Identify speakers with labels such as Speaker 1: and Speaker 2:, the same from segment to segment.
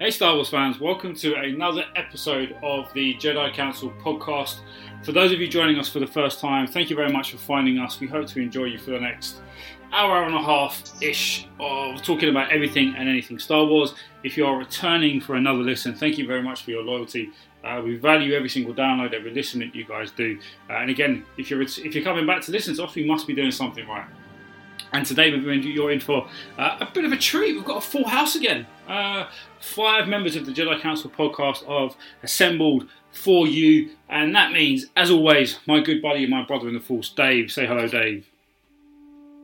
Speaker 1: Hey, Star Wars fans, welcome to another episode of the Jedi Council podcast. For those of you joining us for the first time, thank you very much for finding us. We hope to enjoy you for the next hour and a half ish of talking about everything and anything Star Wars. If you are returning for another listen, thank you very much for your loyalty. Uh, we value every single download, every listen that you guys do. Uh, and again, if you're if you're coming back to listen to us, we must be doing something right. And today you're in for uh, a bit of a treat. We've got a full house again. Uh, five members of the Jedi Council podcast have assembled for you, and that means, as always, my good buddy and my brother in the Force, Dave. Say hello, Dave.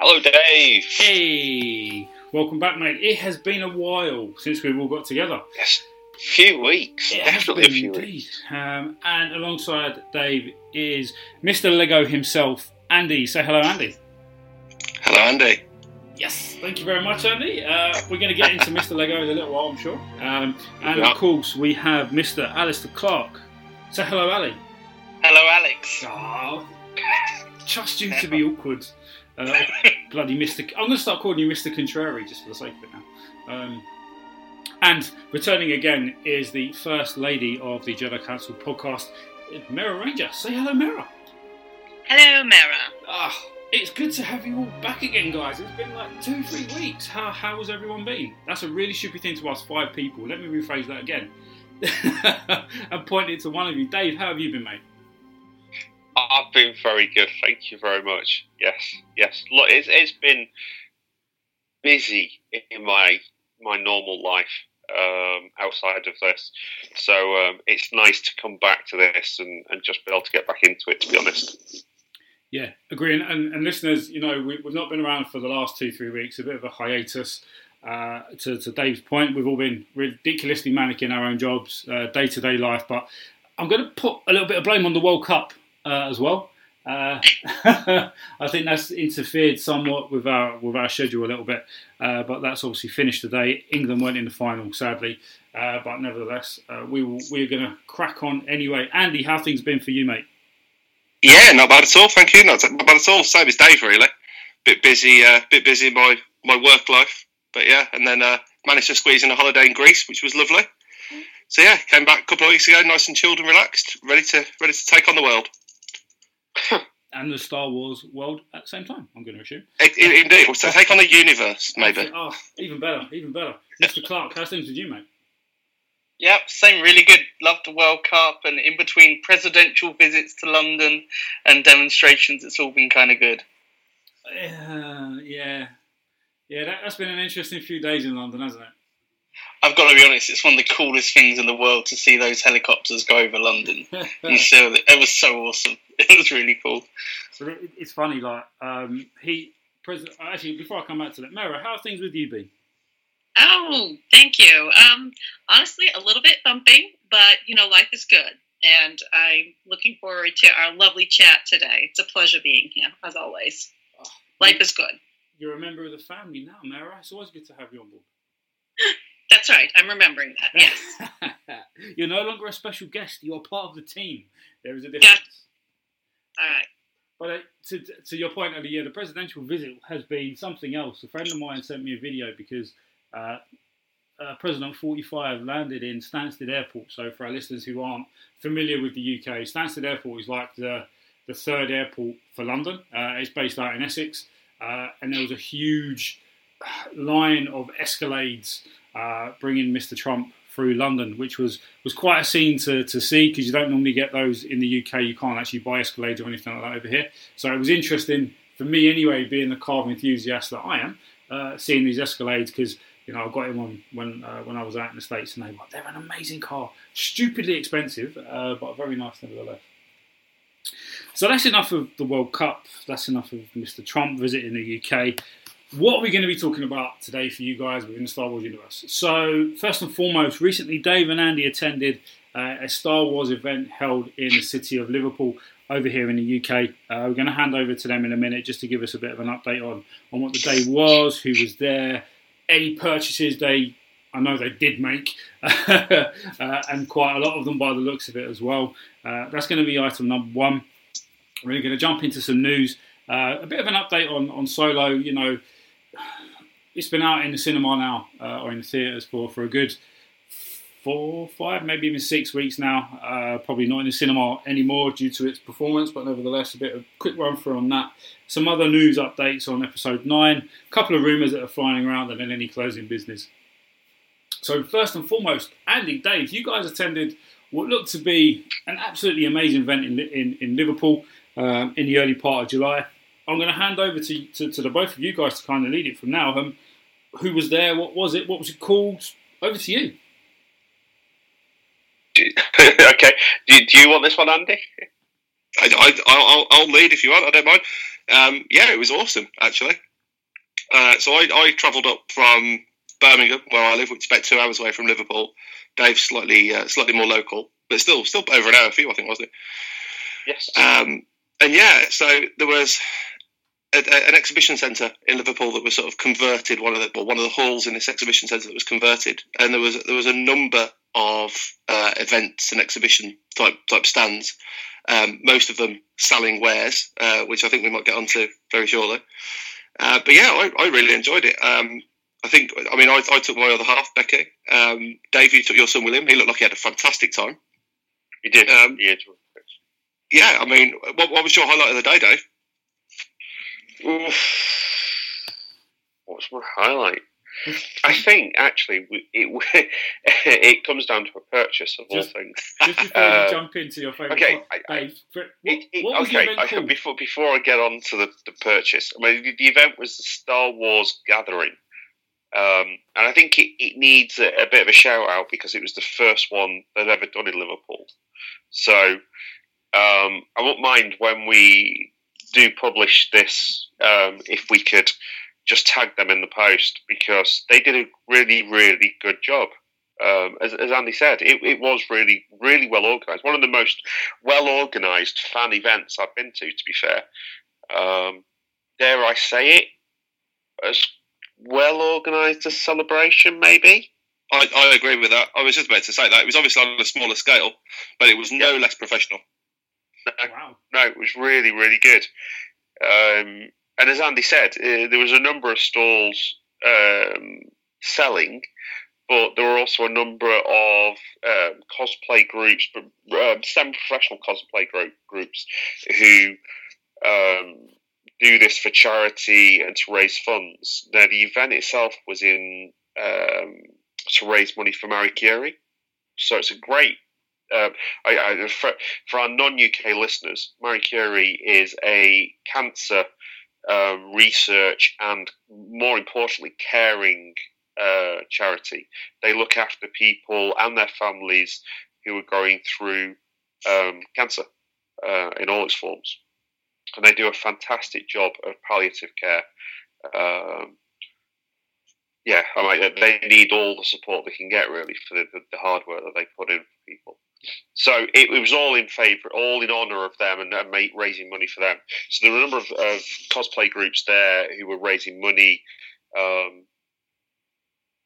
Speaker 2: Hello, Dave.
Speaker 1: Hey, welcome back, mate. It has been a while since we've all got together.
Speaker 2: Yes, a few weeks.
Speaker 1: It
Speaker 2: Definitely a few
Speaker 1: indeed.
Speaker 2: weeks.
Speaker 1: Um, and alongside Dave is Mr. Lego himself, Andy. Say hello, Andy.
Speaker 2: Hello, Andy.
Speaker 1: Yes, thank you very much, Andy. Uh, we're going to get into Mr. Lego in a little while, I'm sure. Um, and
Speaker 2: Yeah.
Speaker 1: of course, we have Mr. Alistair Clark. Say hello, Ali.
Speaker 3: Hello, Alex.
Speaker 1: Oh, trust you to be awkward. Uh, bloody Mr. I'm going to start calling you Mr. Contrary just for the sake of it now. Um, and returning again is the First Lady of the Jedi Council podcast, Mera Ranger. Say hello, Mera.
Speaker 3: Hello, Mera.
Speaker 1: Ah, it's good to have you all back again, guys. It's been like two, three weeks. How how has everyone been? That's a really stupid thing to ask five people. Let me rephrase that again. and point it to one of you. Dave, how have you been, mate?
Speaker 2: I've been very good. Thank you very much. Yes, yes. Look, it's, it's been busy in my my normal life um, outside of this, so um, it's nice to come back to this and, and just be able to get back into it. To be honest.
Speaker 1: Yeah, agree. And, and, listeners, you know, we, we've not been around for the last two, three weeks. A bit of a hiatus. Uh, to, to Dave's point, we've all been ridiculously manic in our own jobs, day to day life. But I'm going to put a little bit of blame on the World Cup uh, as well. Uh, I think that's interfered somewhat with our with our schedule a little bit, uh, but that's obviously finished today. England weren't in the final, sadly, uh, but nevertheless, uh, we will, we're going to crack on anyway. Andy, how things been for you, mate?
Speaker 4: Yeah, not bad at all. Thank you. Not not bad at all. Same as Dave, really. Bit busy, uh, bit busy in my my work life, but yeah, and then uh, managed to squeeze in a holiday in Greece, which was lovely. So yeah, came back a couple of weeks ago, nice and chilled and relaxed, ready to ready to take on the world.
Speaker 1: and the Star Wars world at the same time. I'm going to assume.
Speaker 4: Indeed, so take on the universe, maybe.
Speaker 1: Oh, even better, even better. Mr. Clark, how's things with you, mate?
Speaker 3: Yep, same. Really good. Loved the World Cup, and in between presidential visits to London and demonstrations, it's all been kind of good.
Speaker 1: Uh, yeah, yeah. That, that's been an interesting few days in London, hasn't it?
Speaker 3: I've got to be honest; it's one of the coolest things in the world to see those helicopters go over London. You saw it; it was so awesome. It was really cool.
Speaker 1: It's funny, like um, he. President, actually, before I come back to that, Mara, how have things with you been?
Speaker 5: Oh, thank you. Um, honestly, a little bit bumpy, but you know, life is good, and I'm looking forward to our lovely chat today. It's a pleasure being here, as always.
Speaker 1: Oh,
Speaker 5: Life is good.
Speaker 1: You're a member of the family now, Mara. It's always good to have you on board.
Speaker 5: That's right. I'm remembering that. Yes.
Speaker 1: You're no longer a special guest. You are part of the team. There is a difference.
Speaker 5: All right.
Speaker 1: But uh, to, to your point, earlier, the presidential visit has been something else. A friend of mine sent me a video because uh, President 45 landed in Stansted Airport. So, for our listeners who aren't familiar with the UK, Stansted Airport is like the, the third airport for London. Uh, it's based out in Essex. Uh, and there was a huge line of escalades uh, bringing Mr. Trump through London, which was, was quite a scene to, to see because you don't normally get those in the UK. You can't actually buy escalades or anything like that over here. So it was interesting for me anyway, being the car enthusiast that I am, uh, seeing these escalades because you know I got him one when uh, when I was out in the states, and they were they're an amazing car, stupidly expensive, uh, but very nice nevertheless. So that's enough of the World Cup. That's enough of Mr. Trump visiting the UK. What are we going to be talking about today for you guys within the Star Wars universe? So, first and foremost, recently Dave and Andy attended uh, a Star Wars event held in the city of Liverpool over here in the UK. Uh, we're going to hand over to them in a minute just to give us a bit of an update on, on what the day was, who was there, any purchases they, I know they did make, uh, and quite a lot of them by the looks of it as well. Uh, that's going to be item number one. We're going to jump into some news. Uh, a bit of an update on, on Solo. You know, it's been out in the cinema now, uh, or in the theatres for, for a good four, five, maybe even six weeks now. Uh, probably not in the cinema anymore due to its performance, but nevertheless, a bit of quick run through on that. Some other news updates on episode nine, a couple of rumours that are flying around, and then any closing business. So, first and foremost, Andy, Dave, you guys attended what looked to be an absolutely amazing event in, in, in Liverpool um, in the early part of July. I'm going to hand over to, to, to, the both of you guys to kind of lead it from now. Um, who was there? What was it? What was it called? Over to you.
Speaker 2: okay. Do, do you want this one, Andy?
Speaker 4: I, will lead if you want. I don't mind. Um, yeah, it was awesome actually. Uh, so I, I travelled up from Birmingham, where I live, which is about two hours away from Liverpool. Dave's slightly uh, slightly more local, but still still over an hour for you, I think, wasn't it?
Speaker 2: Yes.
Speaker 4: Um, and yeah, so there was a, a, an exhibition centre in Liverpool that was sort of converted. One of the well, one of the halls in this exhibition centre that was converted, and there was there was a number of uh, events and exhibition type type stands. Um, most of them selling wares, uh, which I think we might get onto very shortly. Uh, but yeah, I, I, really enjoyed it. Um, I think, I mean, I, I, took my other half, Becky. Um, Dave, you took your son William. He looked like he had a fantastic time.
Speaker 2: He did. Um, he
Speaker 4: yeah, I mean, what, what, was your highlight of the day, Dave?
Speaker 2: What's my highlight? I think actually it it comes down to a purchase of
Speaker 1: just,
Speaker 2: all things.
Speaker 1: Just before uh, you jump into your favourite,
Speaker 2: okay,
Speaker 1: Dave,
Speaker 2: what, it, it, what okay. I, before before I get on to the, the purchase, I mean the, the event was the Star Wars Gathering, um, and I think it, it needs a, a, bit of a shout out because it was the first one they've ever done in Liverpool. So um, I won't mind when we do publish this um, if we could just tag them in the post because they did a really, really good job. Um, as, as, Andy said, it, it, was really, really well organised. One of the most well organised fan events I've been to, to be fair. Um, dare I say it, as well organised a celebration, maybe?
Speaker 4: I, I, agree with that. I was just about to say that. It was obviously on a smaller scale, but it was no yeah. less professional.
Speaker 2: No, wow. no, it was really, really good. Um, and as Andy said, uh, there was a number of stalls um, selling, but there were also a number of um, cosplay groups, um, semi-professional cosplay group, groups who um, do this for charity and to raise funds. Now, the event itself was in um, to raise money for Marie Curie, so it's a great. Uh, I, I, for, for, our non-UK listeners, Marie Curie is a cancer um, research and, more importantly, caring uh, charity. They look after people and their families who are going through um, cancer uh, in all its forms and they do a fantastic job of palliative care. Um, yeah, I mean, they need all the support they can get really for the, the hard work that they put in for people. So it, it was all in favour, all in honour of them and, and raising money for them. So there were a number of, of cosplay groups there who were raising money. Um,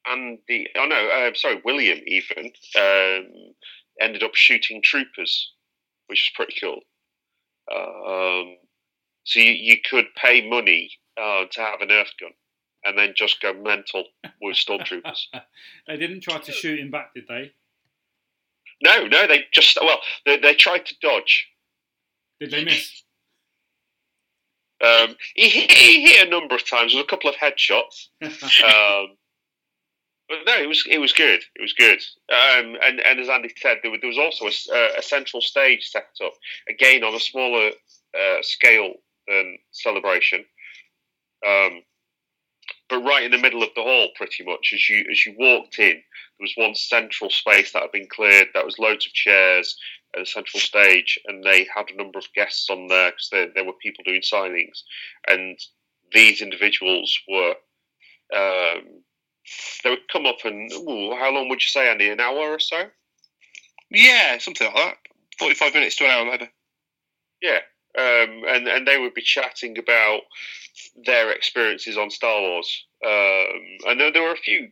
Speaker 2: and the oh no, uh, sorry, William even um, ended up shooting troopers, which was pretty cool. Um, so you, you could pay money uh, to have an Nerf gun and then just go mental with stormtroopers.
Speaker 1: they didn't try to shoot him back, did they?
Speaker 2: No, no, they just well, they, they tried to dodge.
Speaker 1: Did they miss?
Speaker 2: Um, he, he hit a number of times. There was a couple of headshots. um, but no, it was it was good. It was good. Um, and and as Andy said, there, there was also a, a, central stage set up again on a smaller uh, scale than Celebration. Um, but right in the middle of the hall, pretty much as you as you walked in, there was one central space that had been cleared. That was loads of chairs at the central stage, and they had a number of guests on there because there, there were people doing signings, and these individuals were. Um, they would come up and ooh, how long would you say, Andy? An hour or so?
Speaker 4: Yeah, something like that. Forty-five minutes to an hour, maybe.
Speaker 2: Yeah, um, and and they would be chatting about their experiences on Star Wars. Um, and there, there were a few.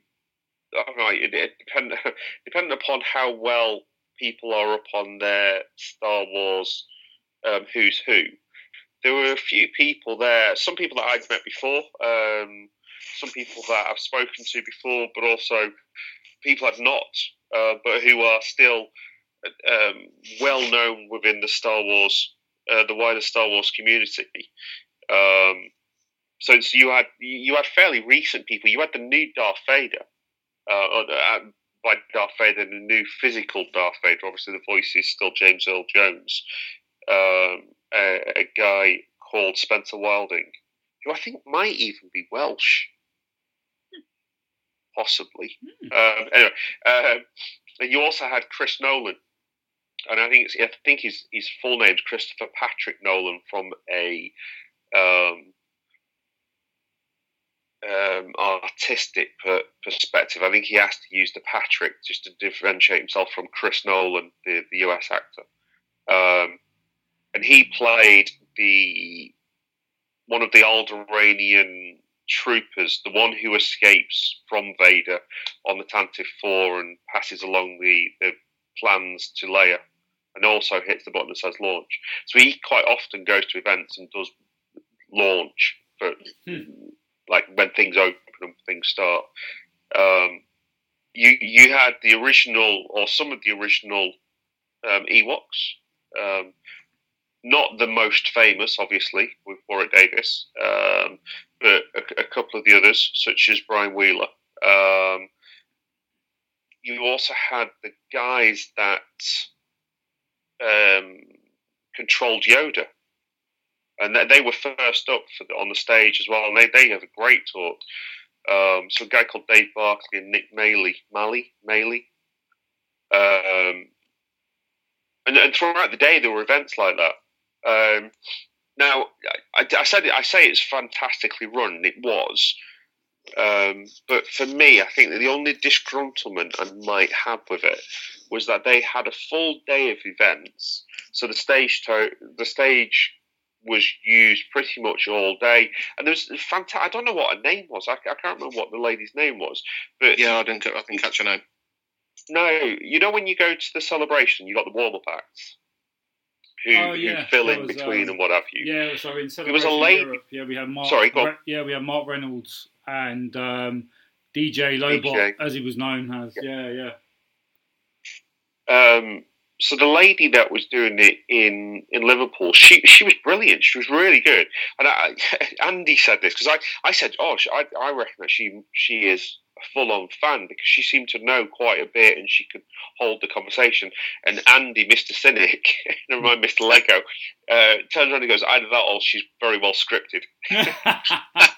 Speaker 2: Right, it, it depend, depending upon how well people are up on their Star Wars um, who's who. There were a few people there. Some people that I'd met before. Um, some people that I've spoken to before, but also people I've not uh, but who are still um, well known within the Star Wars, uh, the wider Star Wars community. Um, so, so you had you had fairly recent people. You had the new Darth Vader, uh, or, uh, by Darth Vader, the new physical Darth Vader. Obviously, the voice is still James Earl Jones. Um, a, a guy called Spencer Wilding, who I think might even be Welsh, possibly. Um, anyway, um, and you also had Chris Nolan, and I think it's, I think his his full name's Christopher Patrick Nolan from a um, um, artistic per- perspective. I think he has to use the Patrick just to differentiate himself from Chris Nolan, the, the US actor. Um, and he played the one of the Alderaanian troopers, the one who escapes from Vader on the Tantive 4 and passes along the, the plans to Leia and also hits the button that says launch. So he quite often goes to events and does launch for
Speaker 1: Hmm.
Speaker 2: like when things open and things start. Um, you you had the original or some of the original um, Ewoks. Um, not the most famous, obviously, with Warwick Davis, um, but a, a couple of the others, such as Brian Wheeler. Um, you also had the guys that um, controlled Yoda, and they, were first up the, on the stage as well. And they, they have a great talk. Um, so a guy called Dave Barclay and Nick Maley, Malley, Maley. Um, and, and throughout the day there were events like that. Um, now, I, I said I say it's fantastically run. It was, um, but for me, I think that the only disgruntlement I might have with it was that they had a full day of events. So the stage, to- the stage was used pretty much all day, and there was fantastic. I don't know what her name was. I, I can't remember what the lady's name was, but
Speaker 4: Yeah, I didn't. I didn't catch her name.
Speaker 2: no, you know when you go to the celebration, you got the warm up acts who,
Speaker 1: Oh, yeah,
Speaker 2: who fill
Speaker 1: that
Speaker 2: in
Speaker 1: was,
Speaker 2: between
Speaker 1: um,
Speaker 2: and what have you.
Speaker 1: Yeah, so in
Speaker 2: was a
Speaker 1: Celebration
Speaker 2: lady-
Speaker 1: Europe, yeah, we had Mark.
Speaker 2: Sorry, go on.
Speaker 1: Re- yeah, we had Mark Reynolds and um, DJ Lobot,
Speaker 2: DJ.
Speaker 1: as he was known as. Yeah, yeah.
Speaker 2: Um, so the lady that was doing it in, in Liverpool, she she was brilliant. She was really good. And I, Andy said this because I, I said, oh, I I reckon that she she is a full on fan because she seemed to know quite a bit and she could hold the conversation. And Andy, Mr. Cynic, never mind Mr. Lego, uh, turns around and goes, either that or she's very well scripted.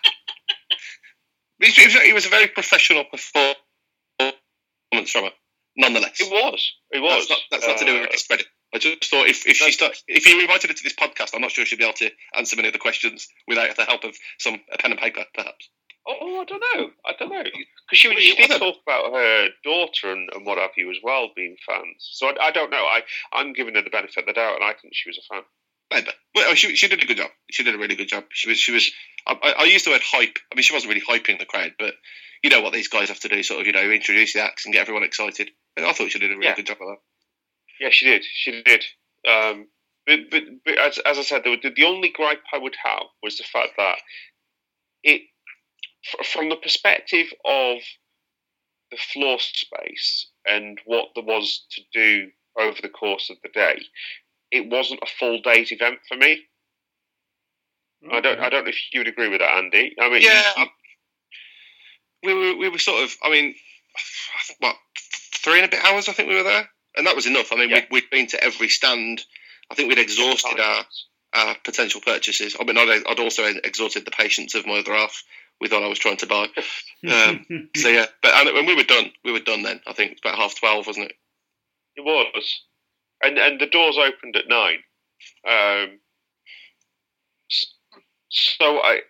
Speaker 4: It was, a very professional performance from her, nonetheless.
Speaker 2: It was. It was.
Speaker 4: That's not, that's not to do with
Speaker 2: Uh,
Speaker 4: discredit. I just thought if, if she start, if you invited her to this podcast, I'm not sure she'd be able to answer many of the questions without the help of some a pen and paper, perhaps.
Speaker 2: Oh, I don't know. I don't know. Because she, she did talk about her daughter and, and what have you as well being fans. So I, I don't know. I, I'm giving her the benefit of the doubt, and I think she was a fan.
Speaker 4: Maybe. Well, she, she did a good job. She did a really good job. She was she was. I, I I used the word hype. I mean, she wasn't really hyping the crowd, but you know what these guys have to do, sort of, you know, introduce the acts and get everyone excited. And I thought she did a really
Speaker 2: Yeah.
Speaker 4: good job of that.
Speaker 2: Yeah, she did. She did. Um, but, but, but as, as I said, the, the only gripe I would have was the fact that it, from the perspective of the floor space and what there was to do over the course of the day, it wasn't a full day's event for me. I don't. I don't know if you would agree with that, Andy. I mean,
Speaker 4: Yeah,
Speaker 2: you-
Speaker 4: we were we were sort of. I mean, what three and a bit hours? I think we were there, and that was enough. I mean,
Speaker 2: Yeah.
Speaker 4: we'd, we'd been to every stand. I think we'd exhausted our, our potential purchases. I mean, I'd, I'd also exhausted the patience of my other half with what I was trying to buy. Um, so yeah, but and when we were done, we were done then. I think it's about half twelve, wasn't it?
Speaker 2: It was, and and the doors opened at nine. Um, so I,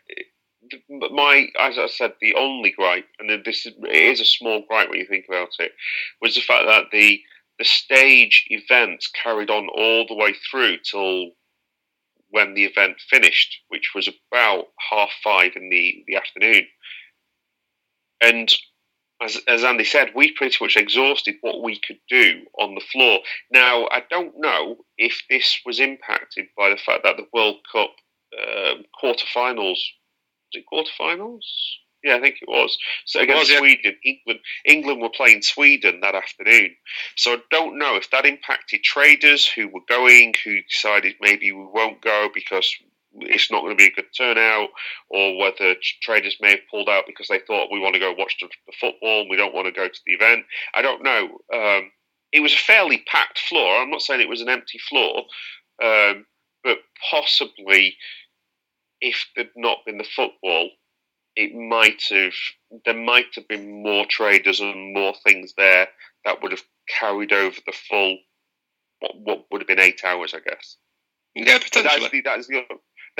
Speaker 2: my as I said, the only gripe, and this is, it is a small gripe when you think about it, was the fact that the the stage events carried on all the way through till when the event finished, which was about half five in the the afternoon, and as, as Andy said, we pretty much exhausted what we could do on the floor. Now, I don't know if this was impacted by the fact that the World Cup um, quarterfinals, was it quarterfinals? Yeah, I think it was. So against
Speaker 4: was, yeah.
Speaker 2: Sweden, England, England were playing Sweden that afternoon. So I don't know if that impacted traders who were going, who decided maybe we won't go because it's not going to be a good turnout, or whether traders may have pulled out because they thought we want to go watch the, football and we don't want to go to the event. I don't know. Um, it was a fairly packed floor. I'm not saying it was an empty floor, um, but possibly if there'd not been the football, it might have there might have been more traders and more things there that would have carried over the full what, what would have been eight hours, I guess.
Speaker 4: Yeah, potentially.
Speaker 2: that's the, that's the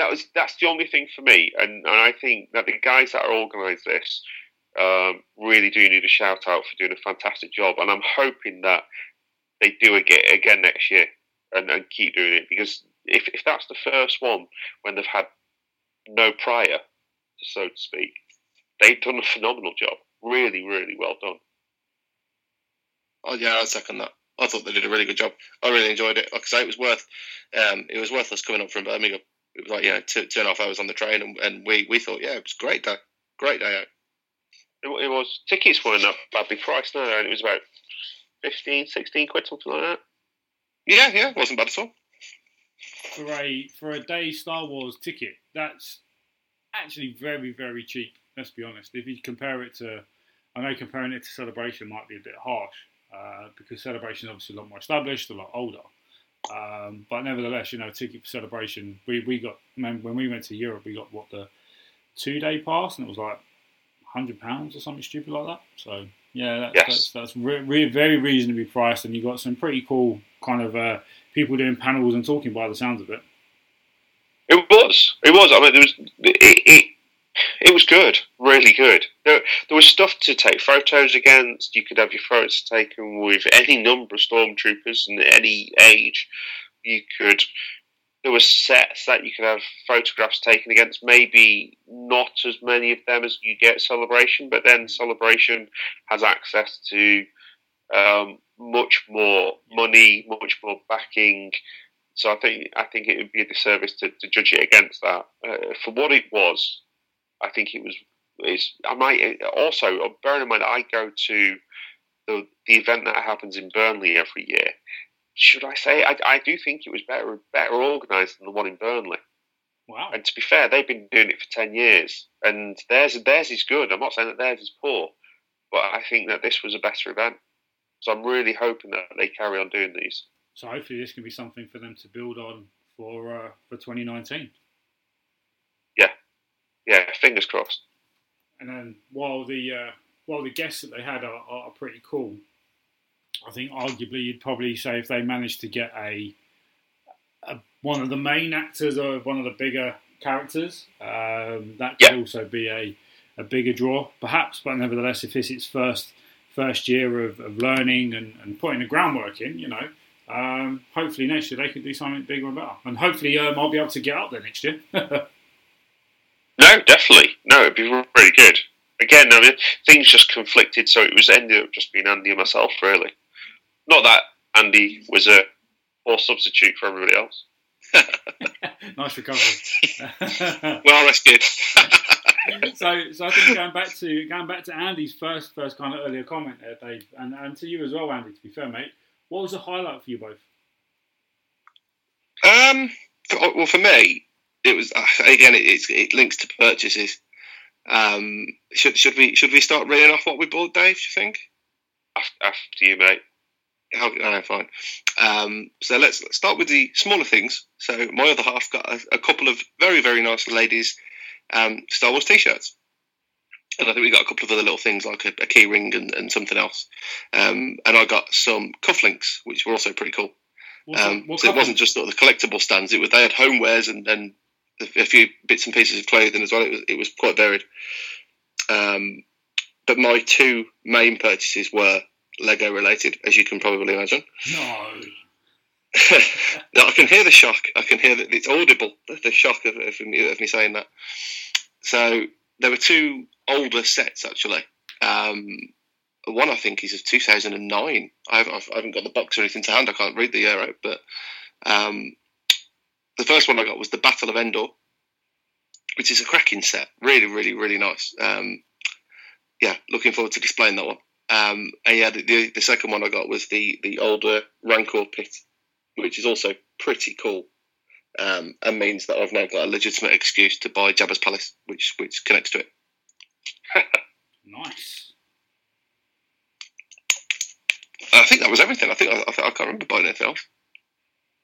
Speaker 2: that was that's the only thing for me, and, and I think that the guys that are organised this um, really do need a shout out for doing a fantastic job, and I'm hoping that they do it again next year and, and keep doing it because if if that's the first one when they've had no prior, so to speak, they've done a phenomenal job. Really, really well done.
Speaker 4: Oh yeah, I'd second that. I thought they did a really good job. I really enjoyed it. Like I say, it was worth um, it was worth us coming up from Birmingham. It was like you know two, two and a half hours on the train, and, and we, we thought yeah, it was a great day, great day out.
Speaker 2: It, it was tickets weren't that badly priced now, and it was about 15, 16 quid, something like that.
Speaker 4: Yeah, yeah, it wasn't bad at all.
Speaker 1: for a for a day Star Wars ticket, that's actually very very cheap. Let's be honest. If you compare it to, I know comparing it to Celebration might be a bit harsh uh, because Celebration is obviously a lot more established, a lot older. Um, but nevertheless, you know, ticket for Celebration, we, we got when when we went to Europe, we got what the two day pass, and it was like hundred pounds or something stupid like that. So yeah, that,
Speaker 2: Yes.
Speaker 1: that's that's re- re- very reasonably priced, and you got some pretty cool kind of uh, people doing panels and talking by the sounds of it.
Speaker 2: It was. It was. I mean, there was. It, it, it was good. Really good. There, there was stuff to take photos against. You could have your photos taken with any number of stormtroopers and any age. You could. There were sets that you could have photographs taken against. Maybe not as many of them as you get Celebration, but then Celebration has access to um, much more money, much more backing. So I think I think it would be a disservice to, to judge it against that. Uh, for what it was, I think it was. It's, I might also bearing in mind I go to the the event that happens in Burnley every year. Should I say I, I do think it was better better organised than the one in Burnley.
Speaker 1: Wow.
Speaker 2: And to be fair, they've been doing it for ten years, and theirs theirs is good. I'm not saying that theirs is poor, but I think that this was a better event. So I'm really hoping that they carry on doing these.
Speaker 1: So hopefully this can be something for them to build on for uh, for 2019.
Speaker 2: Yeah, fingers crossed.
Speaker 1: And then while the uh, while the guests that they had are, are pretty cool, I think arguably you'd probably say if they managed to get a, a one of the main actors or one of the bigger characters, um, that could
Speaker 2: Yeah.
Speaker 1: also be a, a bigger draw, perhaps. But nevertheless, if it's its first first year of, of learning and, and putting the groundwork in, you know, um, hopefully next year they could do something bigger and better. And hopefully um, I'll be able to get up there next year.
Speaker 2: No, definitely. No, it'd be really good. Again, I mean, things just conflicted, so it was ended up just being Andy and myself, really. Not that Andy was a poor substitute for everybody else.
Speaker 1: nice recovery.
Speaker 4: Well rescued.
Speaker 1: so, so I think going back to going back to Andy's first first kind of earlier comment there, Dave, and, and to you as well, Andy. To be fair, mate, what was the highlight for you both?
Speaker 4: Um, for, well, for me, it was uh, again. It, it's, it links to purchases. Um, should should we should we start reading off what we bought, Dave? Do you think?
Speaker 2: After, after you, mate.
Speaker 4: Oh, no, fine. Um, so let's, let's start with the smaller things. So my other half got a, a couple of very very nice ladies um, Star Wars t-shirts, and I think we got a couple of other little things like a, a key ring and, and something else. Um, and I got some cufflinks, which were also pretty cool.
Speaker 1: What,
Speaker 4: Um,
Speaker 1: what
Speaker 4: so it wasn't just sort of the collectible stands. It was they had homewares and, and a, few bits and pieces of clothing as well. It was it was quite varied. Um, but my two main purchases were Lego related, as you can probably imagine.
Speaker 1: No.
Speaker 4: No, I can hear the shock. I can hear that it's audible. The, the shock of, of, me, of me saying that. So there were two older sets actually. Um, one I think is of 2009. I haven't, I haven't got the box or anything to hand. I can't read the year out. But um, the first one I got was the Battle of Endor, which is a cracking set. Really, really, really nice. Um, yeah, looking forward to displaying that one. Um, and yeah, the, the, the second one I got was the the older Rancor pit, which is also pretty cool, um, and means that I've now got a legitimate excuse to buy Jabba's Palace, which which connects to it.
Speaker 1: Nice.
Speaker 4: I think that was everything. I think I, I, think- I can't remember buying anything else.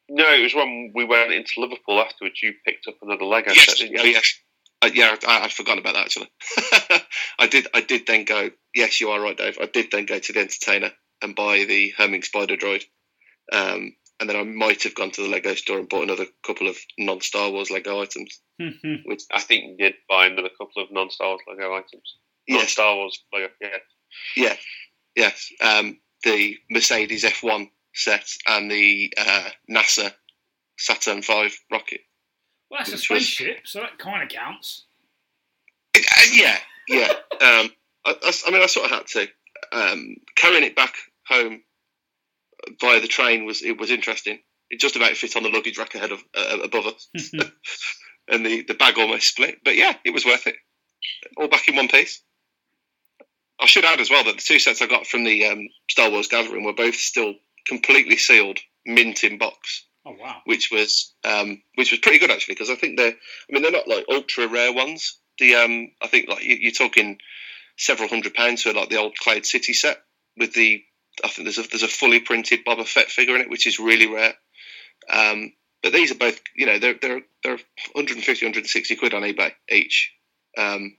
Speaker 2: No, it was when we went into Liverpool afterwards. You picked up another Lego
Speaker 4: yes,
Speaker 2: set, didn't
Speaker 4: oh,
Speaker 2: you?
Speaker 4: yes. Uh, yeah, I, I'd forgotten about that actually. I did. I did then go. Yes, you are right, Dave. I did then go to the entertainer and buy the Homing Spider Droid, um, and then I might have gone to the Lego store and bought another couple of non-Star Wars Lego items. Which
Speaker 2: I think you did buy another couple of non-Star Wars Lego items.
Speaker 4: yes,
Speaker 2: Non-Star Wars Lego, yeah.
Speaker 4: yes, um, the Mercedes F1 set and the uh, NASA Saturn V rocket.
Speaker 1: well, that's a
Speaker 4: Which was-
Speaker 1: spaceship, so that kind of counts.
Speaker 4: It, uh, yeah, yeah. Um, I, I, I mean, I sort of had to. Um, carrying it back home via the train was it was interesting. It just about fit on the luggage rack ahead of uh, above us, and the, the bag almost split. But yeah, it was worth it. All back in one piece. I should add as well that the two sets I got from the um, Star Wars Gathering were both still completely sealed, mint in box
Speaker 1: oh wow.
Speaker 4: which was um, which was pretty good actually because I think they're I mean they're not like ultra rare ones. The um, I think like you, you're talking several hundred pounds for like the old Cloud City set with the I think there's a there's a fully printed Boba Fett figure in it which is really rare. Um, but these are both you know they're they're they're 150 160 quid on eBay each. Um,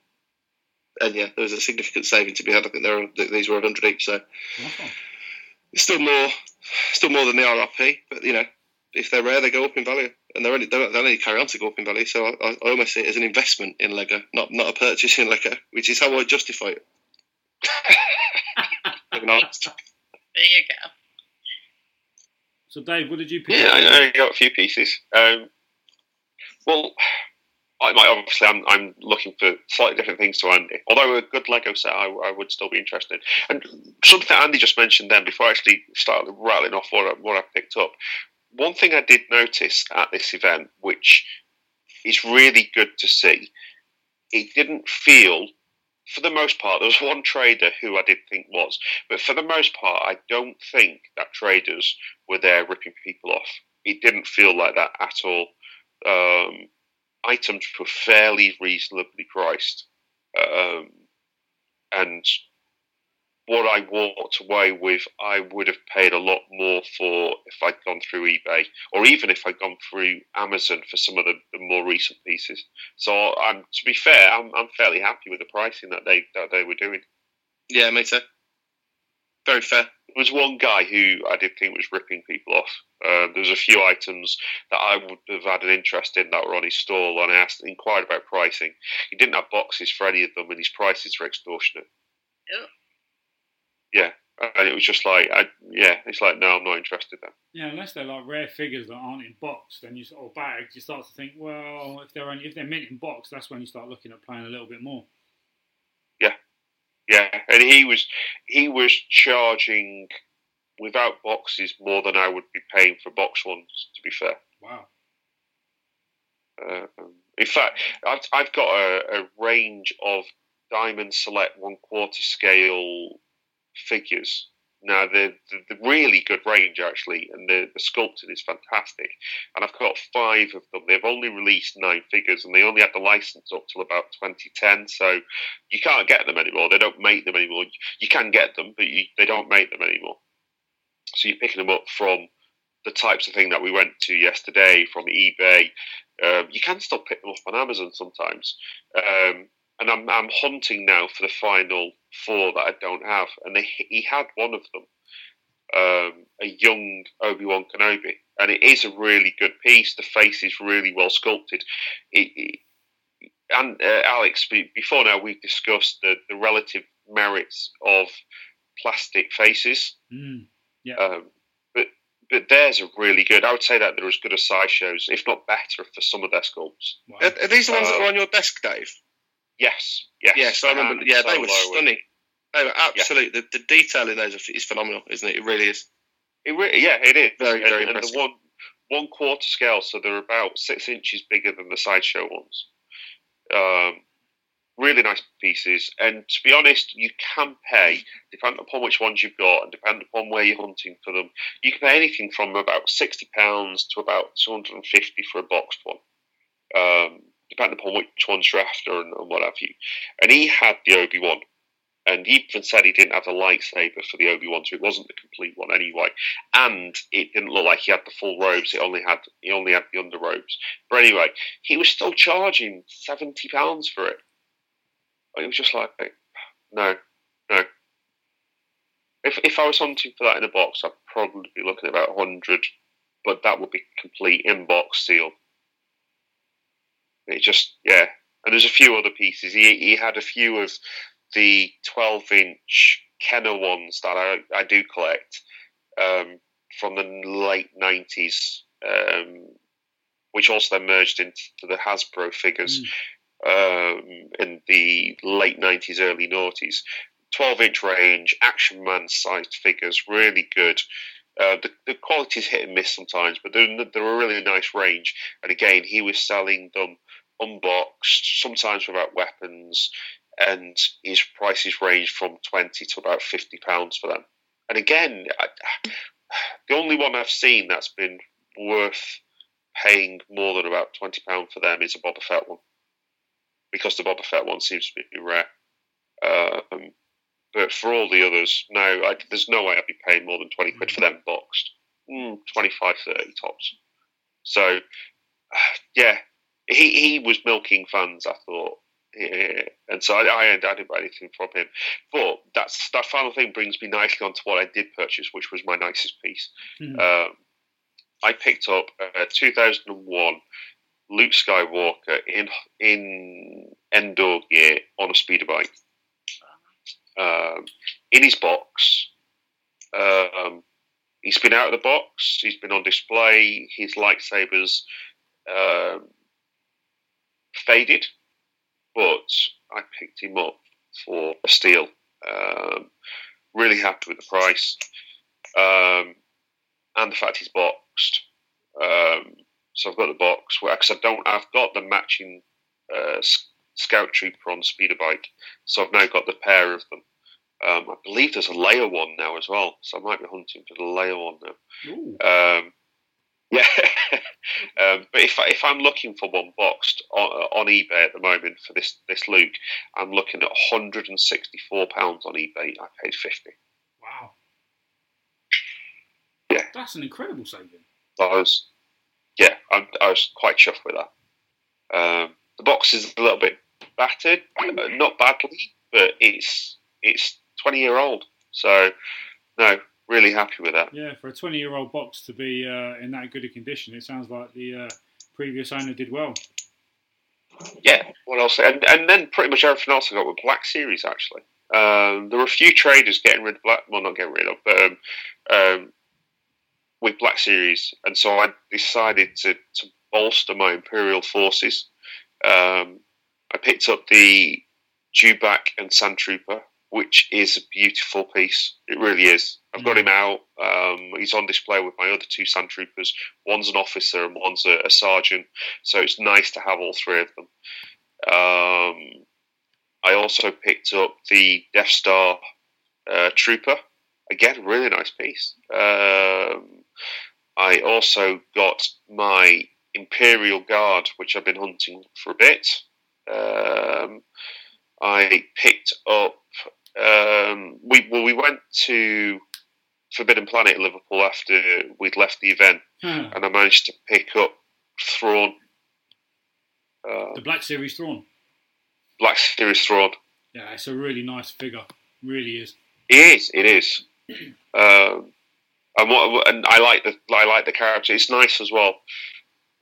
Speaker 4: and yeah, there was a significant saving to be had. I think there these were 100 each, so
Speaker 1: Wow.
Speaker 4: It's still more, still more than the RRP. But you know, if they're rare, they go up in value, and they're only they'll they'll only carry on to go up in value. So I, I I almost see it as an investment in Lego, not not a purchase in Lego, which is how I justify it.
Speaker 5: There you go.
Speaker 1: So, Dave, what did you pick?
Speaker 2: Yeah. I, I got a few pieces. Um, well, I might obviously I'm, I'm looking for slightly different things to Andy. Although a good Lego set, I, I would still be interested. And something Andy just mentioned then, before I actually started rattling off what I, what I picked up, one thing I did notice at this event, which is really good to see, it didn't feel. For the most part, there was one trader who I did think was, but for the most part, I don't think that traders were there ripping people off. It didn't feel like that at all. Um, items were fairly reasonably priced, um, and what I walked away with, I would have paid a lot more for if I'd gone through eBay, or even if I'd gone through Amazon for some of the, the more recent pieces. So, I'm to be fair, I'm, I'm fairly happy with the pricing that they that they were doing.
Speaker 4: Yeah, me too. Very fair.
Speaker 2: There was one guy who I did think was ripping people off. Uh, there was a few items that I would have had an interest in that were on his stall, and I asked, inquired about pricing. He didn't have boxes for any of them, and his prices were extortionate.
Speaker 5: Ew.
Speaker 2: Yeah, and it was just like, I, yeah, it's like, no, I'm not interested. Then.
Speaker 1: Yeah, unless they're like rare figures that aren't in box, then you or bags, you start to think, well, if they're only if they're mint in box, that's when you start looking at playing a little bit more.
Speaker 2: Yeah, and he was he was charging without boxes more than I would be paying for box ones. To be fair.
Speaker 1: Wow.
Speaker 2: Um, in fact, I've, I've got a, a range of Diamond Select one quarter scale figures. Now, they're, they're really good range, actually, and the, the sculpting is fantastic. And I've got five of them. They've only released nine figures, and they only had the license up till about 2010, so you can't get them anymore. They don't make them anymore. You can get them, but you, they don't make them anymore. So you're picking them up from the types of thing that we went to yesterday, from eBay, um, you can still pick them up on Amazon sometimes. Um, and I'm, I'm hunting now for the final four that I don't have. And they, he had one of them, um, a young Obi Wan Kenobi. And it is a really good piece. The face is really well sculpted. It, it, and uh, Alex, before now, we've discussed the, the relative merits of plastic faces.
Speaker 1: Mm.
Speaker 2: Um, but but theirs are really good. I would say that they're as good as sideshows, if not better, for some of their sculpts.
Speaker 1: Wow.
Speaker 4: Are, are these the ones that are on your desk, Dave?
Speaker 2: Yes, yes,
Speaker 4: Yes, I remember. Yeah, they were stunning. They were absolutely. The, the detail in those is phenomenal, isn't it? It really is.
Speaker 2: It re- yeah, it is
Speaker 4: Very,
Speaker 2: and,
Speaker 4: very
Speaker 2: and
Speaker 4: impressive.
Speaker 2: the one one quarter scale, so they're about six inches bigger than the sideshow ones. Um, really nice pieces. And to be honest, you can pay, depending upon which ones you've got and depending upon where you're hunting for them, you can pay anything from about £60 to about 250 for a boxed one. Um, depending upon which ones you're after and, and what have you. And he had the Obi Wan, and he even said he didn't have a lightsaber for the Obi Wan, so it wasn't the complete one anyway. And it didn't look like he had the full robes; it only had he only had the under robes. But anyway, he was still charging seventy pounds for it. It was just like, no, no. If if I was hunting for that in a box, I'd probably be looking at about hundred, but that would be complete in box seal. It just yeah, and there's a few other pieces. He he had a few of the 12 inch Kenner ones that I I do collect um, from the late 90s, um, which also then merged into the Hasbro figures. Mm. Um, in the late 90s, early noughties. 12 inch range, action man sized figures, really good. Uh, the, the quality is hit and miss sometimes, but they're, they're a really nice range. And again, he was selling them unboxed, sometimes without weapons, and his prices range from 20 to about 50 pounds for them. And again, I, the only one I've seen that's been worth paying more than about 20 pounds for them is a Boba Fett one. Because the Boba Fett one seems to be rare. Um, but for all the others, no, I, there's no way I'd be paying more than 20 quid for them boxed. Mm, 25, 30 tops. So, yeah, he, he was milking fans, I thought. Yeah, and so I, I, I didn't buy anything from him. But that's that final thing brings me nicely onto what I did purchase, which was my nicest piece. Mm. Um, I picked up a 2001 Luke Skywalker in in Endor gear on a speeder bike. Um, in his box. Um, he's been out of the box. He's been on display. His lightsabers um, faded, but I picked him up for a steal. Um, really happy with the price um, and the fact he's boxed. So I've got the box because I don't. I've got the matching uh, Scout Trooper on speeder bike, so I've now got the pair of them. Um, I believe there's a Leia one now as well, so I might be hunting for the Leia one now. Um, yeah, um, but if if I'm looking for one boxed on, on, eBay at the moment for this this Luke, I'm looking at 164 pounds on eBay. I paid 50.
Speaker 1: Wow.
Speaker 2: Yeah,
Speaker 1: that's an incredible saving.
Speaker 2: I was, yeah, I, I was quite chuffed with that. Um, the box is a little bit battered, uh, not badly, but it's it's 20 year old. So no, really happy with that.
Speaker 1: Yeah, for a 20 year old box to be uh, in that good a condition, it sounds like the uh, previous owner did well.
Speaker 2: Yeah, what else? And, and then pretty much everything else I got with Black Series actually. Um, there were a few traders getting rid of Black, well, not getting rid of, but um, um, with Black Series, and so I decided to, to bolster my Imperial forces. Um, I picked up the Dewback and Sand Trooper, which is a beautiful piece. It really is. I've got him out. Um, he's on display with my other two sand troopers. One's an officer and one's a, a sergeant. So it's nice to have all three of them. Um, I also picked up the Death Star uh, Trooper. Again, really nice piece. Um, I also got my Imperial Guard, which I've been hunting for a bit. Um, I picked up. Um, we well, we went to Forbidden Planet in Liverpool after we'd left the event, hmm. and I managed to pick up Thrawn.
Speaker 1: Uh, the Black Series Thrawn.
Speaker 2: Black Series Thrawn.
Speaker 1: Yeah, it's a really nice figure. Really is.
Speaker 2: It is. It is. um, and what and I like the I like the character. It's nice as well.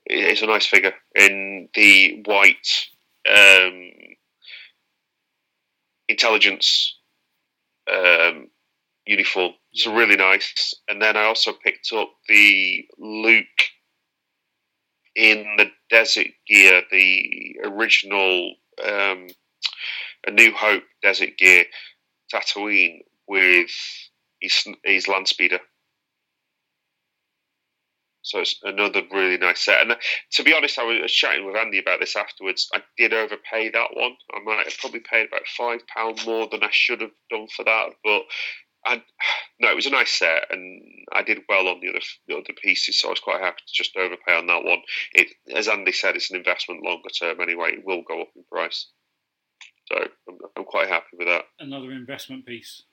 Speaker 2: It's a nice figure in the white um, intelligence um, uniform. It's really nice. And then I also picked up the Luke in the desert gear, the original um, A New Hope desert gear, Tatooine with his, his land speeder. So it's another really nice set. And uh, to be honest, I was chatting with Andy about this afterwards. I did overpay that one. I might have probably paid about five pound more than I should have done for that, but. I, no, it was a nice set, and I did well on the other the other pieces, so I was quite happy to just overpay on that one. It, as Andy said, it's an investment longer term anyway. It will go up in price, so I'm, I'm quite happy with that.
Speaker 1: Another investment piece.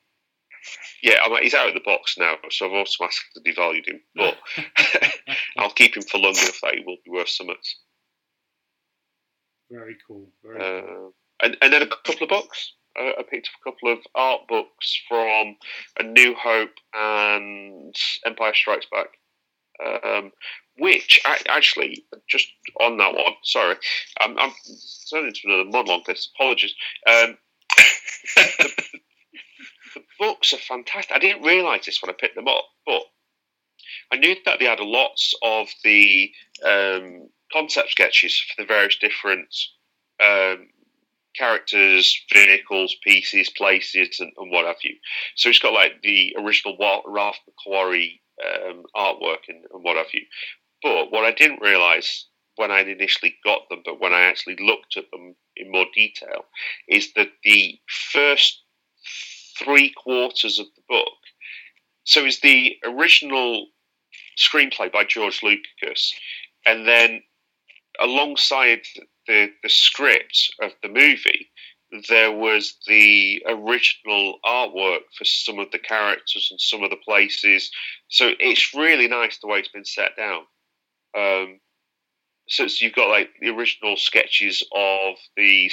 Speaker 2: Yeah, I mean, he's out of the box now, so I've automatically devalued him. But I'll keep him for long enough that he will be worth something.
Speaker 1: Very cool. Very cool.
Speaker 2: Uh, and, and then a couple of books. Uh, I picked up a couple of art books from A New Hope and Empire Strikes Back. Um, which I, actually, just on that one, sorry, I'm, I'm turning into another monologue. This apologies. Um, the books are fantastic. I didn't realise this when I picked them up, but I knew that they had lots of the um, concept sketches for the various different um, characters, vehicles, pieces, places, and, and, what have you. So it's got like the original Ralph McQuarrie um, artwork and, and what have you. But what I didn't realise when I initially got them, but when I actually looked at them in more detail, is that the first three quarters of the book. So it's the original screenplay by George Lucas, and then alongside the, the script of the movie, there was the original artwork for some of the characters and some of the places. So it's really nice the way it's been set down. Um, so, so you've got like the original sketches of the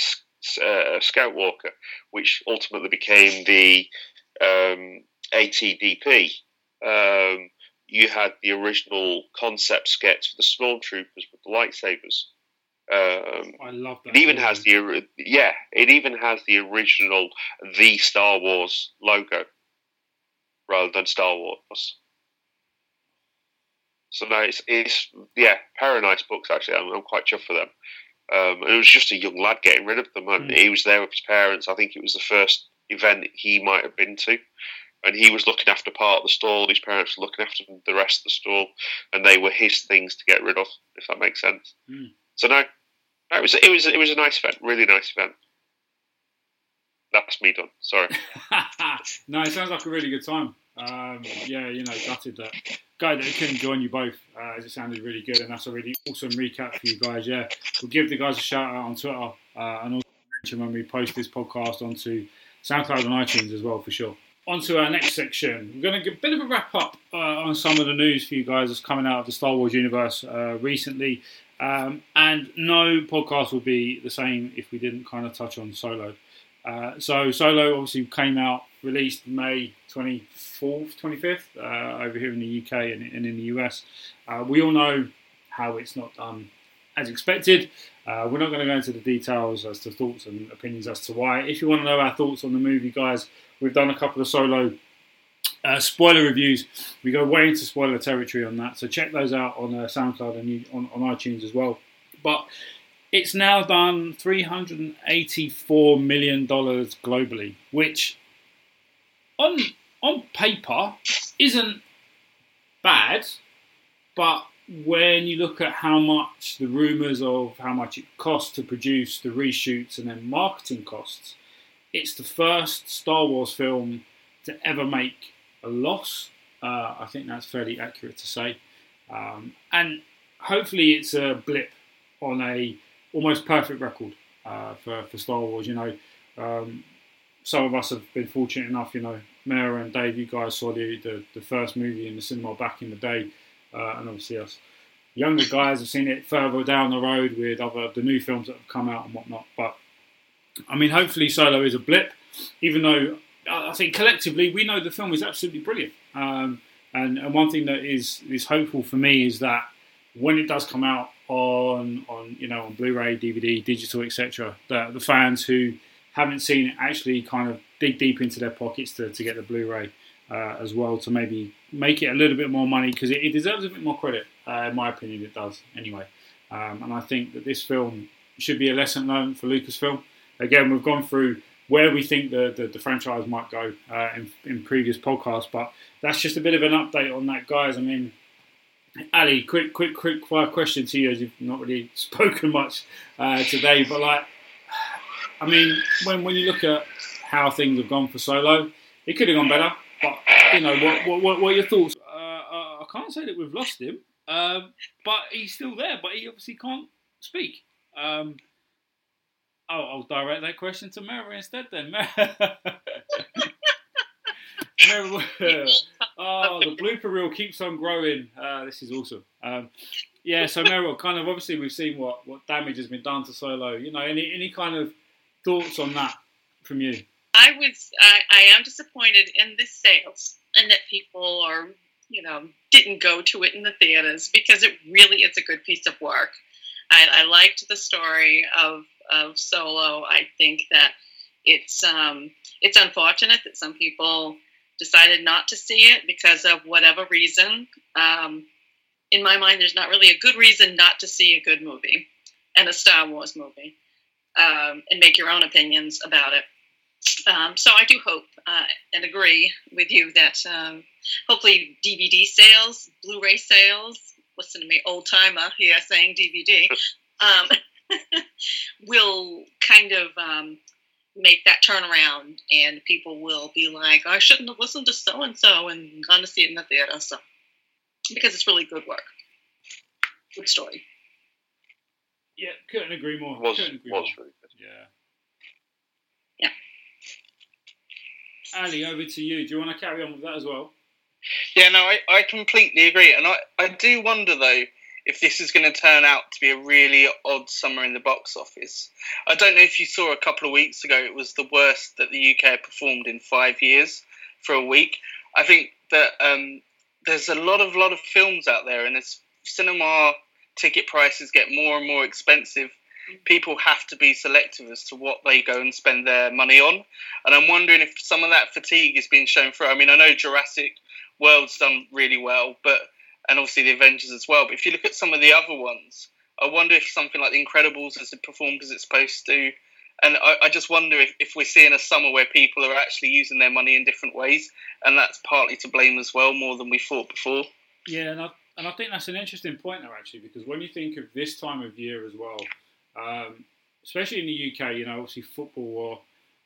Speaker 2: uh, Scout Walker, which ultimately became the um, ATDP. Um, you had the original concept sketch for the stormtroopers with the lightsabers. Um,
Speaker 1: I love that.
Speaker 2: It even has the yeah, it even has the original the Star Wars logo rather than Star Wars. So no, it's, it's yeah, of nice books actually. I'm, I'm quite chuffed for them. Um, it was just a young lad getting rid of them, and mm. he was there with his parents. I think it was the first event he might have been to, and he was looking after part of the stall. His parents were looking after the rest of the stall, and they were his things to get rid of, if that makes sense. Mm. So no, it was it was it was a nice event, really nice event. That's me done. Sorry.
Speaker 1: no, it sounds like a really good time. Um, yeah, you know, gutted that guy that couldn't join you both, uh, as it sounded really good, and that's a really awesome recap for you guys. Yeah, we'll give the guys a shout out on Twitter, uh, and also mention when we post this podcast onto SoundCloud and iTunes as well for sure. On to our next section. We're going to get a bit of a wrap up uh, on some of the news for you guys that's coming out of the Star Wars universe uh, recently. Um, and no podcast will be the same if we didn't kind of touch on Solo. Uh, so Solo obviously came out, released May 24th, 25th uh, over here in the UK and, and in the US. Uh, we all know how it's not done as expected. Uh, we're not going to go into the details as to thoughts and opinions as to why. If you want to know our thoughts on the movie, guys, we've done a couple of Solo uh, spoiler reviews. We go way into spoiler territory on that, so check those out on uh, SoundCloud and on, on iTunes as well. But it's now done $384 million globally, which on, on paper isn't bad, but when you look at how much the rumours of how much it costs to produce the reshoots and then marketing costs, it's the first Star Wars film to ever make a loss. Uh, I think that's fairly accurate to say. Um, and hopefully it's a blip on a almost perfect record uh, for, for Star Wars. You know, um, some of us have been fortunate enough, you know, Mayor and Dave, you guys saw the, the, the, first movie in the cinema back in the day, uh, and obviously us younger guys have seen it further down the road with other the new films that have come out and whatnot. But I mean, hopefully, Solo is a blip, even though I think collectively we know the film is absolutely brilliant. Um, and, and one thing that is is hopeful for me is that when it does come out on on you know on Blu-ray, DVD, digital, etc., that the fans who haven't seen it actually kind of dig deep into their pockets to, to get the Blu-ray uh, as well to maybe make it a little bit more money because it, it, deserves a bit more credit. Uh, in my opinion, it does anyway. Um, and I think that this film should be a lesson learned for Lucasfilm. Again, we've gone through where we think the, the, the franchise might go uh, in, in previous podcasts, but that's just a bit of an update on that, guys. I mean, Ali, quick, quick, quick question to you, as you've not really spoken much uh, today. But like, I mean, when when you look at how things have gone for Solo, it could have gone better. But you know, what what, what, what are your thoughts? Uh, I can't say that we've lost him, um, but he's still there. But he obviously can't speak. Um, I'll, I'll direct that question to Mary instead. Then, Mary, oh, the blooper reel keeps on growing. Uh, this is awesome. Um, yeah, so Meryl, kind of obviously we've seen what, what damage has been done to Solo. You know, any any kind of thoughts on that from you?
Speaker 5: I was I, I am disappointed in the sales and that people are you know didn't go to it in the theaters because it really is a good piece of work. I, I liked the story of of Solo. I think that it's um, it's unfortunate that some people decided not to see it because of whatever reason. Um, in my mind, there's not really a good reason not to see a good movie and a Star Wars movie um, and make your own opinions about it. Um, so I do hope uh, and agree with you that um, hopefully DVD sales, Blu-ray sales, listen to me, old timer here saying DVD, um, will kind of um, make that turnaround, and people will be like, "I shouldn't have listened to so and so and gone to see it in the theater." So, because it's really good work, good story.
Speaker 1: Yeah, couldn't agree more.
Speaker 2: Was
Speaker 1: couldn't agree
Speaker 2: was
Speaker 1: more.
Speaker 2: really good.
Speaker 1: Yeah.
Speaker 5: Yeah.
Speaker 1: Ali, over to you. Do you want to carry on with that as well?
Speaker 3: Yeah, no, I, I completely agree. And I, I do wonder, though, if this is going to turn out to be a really odd summer in the box office. I don't know if you saw a couple of weeks ago, it was the worst that the UK had performed in five years for a week. I think that um, there's a lot of lot of films out there, and as cinema ticket prices get more and more expensive, people have to be selective as to what they go and spend their money on. And I'm wondering if some of that fatigue is being shown through. I mean, I know Jurassic World's done really well, but and obviously the Avengers as well. But if you look at some of the other ones, I wonder if something like The Incredibles has performed as it's supposed to. And I, I just wonder if, if we're seeing a summer where people are actually using their money in different ways, and that's partly to blame as well, more than we thought before.
Speaker 1: Yeah, and I, and I think that's an interesting point there actually, because when you think of this time of year as well, um, especially in the UK, you know, obviously football or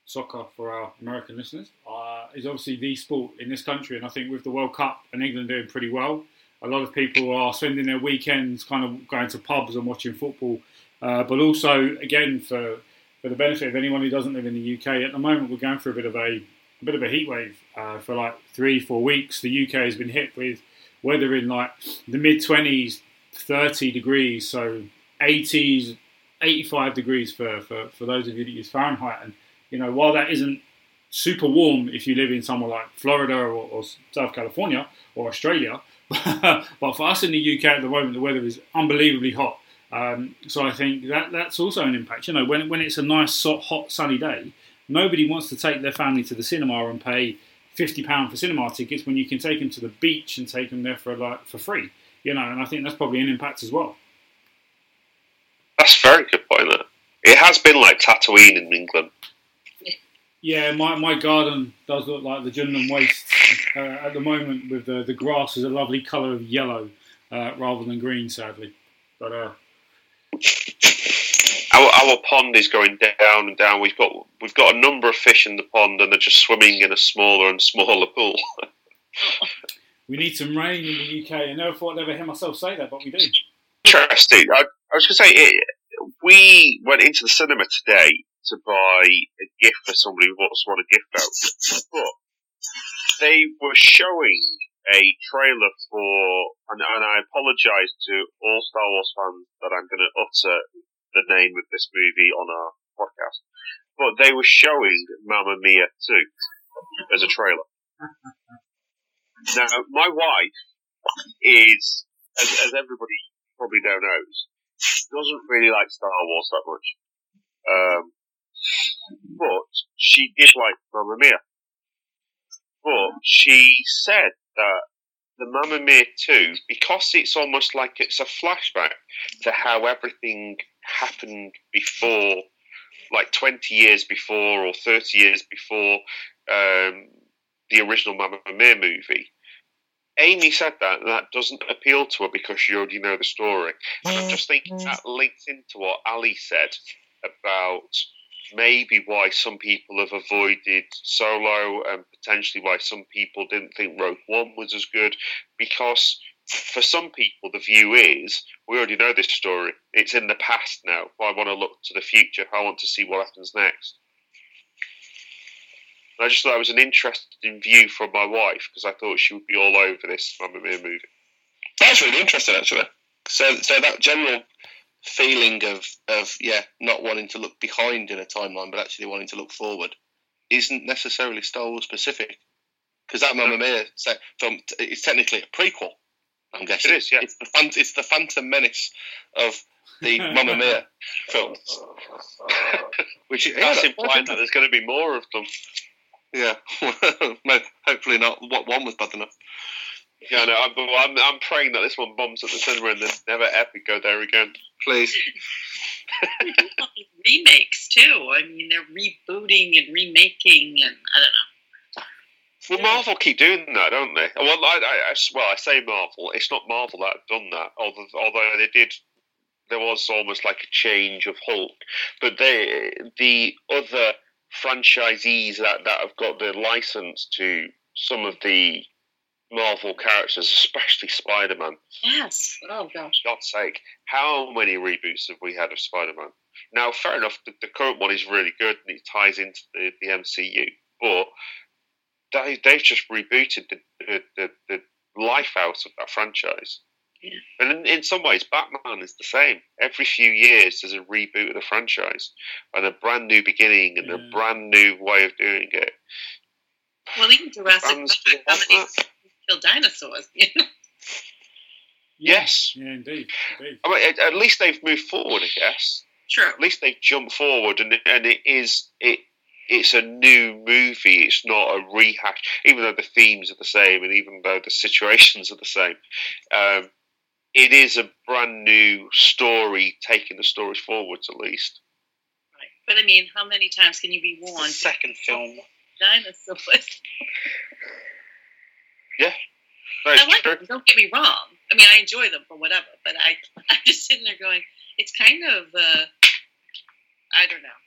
Speaker 1: soccer for our American listeners uh, is obviously the sport in this country, and I think with the World Cup and England doing pretty well, a lot of people are spending their weekends kind of going to pubs and watching football. Uh, but also, again, for for the benefit of anyone who doesn't live in the UK, at the moment we're going through a bit of a, a bit of a heat wave uh, for like three, four weeks. The UK has been hit with weather in like the mid twenties, thirty degrees, so eighties, eighty-five degrees for, for for those of you that use Fahrenheit. And you know, while that isn't super warm if you live in somewhere like Florida or, or South California or Australia, but for us in the UK at the moment, the weather is unbelievably hot. Um, so I think that that's also an impact. You know, when when it's a nice, hot, sunny day, nobody wants to take their family to the cinema and pay fifty pound for cinema tickets when you can take them to the beach and take them there for like for free. You know, and I think that's probably an impact as well.
Speaker 2: That's a very good point. That it has been like Tatooine in England.
Speaker 1: Yeah, my, my garden does look like the Jundland Waste uh, at the moment. With the the grass is a lovely colour of yellow uh, rather than green, sadly. But uh,
Speaker 2: Our, our pond is going down and down. We've got we've got a number of fish in the pond, and they're just swimming in a smaller and smaller pool.
Speaker 1: we need some rain in the UK. I never thought I'd ever hear myself say that, but we do.
Speaker 2: Interesting. I, I was going to say, it, we went into the cinema today to buy a gift for somebody who wants one a gift voucher, but they were showing a trailer for, and, and I apologise to all Star Wars fans that I'm going to utter the name of this movie on our podcast, but they were showing Mamma Mia 2 as a trailer. Now, my wife is, as, as everybody probably now knows, doesn't really like Star Wars that much. Um, but she did like Mamma Mia. But she said that the Mamma Mia 2, because it's almost like it's a flashback to how everything happened before, like 20 years before or 30 years before um, the original Mamma Mia movie, Amy said that, and that doesn't appeal to her because she already know the story. And I'm just thinking that links into what Ali said about maybe why some people have avoided Solo and potentially why some people didn't think Rogue One was as good. Because for some people, the view is we already know this story. It's in the past now. I want to look to the future. I want to see what happens next. And I just thought it was an interesting view from my wife because I thought she would be all over this Mamma Mia movie.
Speaker 4: That's really interesting, actually. So, so that general feeling of of yeah, not wanting to look behind in a timeline, but actually wanting to look forward, isn't necessarily Star Wars specific. Because that Mamma Mia film is technically a prequel. I'm guessing
Speaker 2: It is, yeah.
Speaker 4: It's the Phant- it's the Phantom Menace of the Mamma Mia films. Which is,
Speaker 2: That's
Speaker 4: yeah,
Speaker 2: implying that there's going to be more of them.
Speaker 4: Yeah, no, hopefully not. What one was bad enough.
Speaker 2: Yeah, no, I'm, I'm, I'm praying that this one bombs at the cinema and then never ever go there again.
Speaker 4: Please,
Speaker 5: remakes too. I mean, they're rebooting and remaking, and I don't know.
Speaker 2: Well, Marvel keep doing that, don't they? Well, I, I, I- well, I say Marvel. It's not Marvel that have done that, although, although they did. There was almost like a change of Hulk, but they, the other franchisees that, that have got the license to some of the Marvel characters, especially Spider Man.
Speaker 5: Yes. Oh gosh.
Speaker 2: God's sake, how many reboots have we had of Spider Man? Now, fair enough, the, the current one is really good and it ties into the, the MCU, but they, they've just rebooted the, the, the, the life out of that franchise.
Speaker 5: Yeah.
Speaker 2: And in, in some ways, Batman is the same. Every few years, there's a reboot of the franchise and a brand new beginning and
Speaker 1: Yeah.
Speaker 2: a mm. brand new way of doing it.
Speaker 5: Well, even Jurassic
Speaker 2: Fans
Speaker 5: Park, how
Speaker 2: love
Speaker 5: um,
Speaker 2: many
Speaker 5: kill dinosaurs? You know?
Speaker 2: Yes.
Speaker 1: Yeah, indeed. indeed.
Speaker 2: I mean, at, at least they've moved forward, I guess.
Speaker 5: True.
Speaker 2: at least they've jumped forward and and it is it it's a new movie it's not a rehash even though the themes are the same and even though the situations are the same um, it is a brand new story taking the stories forwards at least
Speaker 5: Right. But I mean, how many times can you be
Speaker 3: The
Speaker 5: warned?
Speaker 3: second film.
Speaker 5: Dinosaurs.
Speaker 2: That's
Speaker 5: I like
Speaker 2: true.
Speaker 5: them. Don't get me wrong. I mean, I enjoy them for whatever, but I, I'm just sitting there going, it's kind of, uh, I don't know.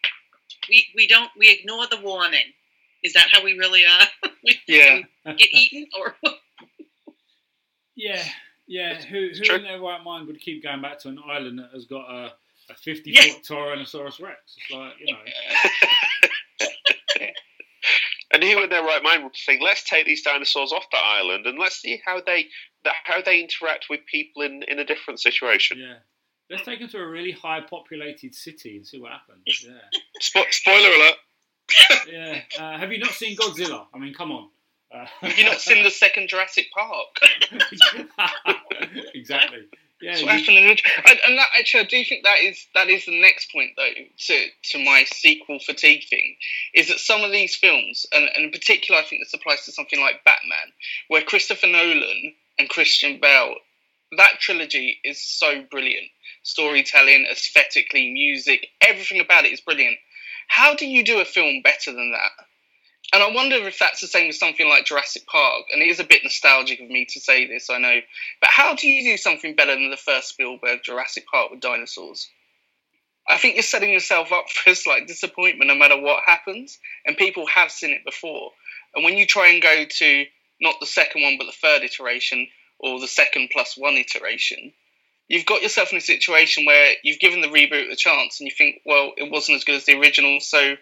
Speaker 5: We we don't we ignore the warning. Is that how we really are? we
Speaker 3: Yeah.
Speaker 5: get eaten or
Speaker 1: Yeah, yeah. Who, who
Speaker 2: true.
Speaker 1: in their right mind would keep going back to an island that has got a, a 50
Speaker 5: Yeah.
Speaker 1: foot Tyrannosaurus Rex? It's like, you know.
Speaker 2: and who in their right mind would think let's take these dinosaurs off that island and let's see how they how they interact with people in, in a different situation
Speaker 1: Yeah. Let's take them to a really high populated city and see what happens. Yeah.
Speaker 4: Spo- spoiler alert.
Speaker 1: Yeah. Uh, have you not seen Godzilla? I mean, come on. Uh,
Speaker 3: Have you not seen the second Jurassic Park?
Speaker 1: exactly. Yeah.
Speaker 3: That's
Speaker 1: you-
Speaker 3: happened in the, and, and that actually, I do think that is that is the next point though to to my sequel fatigue thing is that some of these films, and, and in particular, I think this applies to something like Batman, where Christopher Nolan and Christian Bale, that trilogy is so brilliant, storytelling, aesthetically, music, everything about it is brilliant. How do you do a film better than that? And I wonder if that's the same with something like Jurassic Park. And it is a bit nostalgic of me to say this, I know. But how do you do something better than the first Spielberg Jurassic Park with dinosaurs? I think you're setting yourself up for a slight disappointment no matter what happens. And people have seen it before. And when you try and go to not the second one, but the third iteration or the second plus one iteration, you've got yourself in a situation where you've given the reboot a chance and you think, well, it wasn't as good as the original, so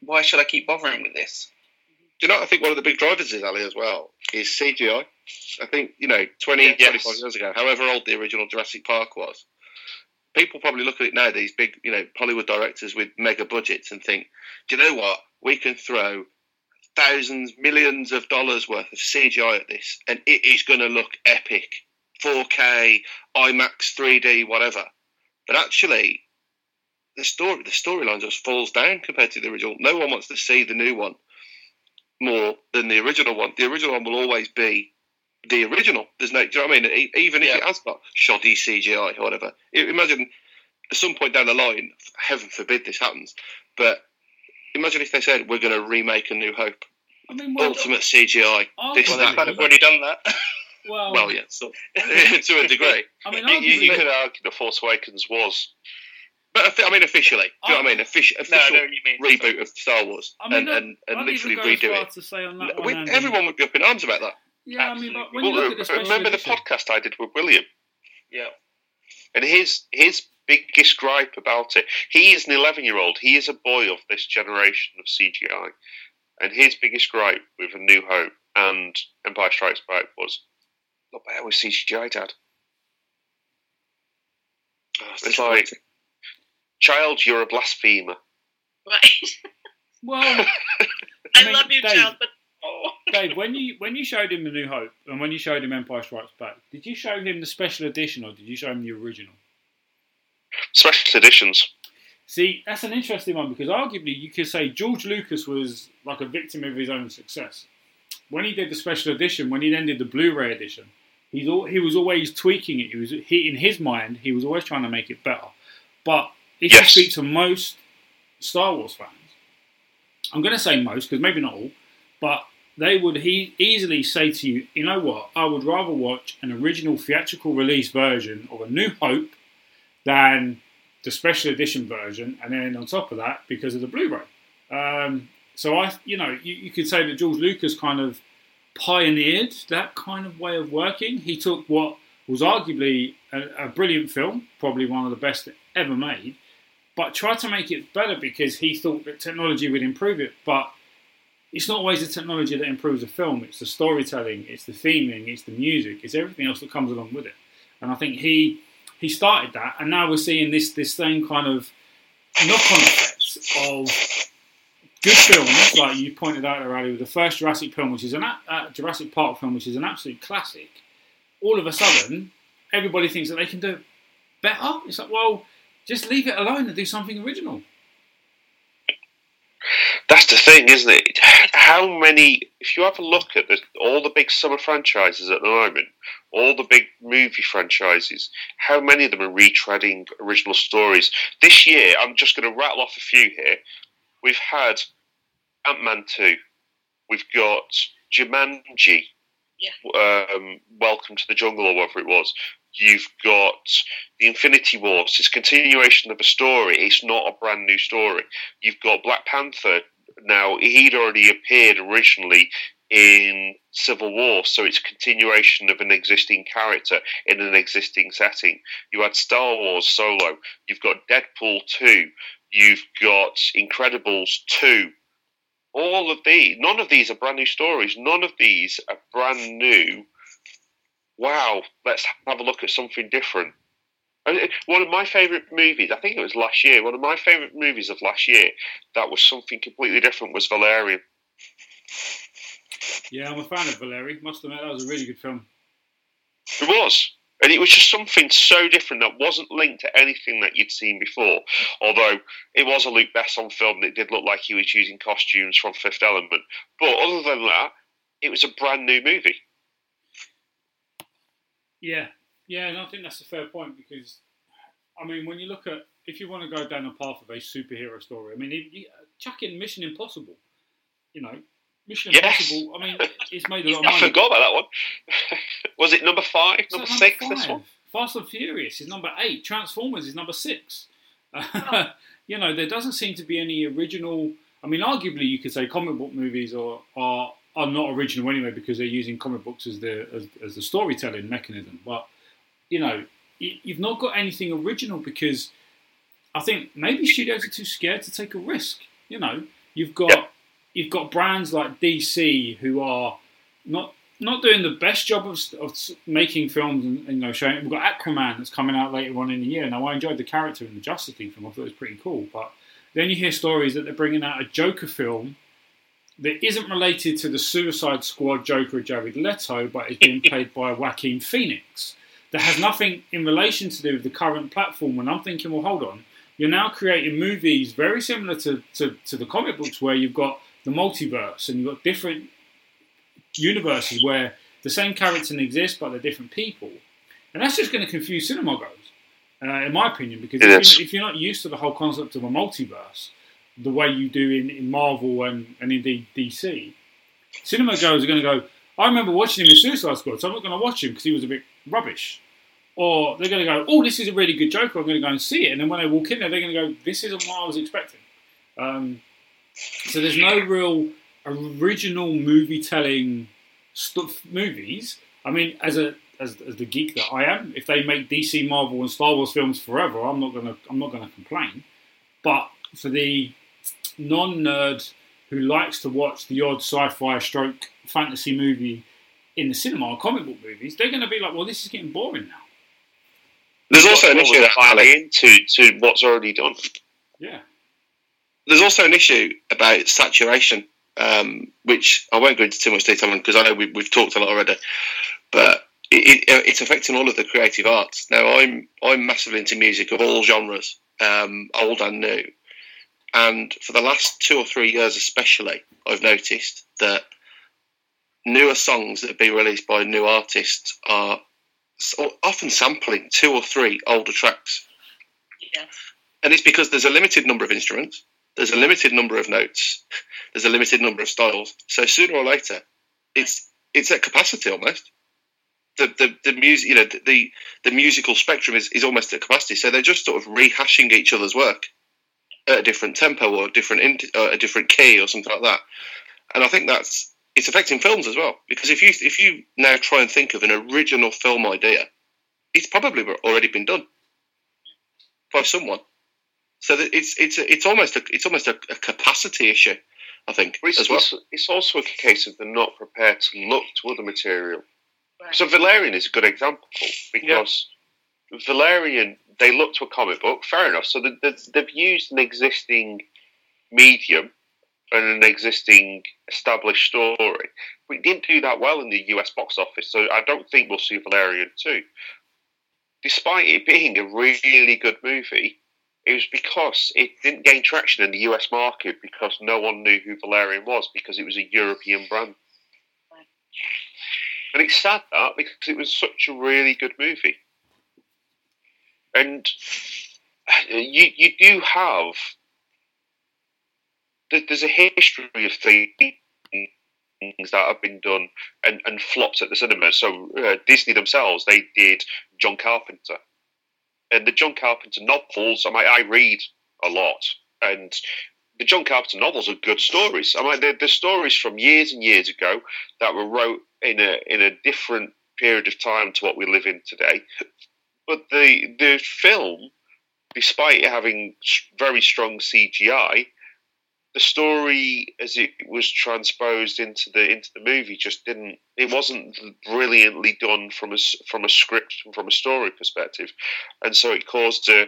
Speaker 3: why should I keep bothering with this?
Speaker 4: Do you know? I think one of the big drivers is Ali as well is CGI. I think you know 20,
Speaker 2: Yes.
Speaker 4: 25 years ago, however old the original Jurassic Park was, people probably look at it now. These big, you know, Hollywood directors with mega budgets and think, do you know what? We can throw thousands, millions of dollars worth of CGI at this, and it is going to look epic, 4K, IMAX, 3D, whatever. But actually, the story, the storyline just falls down compared to the original. No one wants to see the new one more than the original one. The original one will always be the original. There's no, do you know what I mean? Even if
Speaker 3: Yeah.
Speaker 4: it has got shoddy CGI or whatever. Imagine at some point down the line, heaven forbid this happens, but imagine if they said we're going to remake A New Hope,
Speaker 1: I mean, well,
Speaker 4: ultimate CGI. This,
Speaker 1: well,
Speaker 3: Well, they've already done that.
Speaker 1: Well,
Speaker 4: Well, yeah, so, to a degree.
Speaker 1: I mean,
Speaker 2: You, you, you could argue the Force Awakens was.
Speaker 4: But I mean, officially, do you know what I mean? Offici-
Speaker 3: No, I
Speaker 4: official
Speaker 3: know what you mean.
Speaker 4: reboot of Star Wars,
Speaker 1: I mean,
Speaker 4: and, and, and literally
Speaker 1: even go as
Speaker 4: redo it.
Speaker 1: to say on that
Speaker 4: We-
Speaker 1: one,
Speaker 4: everyone would be up in arms about that.
Speaker 1: Yeah, I mean, but when
Speaker 2: Well,
Speaker 1: you look at the special
Speaker 2: remember the podcast I did with William,
Speaker 3: Yeah.
Speaker 2: And his his biggest gripe about it. He is an eleven year old. He is a boy of this generation of CGI, and his biggest gripe with A New Hope and Empire Strikes Back was, "Not better with CGI, Dad."
Speaker 4: Oh,
Speaker 2: It's like, child, you're a blasphemer.
Speaker 5: Right.
Speaker 1: well,
Speaker 5: I,
Speaker 1: mean,
Speaker 5: love you,
Speaker 1: Dave-
Speaker 5: child, but oh.
Speaker 1: Dave, when you when you showed him the New Hope and when you showed him Empire Strikes Back, did you show him the special edition or did you show him the original?
Speaker 2: Special editions.
Speaker 1: See, that's an interesting one because arguably you could say George Lucas was like a victim of his own success. When he did the special edition, when he then did the Blu-ray edition, he's all, he was always tweaking it. He was he in his mind he was always trying to make it better. But if
Speaker 2: Yes.
Speaker 1: you speak to most Star Wars fans, I'm going to say most because maybe not all, but they would he easily say to you, you know what? I would rather watch an original theatrical release version of A New Hope than the special edition version, and then on top of that, because of the Blu-ray. Um, so I, you know, you, you could say that George Lucas kind of pioneered that kind of way of working. He took what was arguably a, a brilliant film, probably one of the best ever made, but tried to make it better because he thought that technology would improve it. But it's not always the technology that improves a film. It's the storytelling, it's the theming, it's the music, it's everything else that comes along with it. And I think he he started that, and now we're seeing this this same kind of knock-on effects of good films, like you pointed out already, with the first Jurassic film, which is an uh, Jurassic Park film, which is an absolute classic. All of a sudden, everybody thinks that they can do better. It's like, well, just leave it alone and do something original.
Speaker 2: That's the thing, isn't it? How many? If you have a look at the, all the big summer franchises at the moment, all the big movie franchises, how many of them are retreading original stories? This year, I'm just going to rattle off a few here. We've had Ant Man two. We've got Jumanji. Um, Welcome to the Jungle, or whatever it was. You've got the Infinity Wars. It's a continuation of a story. It's not a brand new story. You've got Black Panther. Now he'd already appeared originally in Civil War, so it's continuation of an existing character in an existing setting. You had Star Wars Solo. You've got Deadpool two. You've got Incredibles two. All of these, none of these are brand new stories. None of these are brand new. Wow, let's have a look at something different. One of my favourite movies, I think it was last year, one of my favourite movies of last year that was something completely different was Valerian.
Speaker 1: Yeah, I'm a fan of Valerian. Must admit, that was a really good film.
Speaker 2: It was. And it was just something so different that wasn't linked to anything that you'd seen before. Although it was a Luc Besson film, and it did look like he was using costumes from Fifth Element. But other than that, it was a brand new movie.
Speaker 1: Yeah, yeah, and I think that's a fair point because, I mean, when you look at if you want to go down the path of a superhero story, I mean, you, you, chuck in Mission Impossible, you know, Mission
Speaker 2: Yes.
Speaker 1: Impossible. I mean, it's made a lot of money.
Speaker 2: I forgot about that one. was it number five, number
Speaker 1: number
Speaker 2: six? This one.
Speaker 1: Fast and Furious is number eight. Transformers is number six. Oh. you know, there doesn't seem to be any original. I mean, arguably, you could say comic book movies are are, are not original anyway because they're using comic books as the as, as the storytelling mechanism. But you know, you, you've not got anything original because I think maybe studios are too scared to take a risk. You know, you've got
Speaker 2: Yeah.
Speaker 1: you've got brands like DC who are not not doing the best job of, of making films and, and, you know showing. We've got Aquaman that's coming out later on in the year. Now I enjoyed the character in the Justice League film. I thought it was pretty cool. But then you hear stories that they're bringing out a Joker film that isn't related to the Suicide Squad Joker of Jared Leto, but is being played by Joaquin Phoenix. That has nothing in relation to do with the current platform. And I'm thinking, well, hold on. You're now creating movies very similar to, to, to the comic books where you've got the multiverse and you've got different universes where the same characters exist but they're different people. And that's just going to confuse cinema goers, uh, in my opinion, because if you're, if you're not used to the whole concept of a multiverse, the way you do in, in Marvel and, and indeed DC, cinema goers are going to go, I remember watching him in Suicide Squad, so I'm not going to watch him because he was a bit rubbish. Or they're going to go, oh, this is a really good Joker. I'm going to go and see it. And then when they walk in there, they're going to go, this isn't what I was expecting. Um, so there's no real original movie telling stuff movies. I mean, as a as, as the geek that I am, if they make DC, Marvel, and Star Wars films forever, I'm not gonna I'm not gonna complain. But for the non-nerd who likes to watch the odd sci-fi stroke fantasy movie in the cinema, or comic book movies, they're going to be like, well, this is getting boring now.
Speaker 4: There's also an issue
Speaker 2: was
Speaker 4: that
Speaker 2: tie into to what's already done.
Speaker 1: Yeah.
Speaker 4: there's also an issue about saturation, um, which I won't go into too much detail on because I know we, we've talked a lot already. But it, it, it's affecting all of the creative arts. Now, I'm I'm massively into music of all genres, um, old and new. And for the last two or three years, especially, I've noticed that newer songs that are being released by new artists are often sampling two or three older tracks
Speaker 5: Yes.
Speaker 4: and it's because there's a limited number of instruments, there's a limited number of notes, there's a limited number of styles. So sooner or later, it's it's at capacity almost. The the, the music, you know, the, the the musical spectrum is, is almost at capacity. So they're just sort of rehashing each other's work at a different tempo or a different in, or a different key or something like that. And I think that's it's affecting films as well because if you if you now try and think of an original film idea, it's probably already been done by someone. So that it's it's a, it's almost a, it's almost a, a capacity issue, I think,
Speaker 2: it's,
Speaker 4: as well.
Speaker 2: it's, it's also a case of they're not prepared to look to other material.
Speaker 5: Right.
Speaker 2: So Valerian is a good example because Valerian they look to a comic book, fair enough. So they, they, they've used an existing medium and an existing established story, but it didn't do that well in the US box office. So I don't think we'll see Valerian two. Despite it being a really good movie, it was because it didn't gain traction in the US market because no one knew who Valerian was because it was a European brand. And it's sad that because it was such a really good movie. And uh, you you do have there's a history of things that have been done and, and flopped at the cinema. So uh, Disney themselves they did John Carpenter, and the John Carpenter novels. I mean, I read a lot, and the John Carpenter novels are good stories. I mean, they're, they're stories from years and years ago that were wrote in a in a different period of time to what we live in today. But the the film, despite having very strong CGI, the story as it was transposed into the into the movie just didn't. It wasn't brilliantly done from a from a script and from a story perspective, and so it caused a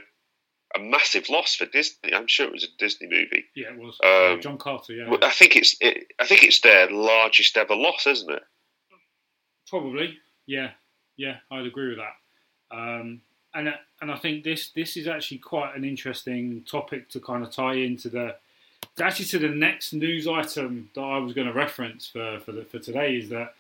Speaker 2: a massive loss for Disney. I'm sure it was a Disney movie.
Speaker 1: Yeah, it was.
Speaker 2: Um,
Speaker 1: John Carter, yeah.
Speaker 2: I think it's it, I think it's their largest ever loss, isn't it?
Speaker 1: Probably, yeah, yeah, I'd agree with that. Um, and and I think this this is actually quite an interesting topic to kind of tie into the actually to the next news item that I was going to reference for for, the, for today is that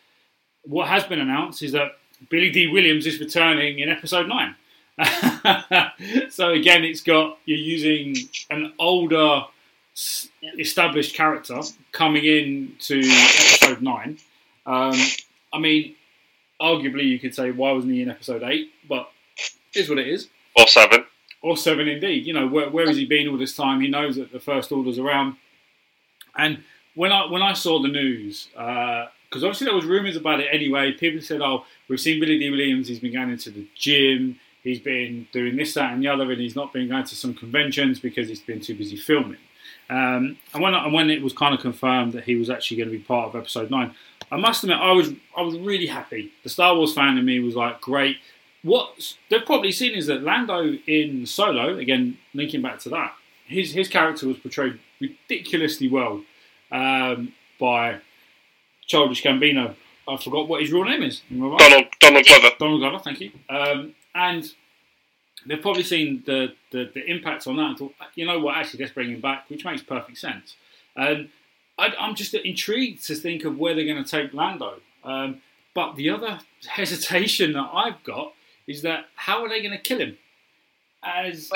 Speaker 1: what has been announced is that Billy Dee Williams is returning in episode nine. so again, it's got you're using an older established character coming in to episode nine. Um, I mean, arguably you could say why wasn't he in episode eight, but is what it is.
Speaker 2: Or seven.
Speaker 1: Or seven indeed. You know, where, where has he been all this time? He knows that the first order's around. And when I when I saw the news, because obviously there was rumours about it anyway. People said, "Oh, we've seen Billy Dee Williams. He's been going into the gym. He's been doing this, that, and the other, and he's not been going to some conventions because he's been too busy filming." Um, and when and when it was kind of confirmed that he was actually going to be part of episode nine, I must admit I was I was really happy. The Star Wars fan in me was like, "Great." What they've probably seen is that Lando in Solo, again linking back to that, his his character was portrayed ridiculously well um, by Childish Gambino. I forgot what his real name is. Am
Speaker 4: Donald Donald Glover.
Speaker 1: Donald Glover, thank you. Um, and they've probably seen the, the, the impact on that and thought, you know what, actually, let's bring him back, which makes perfect sense. And I, I'm just intrigued to think of where they're going to take Lando. Um, but the other hesitation that I've got is that how are they going to kill him? As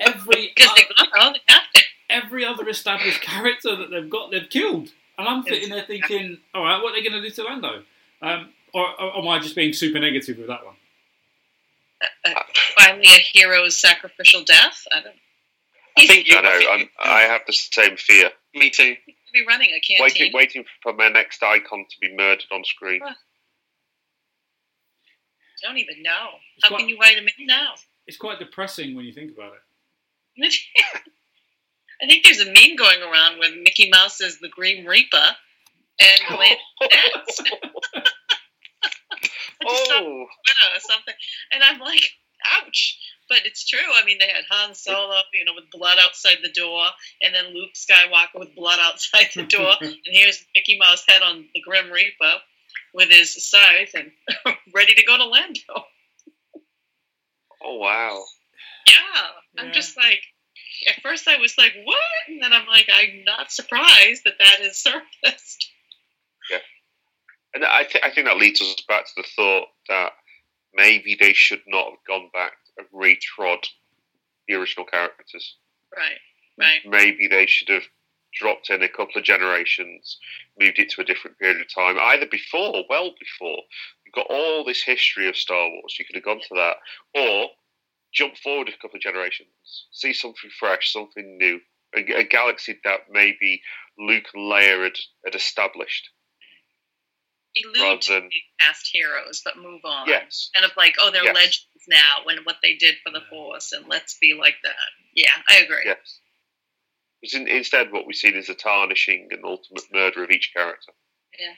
Speaker 1: every
Speaker 5: Because they got all they have to.
Speaker 1: every other established character that they've got, they've killed. And I'm sitting there thinking, all right, what are they going to do to Lando? Um, or, or am I just being super negative with that one?
Speaker 5: Uh, uh, finally, a hero's sacrificial death. I don't.
Speaker 3: I think you
Speaker 2: I know. I'm, I have the same fear.
Speaker 3: Me too.
Speaker 5: He be running a canteen.
Speaker 2: Waiting, waiting for my next icon to be murdered on screen.
Speaker 5: Don't even know.
Speaker 1: It's
Speaker 5: How
Speaker 1: quite-
Speaker 5: can you write him in now?
Speaker 1: It's quite depressing when you think about it.
Speaker 5: I think there's a meme going around where Mickey Mouse is the Grim Reaper and Lance
Speaker 2: Oh,
Speaker 5: or something. And I'm like, ouch. But it's true. I mean, they had Han Solo, you know, with blood outside the door, and then Luke Skywalker with blood outside the door, and here's Mickey Mouse head on the Grim Reaper with his scythe and ready to go to Lando.
Speaker 2: oh wow.
Speaker 5: Yeah, I'm just like, at first I was like, what? And then I'm like, I'm not surprised that that has surfaced.
Speaker 2: Yeah, and I, th- I think that leads us back to the thought that maybe they should not have gone back and retrod the original characters.
Speaker 5: Right, right.
Speaker 2: Maybe they should have dropped in a couple of generations, moved it to a different period of time, either before, well before. You've got all this history of Star Wars. You could have gone to that, or jump forward a couple of generations, see something fresh, something new, a, a galaxy that maybe Luke and Leia had, had established.
Speaker 5: Elude
Speaker 2: than-
Speaker 5: past heroes, but move on.
Speaker 2: Yes.
Speaker 5: Kind of like, oh, they're
Speaker 2: Yes.
Speaker 5: legends now, and what they did for the Force, and let's be like that. Yeah, I agree.
Speaker 2: Yes. Because in, instead, what we've seen is a tarnishing and ultimate murder of each character.
Speaker 5: Yeah.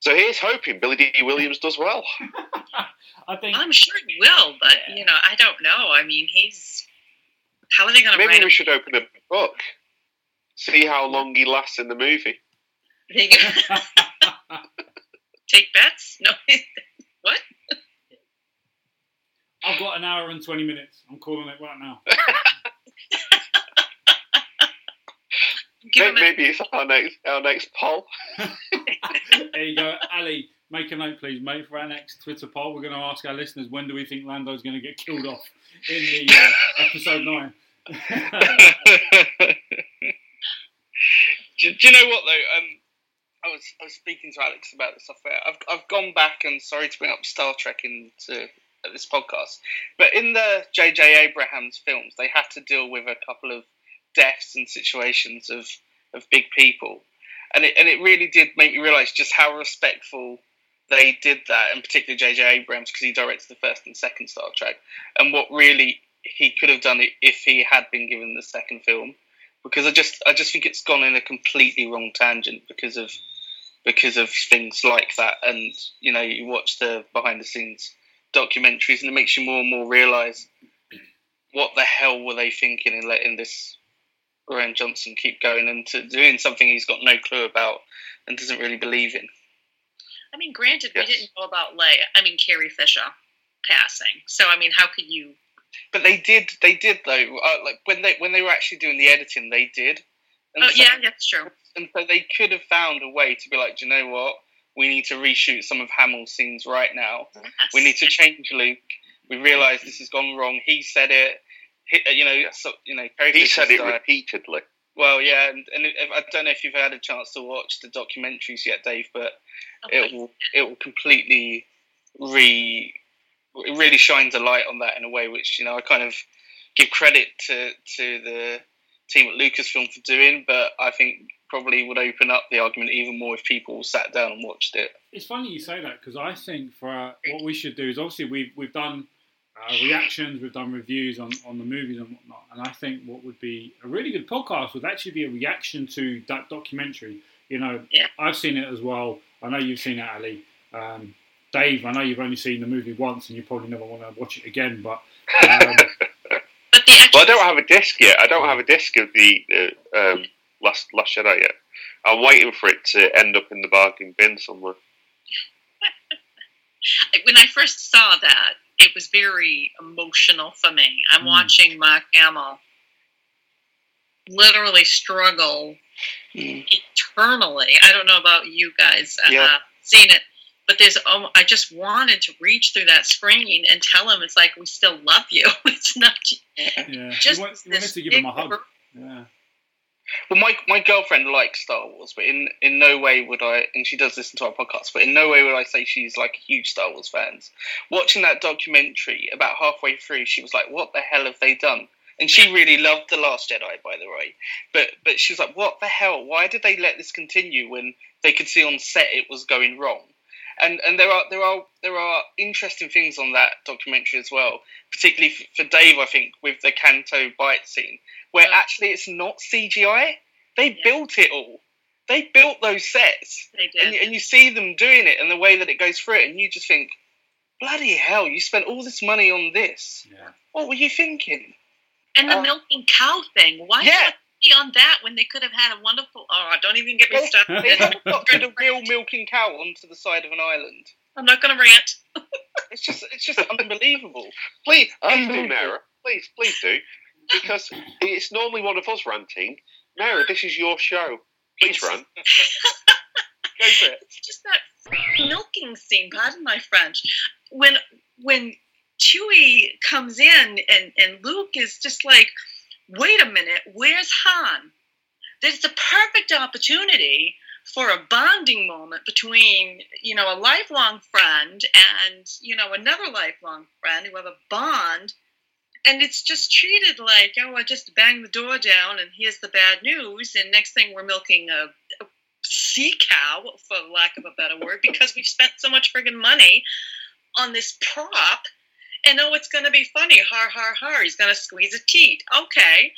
Speaker 2: So here's hoping Billy Dee Williams does well.
Speaker 1: I think
Speaker 5: I'm sure he will, but
Speaker 1: Yeah.
Speaker 5: you know, I don't know. I mean, he's. How are they going to
Speaker 2: Maybe
Speaker 5: write
Speaker 2: we
Speaker 5: a
Speaker 2: should open a book, see how long he lasts in the movie.
Speaker 5: They take bets? No.
Speaker 1: I've got an hour and 20 minutes. I'm calling it right now.
Speaker 5: Give him a,
Speaker 2: Maybe it's our next our next poll.
Speaker 1: there you go. Ali, make a note, please, mate, for our next Twitter poll. We're going to ask our listeners when do we think Lando's going to get killed off in the uh, episode 9.
Speaker 3: do, do you know what though? Um, I was I was speaking to Alex about this software. I've I've gone back and sorry to bring up Star Trek into uh, this podcast, but in the J.J. Abrams films, they had to deal with a couple of deaths and situations of of big people, and it and it really did make me realise just how respectful they did that, and particularly J.J. Abrams because he directed the first and second Star Trek, and what really he could have done if he had been given the second film because I just I just think it's gone in a completely wrong tangent because of because of things like that. And you know, you watch the behind the scenes documentaries, and it makes you more and more realize what the hell were they thinking in letting this Rian Johnson keep going into doing something he's got no clue about and doesn't really believe in.
Speaker 5: I mean, granted,
Speaker 2: Yes.
Speaker 5: we didn't know about Leia. I mean, Carrie Fisher passing. So, I mean, how could you?
Speaker 3: But they did, they did though. Uh, like when they when they were actually doing the editing, they did. And
Speaker 5: Oh,
Speaker 3: so-
Speaker 5: yeah, that's true.
Speaker 3: and so they could have found a way to be like, do you know what? We need to reshoot some of Hamill's scenes right now. We need to change Luke. We realise this has gone wrong. He said it. He, uh, you know, so, you know. Carrie
Speaker 2: He said it
Speaker 3: died.
Speaker 2: repeatedly.
Speaker 3: Well, yeah, and, and if, I don't know if you've had a chance to watch the documentaries yet, Dave, but it will it will completely re it really shines a light on that in a way which you know I kind of give credit to to the team at Lucasfilm for doing, but I think probably would open up the argument even more if people sat down and watched it.
Speaker 1: It's funny you say that because I think for uh, what we should do is obviously we've we've done uh, reactions, we've done reviews on, on the movies and whatnot, and I think what would be a really good podcast would actually be a reaction to that documentary. You know,
Speaker 5: Yeah.
Speaker 1: I've seen it as well. I know you've seen it, Ali. Um, Dave, I know you've only seen the movie once, and you probably never want to watch it again. But um,
Speaker 5: But the actual,
Speaker 2: Well, I don't have a disc yet. I don't have a disc of the uh, um, last Last Jedi yet. I'm waiting for it to end up in the bargain bin somewhere.
Speaker 5: when I first saw that, it was very emotional for me. I'm
Speaker 1: Mm.
Speaker 5: watching Mark Hamill literally struggle
Speaker 3: Mm.
Speaker 5: eternally. I don't know about you guys uh,
Speaker 3: Yeah.
Speaker 5: seen it, but there's um, I just wanted to reach through that screen and tell him it's like we still love you. It's not
Speaker 1: yeah,
Speaker 5: just
Speaker 1: you, want, you wanted to give him a hug. Yeah,
Speaker 3: Well, my my girlfriend likes Star Wars, but in in no way would I. And she does listen to our podcast, but in no way would I say she's like a huge Star Wars fan. Watching that documentary, about halfway through, she was like, "What the hell have they done?" And she really loved the Last Jedi, by the way. But but she was like, "What the hell? Why did they let this continue when they could see on set it was going wrong?" And and there are there are there are interesting things on that documentary as well, particularly for Dave, I think, with the Canto Bight scene, where
Speaker 5: Yeah.
Speaker 3: actually it's not CGI. They
Speaker 5: Yeah.
Speaker 3: built it all. They built those sets,
Speaker 5: They did.
Speaker 3: and, and you see them doing it and the way that it goes through it, and you just think, bloody hell, you spent all this money on this.
Speaker 1: Yeah.
Speaker 3: What were you thinking?
Speaker 5: And the
Speaker 3: Uh,
Speaker 5: milking cow thing. Why
Speaker 3: Yeah.
Speaker 5: On that when they could have had a wonderful? Oh, don't even get me started.
Speaker 3: They have got a real milking cow onto the side of an island.
Speaker 5: I'm not going to rant.
Speaker 3: It's just, it's just unbelievable.
Speaker 2: Please, please do. Mara. Please, please do. Because it's normally one of us ranting. Mara, this is your show. Please rant.
Speaker 3: Go for it.
Speaker 5: It's just that milking scene. Pardon my French. When when Chewie comes in and and Luke is just like, wait a minute, where's Han? There's a perfect opportunity for a bonding moment between you know a lifelong friend and you know another lifelong friend who have a bond and it's just treated like oh i just banged the door down and here's the bad news and next thing we're milking a, a sea cow for lack of a better word because we've spent so much friggin' money on this prop and oh it's going to be funny har har har he's going to squeeze a teat okay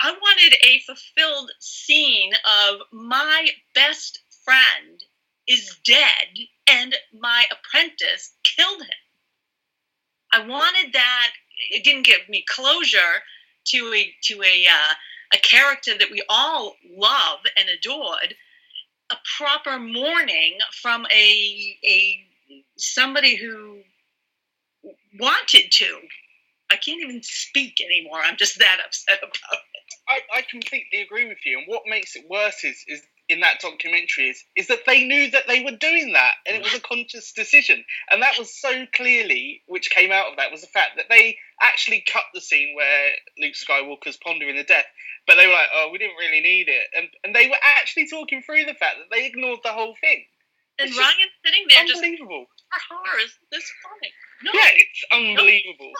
Speaker 5: I wanted a fulfilled scene of my best friend is dead and my apprentice killed him. I wanted that. It didn't give me closure to a to a uh, a character that we all love and adored. A proper mourning from a a somebody who wanted to. I can't even speak anymore. I'm just that upset about it.
Speaker 3: I, I completely agree with you. And what makes it worse is, is in that documentary is, is that they knew that they were doing that and it was a conscious decision. And that was so clearly, which came out of that, was the fact that they actually cut the scene where Luke Skywalker's pondering the death. But they were like, oh, we didn't really need it. And, and they were actually talking through the fact that they ignored the whole thing.
Speaker 5: And
Speaker 3: It's just
Speaker 5: Rian sitting there just
Speaker 3: Unbelievable.
Speaker 5: har is this funny? No,
Speaker 3: Yeah, it's unbelievable.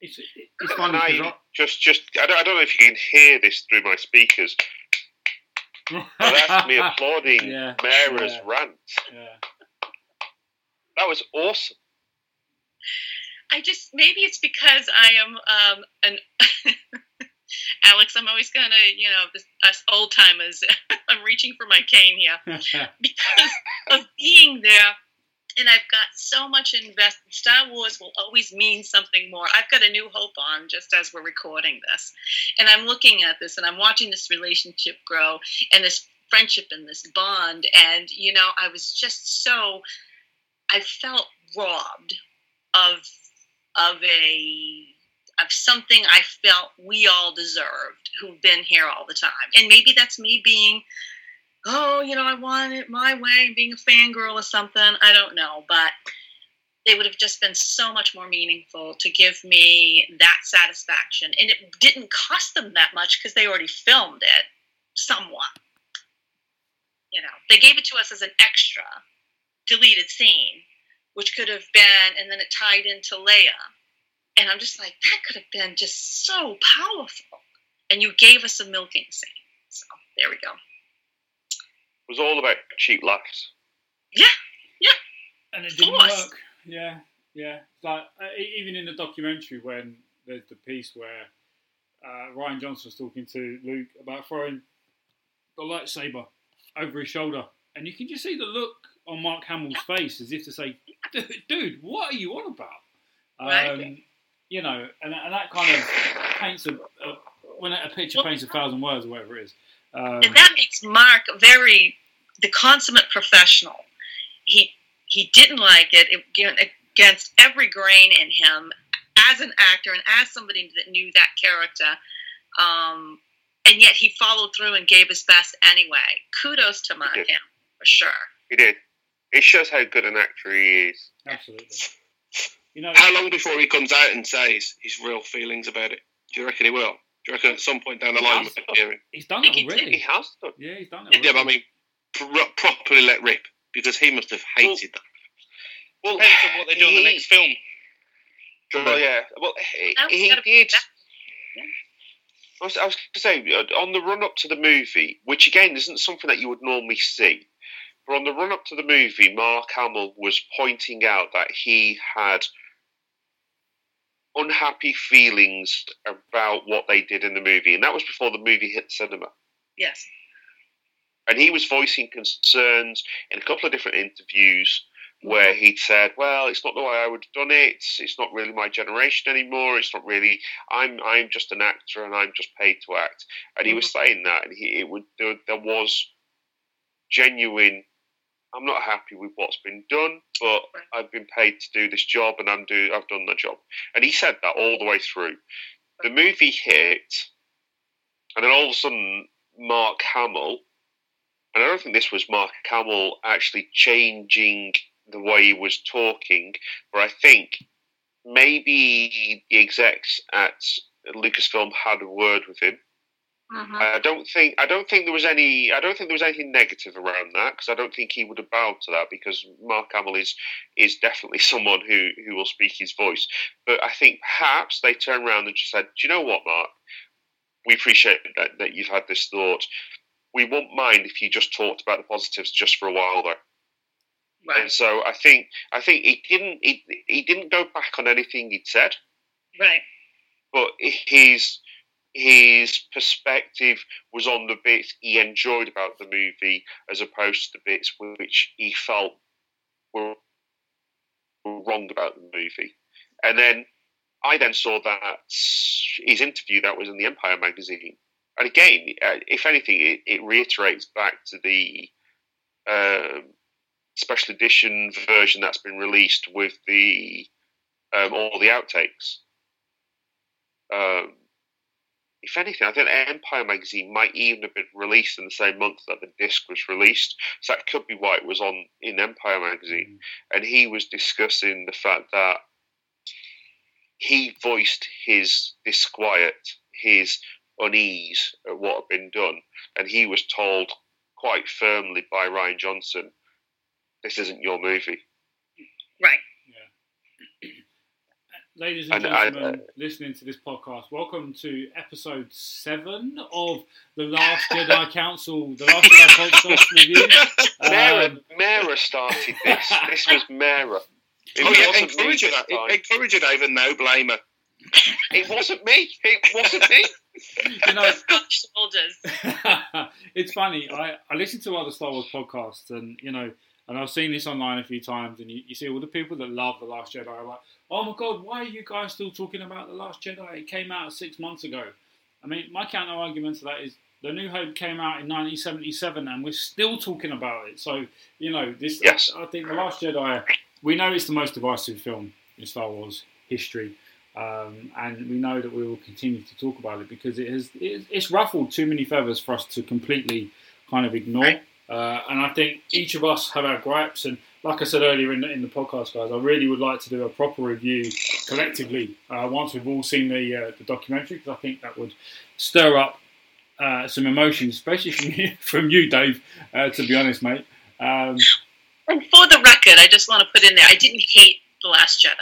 Speaker 1: It's, it's
Speaker 2: And
Speaker 1: funny
Speaker 2: I
Speaker 1: 'cause
Speaker 2: just, just, I don't, I don't know if you can hear this through my speakers,
Speaker 1: I-
Speaker 2: that's me applauding
Speaker 1: Yeah,
Speaker 2: Mara's
Speaker 1: yeah.
Speaker 2: rant.
Speaker 1: yeah.
Speaker 2: That was awesome.
Speaker 5: I just maybe it's because I am um an Alex. I'm always gonna you know this, us old timers. I'm reaching for my cane here because of being there. And I've got so much invested. Star Wars will always mean something more. I've got a new hope on just as we're recording this. And I'm looking at this and I'm watching this relationship grow and this friendship and this bond. And, you know, I was just so, I felt robbed of, of a, of something I felt we all deserved who've been here all the time. And maybe that's me being oh, you know, I want it my way, being a fangirl or something. I don't know, but it would have just been so much more meaningful to give me that satisfaction. And it didn't cost them that much because they already filmed it somewhat. You know, they gave it to us as an extra deleted scene, which could have been, and then it tied into Leia. And I'm just like, that could have been just so powerful. And you gave us a milking scene. So there we go.
Speaker 2: It was all about cheap laughs. Yeah, yeah.
Speaker 1: And it didn't
Speaker 5: Force.
Speaker 1: work. Yeah, yeah. Like uh, even in the documentary when there's the piece where uh, Rian Johnson's talking to Luke about throwing the lightsaber over his shoulder, and you can just see the look on Mark Hamill's face as if to say, "Dude, dude what are you on about?"
Speaker 5: Right.
Speaker 1: You know, and, and that kind of paints a, a when a picture paints a thousand words or whatever it is. Um,
Speaker 5: and that makes Mark very the consummate professional. He he didn't like it, it against every grain in him as an actor and as somebody that knew that character. Um, and yet he followed through and gave his best anyway. Kudos to Mark
Speaker 2: He
Speaker 5: Hamill for sure.
Speaker 2: He did. It shows how good an actor he is.
Speaker 1: absolutely. You know,
Speaker 4: How long before he comes out and says his real feelings about it? Do you reckon he will? Do you reckon at some point down the line we'll be hearing?
Speaker 1: He's done it
Speaker 5: he did.
Speaker 2: He has done.
Speaker 1: Yeah, he's done it.
Speaker 4: Yeah, but I mean, pro- properly let rip because he must have hated that.
Speaker 2: Well,
Speaker 3: Depends on what they do in the next film.
Speaker 2: Well, yeah. Well, he, he did. I was, I was going to say, uh, on the run up to the movie, which again isn't something that you would normally see, but on the run up to the movie, Mark Hamill was pointing out that he had unhappy feelings about what they did in the movie, and that was before the movie hit cinema.
Speaker 5: Yes.
Speaker 2: And he was voicing concerns in a couple of different interviews where he'd said, "Well, it's not the way I would have done it. It's not really my generation anymore. It's not really. I'm I'm just an actor and I'm just paid to act." And he was mm-hmm. saying that, and he it would there, there was genuine. I'm not happy with what's been done, but I've been paid to do this job, and I'm do I've done the job. And he said that all the way through. The movie hit, and then all of a sudden, Mark Hamill and I don't think this was Mark Hamill actually changing the way he was talking, but I think maybe the execs at Lucasfilm had a word with him.
Speaker 5: Mhm.
Speaker 2: I don't think I don't think there was any I don't think there was anything negative around that because I don't think he would have bowed to that because Mark Hamill is is definitely someone who who will speak his voice. But I think perhaps they turned around and just said, "Do you know what, Mark? We appreciate that, that you've had this thought. We won't mind if you just talked about the positives just for a while, though." And so I think I think he didn't he, he didn't go back on anything he'd said
Speaker 5: Right.
Speaker 2: but his his perspective was on the bits he enjoyed about the movie as opposed to the bits which he felt were, wrong about the movie. And then I then saw that his interview that was in the Empire magazine, and again, uh, if anything, it, it reiterates back to the um, special edition version that's been released with the um, all the outtakes. Um, if anything, I think Empire magazine might even have been released in the same month that the disc was released. So that could be why it was on in Empire magazine. Mm. And he was discussing the fact that he voiced his disquiet, his unease at what had been done, and he was told quite firmly by Rian Johnson, "This isn't your movie."
Speaker 5: Right.
Speaker 1: Ladies and
Speaker 2: And I-
Speaker 1: gentlemen, listening to this podcast, welcome to episode seven of the Last Jedi Council, the Last Jedi podcast review.
Speaker 2: Mara,
Speaker 1: Um,
Speaker 2: Mara started this. this was Mara. It
Speaker 4: oh yeah,
Speaker 2: wasn't me
Speaker 4: encourage her.
Speaker 2: time.
Speaker 4: Encourage her, David. No blame her.
Speaker 2: It wasn't me. It wasn't me.
Speaker 1: you know,
Speaker 5: Shoulders.
Speaker 1: it's funny. I, I listen to other Star Wars podcasts, and you know, and I've seen this online a few times, and you, you see all the people that love the Last Jedi are like, "Oh my God, why are you guys still talking about the Last Jedi? It came out six months ago." I mean, my counter argument to that is the New Hope came out in 1977, and we're still talking about it. So you know, this.
Speaker 2: Yes.
Speaker 1: I think the Last Jedi. We know it's the most divisive film in Star Wars history. Um, and we know that we will continue to talk about it because it has it, it's ruffled too many feathers for us to completely kind of ignore. Uh, and I think each of us have our gripes. And like I said earlier in the, in the podcast, guys, I really would like to do a proper review collectively uh, once we've all seen the uh, the documentary because I think that would stir up uh, some emotions, especially from you, from you Dave. Uh, to be honest, mate. Um,
Speaker 5: And for the record, I just want to put in there, I didn't hate The Last Jedi.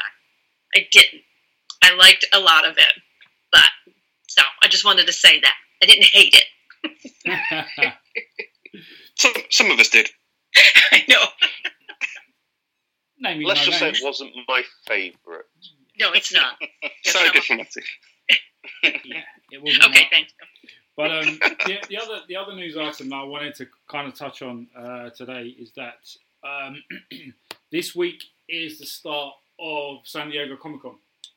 Speaker 5: I didn't. I liked a lot of it. But, so, I just wanted to say that. I didn't hate it.
Speaker 4: Some some of us did.
Speaker 5: I know.
Speaker 1: Naming
Speaker 2: Let's
Speaker 1: no
Speaker 2: just say it wasn't my favourite.
Speaker 5: No, it's not.
Speaker 4: So
Speaker 5: not.
Speaker 4: diplomatic.
Speaker 1: Yeah, it wasn't
Speaker 5: Okay,
Speaker 1: my-
Speaker 5: thanks.
Speaker 1: But um, the, the other the other news item that I wanted to kind of touch on uh, today is that um, this week is the start of San Diego Comic Con,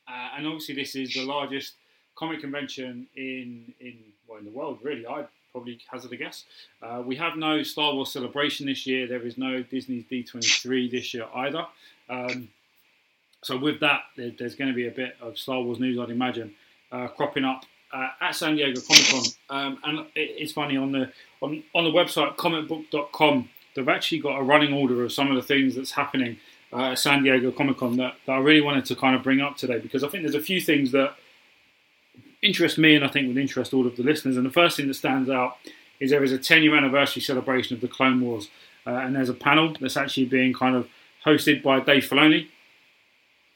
Speaker 1: uh, and obviously this is the largest comic convention in in well in the world. Really, I probably hazard a guess. Uh, we have no Star Wars celebration this year. There is no Disney's D23 this year either. Um, so with that, there, there's going to be a bit of Star Wars news, I'd imagine, uh, cropping up uh, at San Diego Comic Con. Um, and it, it's funny on the on, on the website comicbook.com, they've actually got a running order of some of the things that's happening uh, at San Diego Comic Con that, that I really wanted to kind of bring up today because I think there's a few things that interest me and I think would interest all of the listeners. And the first thing that stands out is there is a 10 year anniversary celebration of the Clone Wars, uh, and there's a panel that's actually being kind of hosted by Dave Filoni.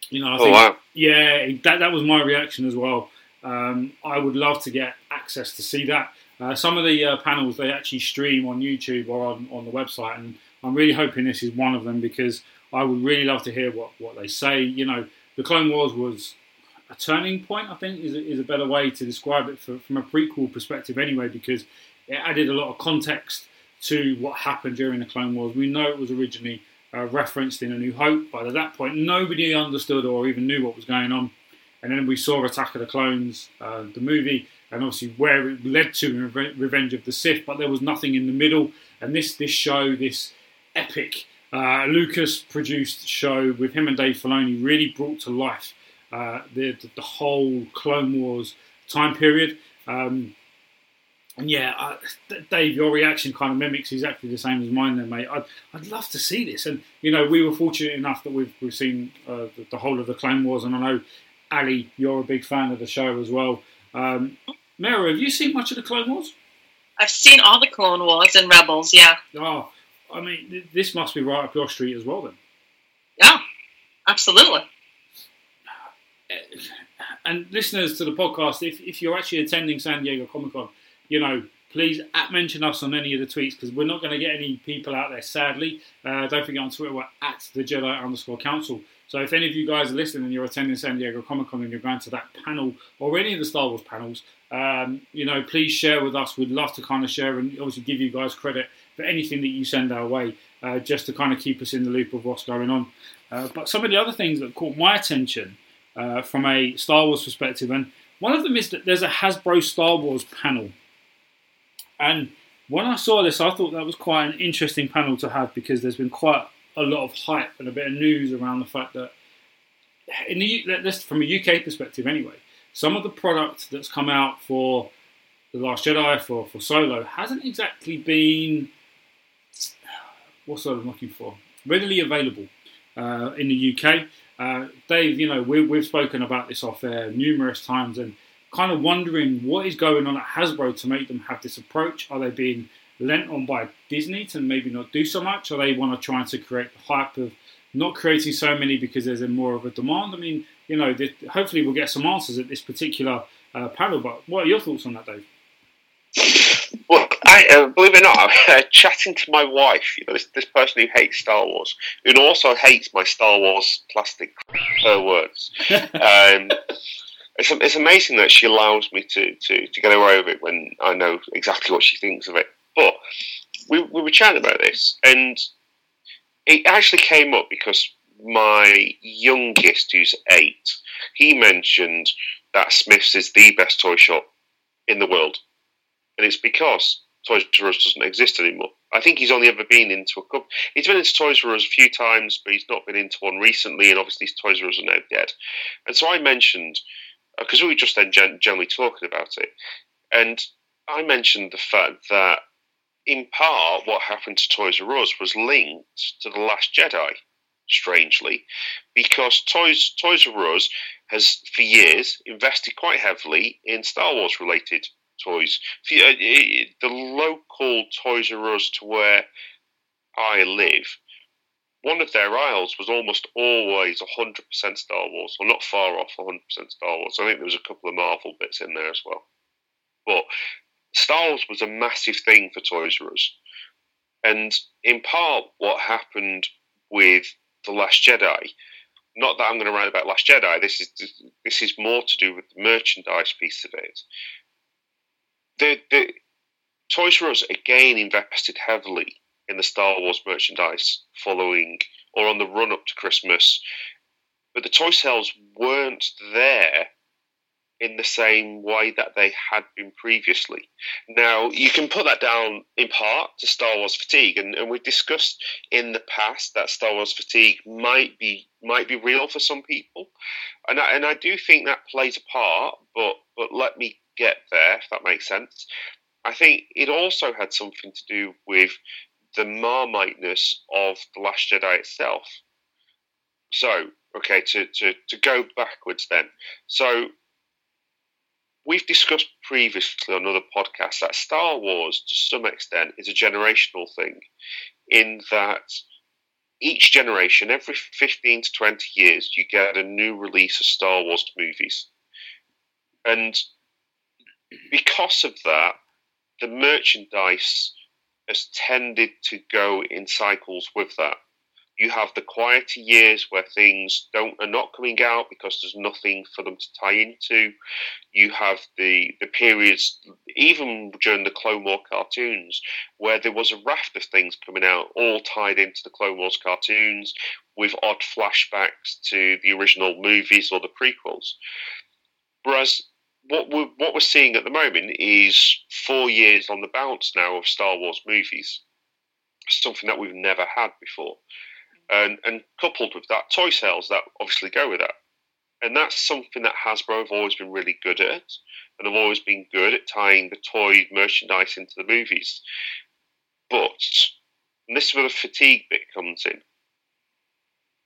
Speaker 1: You know, I
Speaker 2: Oh,
Speaker 1: think,
Speaker 2: wow.
Speaker 1: yeah, that, that was my reaction as well. Um, I would love to get access to see that. Uh, some of the uh, panels they actually stream on YouTube or on, on the website, and I'm really hoping this is one of them because I would really love to hear what, what they say. You know, the Clone Wars was a turning point, I think, is a, is a better way to describe it for, from a prequel perspective, anyway, because it added a lot of context to what happened during the Clone Wars. We know it was originally uh, referenced in A New Hope, but at that point, nobody understood or even knew what was going on. And then we saw Attack of the Clones, uh, the movie, and obviously where it led to in Reve- Revenge of the Sith, but there was nothing in the middle. And this this show, this epic uh, Lucas produced show with him and Dave Filoni, really brought to life uh, the, the the whole Clone Wars time period. Um, and yeah, I, Dave, your reaction kind of mimics exactly the same as mine, then, mate. I'd, I'd love to see this, and you know, we were fortunate enough that we've we've seen uh, the, the whole of the Clone Wars, and I know Ali, you're a big fan of the show as well. Um, Mara, have you seen much of the Clone Wars?
Speaker 5: I've seen all the Clone Wars and Rebels. Yeah,
Speaker 1: Oh, I mean, th- this must be right up your street as well, then.
Speaker 5: yeah, absolutely.
Speaker 1: And listeners to the podcast, if, if you're actually attending San Diego Comic Con, you know, please at mention us on any of the tweets because we're not going to get any people out there, sadly. Uh, don't forget on Twitter, we're at the Jedi underscore council. So if any of you guys are listening and you're attending San Diego Comic Con and you're going to that panel or any of the Star Wars panels, um, you know, please share with us. We'd love to kind of share and obviously give you guys credit for anything that you send our way, uh, just to kind of keep us in the loop of what's going on. Uh, but some of the other things that caught my attention uh, from a Star Wars perspective, and one of them is that there's a Hasbro Star Wars panel. And when I saw this, I thought that was quite an interesting panel to have because there's been quite a lot of hype and a bit of news around the fact that, in the this from a UK perspective anyway, some of the product that's come out for the Last Jedi for for Solo hasn't exactly been what's what I'm looking for readily available uh, in the UK. Uh, Dave, you know we, we've spoken about this off air numerous times and kind of wondering what is going on at Hasbro to make them have this approach. Are they being lent on by Disney to maybe not do so much? Or they want to try to create the hype of not creating so many because there's a more of a demand? I mean, you know, hopefully we'll get some answers at this particular uh, panel. But what are your thoughts on that, Dave?
Speaker 2: I, uh, believe it or not, I'm uh, chatting to my wife, you know, this, this person who hates Star Wars, who also hates my Star Wars plastic her words. Um, it's, it's amazing that she allows me to, to, to get away with it when I know exactly what she thinks of it. But we, we were chatting about this, and it actually came up because my youngest, who's eight, he mentioned that Smith's is the best toy shop in the world. And it's because Toys R Us doesn't exist anymore. I think he's only ever been into a couple. He's been into Toys R Us a few times, but he's not been into one recently. And obviously, Toys R Us are now dead. And so I mentioned uh, because we were just then gen- generally talking about it, and I mentioned the fact that in part what happened to Toys R Us was linked to the Last Jedi. Strangely, because Toys Toys R Us has for years invested quite heavily in Star Wars related toys. Uh, The local Toys R Us to where I live, one of their aisles was almost always 100% Star Wars, or not far off 100% Star Wars. I think there was a couple of Marvel bits in there as well. But Star Wars was a massive thing for Toys R Us. And in part, what happened with The Last Jedi, not that I'm going to write about Last Jedi, this is this is more to do with the merchandise piece of it the the Toys R Us again invested heavily in the Star Wars merchandise following or on the run up to Christmas, but the toy sales weren't there in the same way that they had been previously. Now you can put that down in part to Star Wars fatigue, and, and we've discussed in the past that Star Wars fatigue might be might be real for some people, and I, and I do think that plays a part. But but let me get there if that makes sense. I think it also had something to do with the marmiteness of the Last Jedi itself. So okay, to to to go backwards then. So we've discussed previously on other podcasts that Star Wars, to some extent, is a generational thing, in that each generation, every 15 to 20 years, you get a new release of Star Wars movies. And because of that, the merchandise has tended to go in cycles with that. You have the quieter years where things don't are not coming out because there's nothing for them to tie into. You have the the periods, even during the Clone War cartoons, where there was a raft of things coming out, all tied into the Clone Wars cartoons, with odd flashbacks to the original movies or the prequels. Whereas what we're what we're seeing at the moment is four years on the bounce now of Star Wars movies, something that we've never had before, and and coupled with that, toy sales that obviously go with that, and that's something that Hasbro have always been really good at, and have always been good at tying the toy merchandise into the movies, but and this is where the fatigue bit comes in.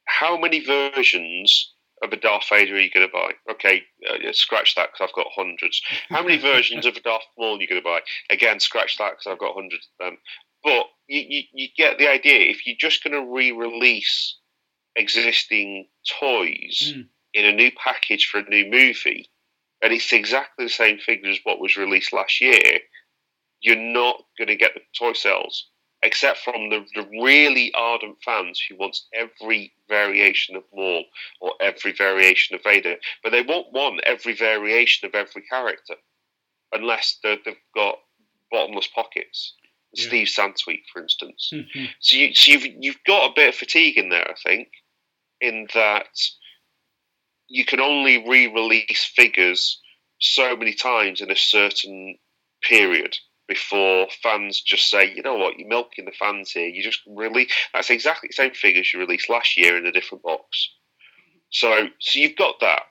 Speaker 2: How many versions of a Darth Vader are you going to buy? Okay, uh, scratch that because I've got hundreds. How many versions of a Darth Maul are you going to buy? Again, scratch that because I've got hundreds of them. But you, you, you get the idea. If you're just going to re-release existing toys mm. in a new package for a new movie, and it's exactly the same figure as what was released last year, you're not going to get the toy sales except from the, the really ardent fans who wants every variation of Maul or every variation of Vader, but they won't want every variation of every character unless they've got bottomless pockets. Yeah. Steve Sansweet, for instance. Mm-hmm. So, you, so you've you've got a bit of fatigue in there, I think, in that you can only re-release figures so many times in a certain period before fans just say, you know what, you're milking the fans here. You just really that's exactly the same figures you released last year in a different box. So so you've got that.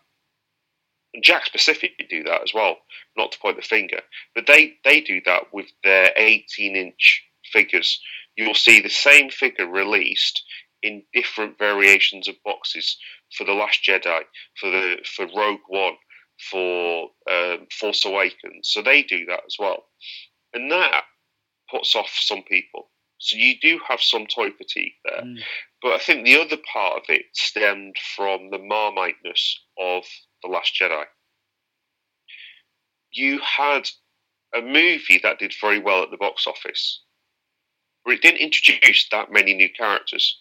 Speaker 2: And Jakks Pacific do that as well, not to point the finger. But they, they do that with their 18 inch figures. You'll see the same figure released in different variations of boxes for The Last Jedi, for the for Rogue One, for um, Force Awakens. So they do that as well and that puts off some people. So you do have some toy fatigue there, mm. but I think the other part of it stemmed from the marmiteness of the Last Jedi. You had a movie that did very well at the box office, but it didn't introduce that many new characters.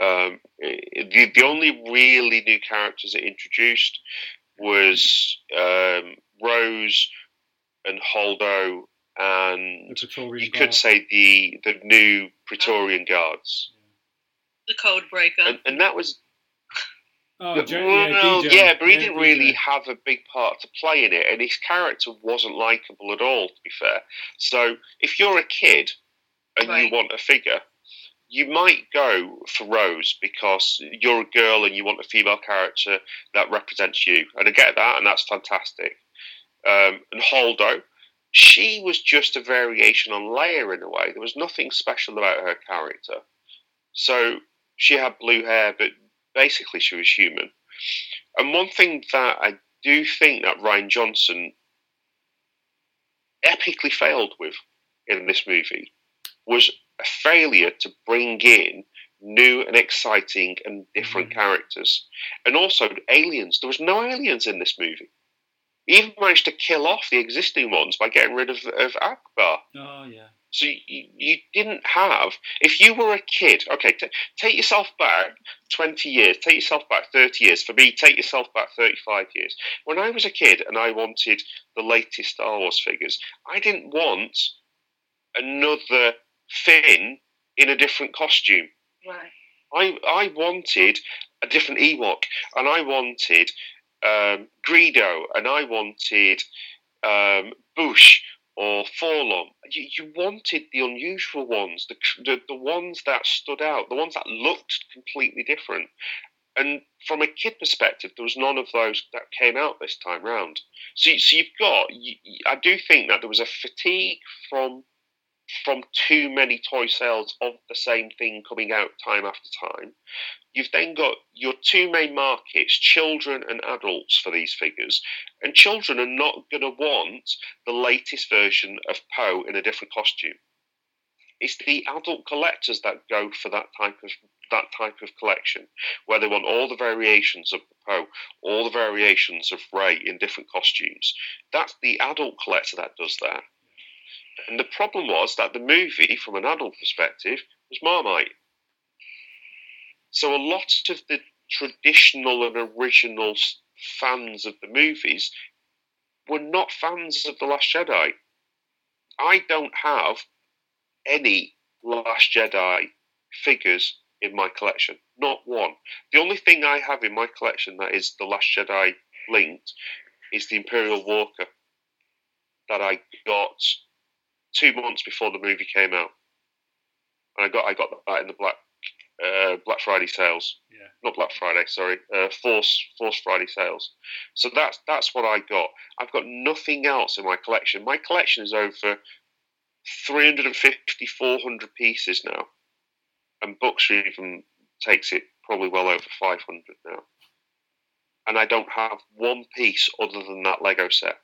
Speaker 2: Um, the the only really new characters it introduced was um, Rose and Holdo and you could say the the new Praetorian Guards,
Speaker 5: the Code Breaker,
Speaker 2: and, and that was. Oh, well, yeah, yeah, but he yeah, didn't really have a big part to play in it, and his character wasn't likable at all. To be fair, so if you're a kid and right. you want a figure, you might go for Rose because you're a girl and you want a female character that represents you, and I get that, and that's fantastic. Um, and Holdo, she was just a variation on Leia in a way. There was nothing special about her character. So she had blue hair, but basically she was human. And one thing that I do think that Rian Johnson epically failed with in this movie was a failure to bring in new and exciting and different mm-hmm. characters. And also aliens. There was no aliens in this movie even managed to kill off the existing ones by getting rid of, of Ackbar.
Speaker 1: Oh, yeah.
Speaker 2: So you, you didn't have, if you were a kid, okay, t- take yourself back 20 years, take yourself back 30 years. For me, take yourself back 35 years. When I was a kid and I wanted the latest Star Wars figures, I didn't want another Finn in a different costume.
Speaker 5: Right.
Speaker 2: I, I wanted a different Ewok, and I wanted um, Greedo, and I wanted um, Boushh or 4-LOM. You, you, wanted the unusual ones, the, the, the ones that stood out, the ones that looked completely different. And from a kid perspective, there was none of those that came out this time round. So, so you've got, you, I do think that there was a fatigue from from too many toy sales of the same thing coming out time after time. You've then got your two main markets, children and adults, for these figures. And children are not going to want the latest version of Poe in a different costume. It's the adult collectors that go for that type of that type of collection, where they want all the variations of Poe, all the variations of Rey in different costumes. That's the adult collector that does that. And the problem was that the movie, from an adult perspective, was Marmite. So a lot of the traditional and original fans of the movies were not fans of The Last Jedi. I don't have any Last Jedi figures in my collection. Not one. The only thing I have in my collection that is The Last Jedi linked is the Imperial Walker that I got two months before the movie came out. And I got I got that in the Black uh, Black Friday sales.
Speaker 1: Yeah.
Speaker 2: Not Black Friday, sorry. Uh, Force Force Friday sales. So that's that's what I got. I've got nothing else in my collection. My collection is over 350, 400 pieces now, and books even takes it probably well over 500 now. And I don't have one piece other than that Lego set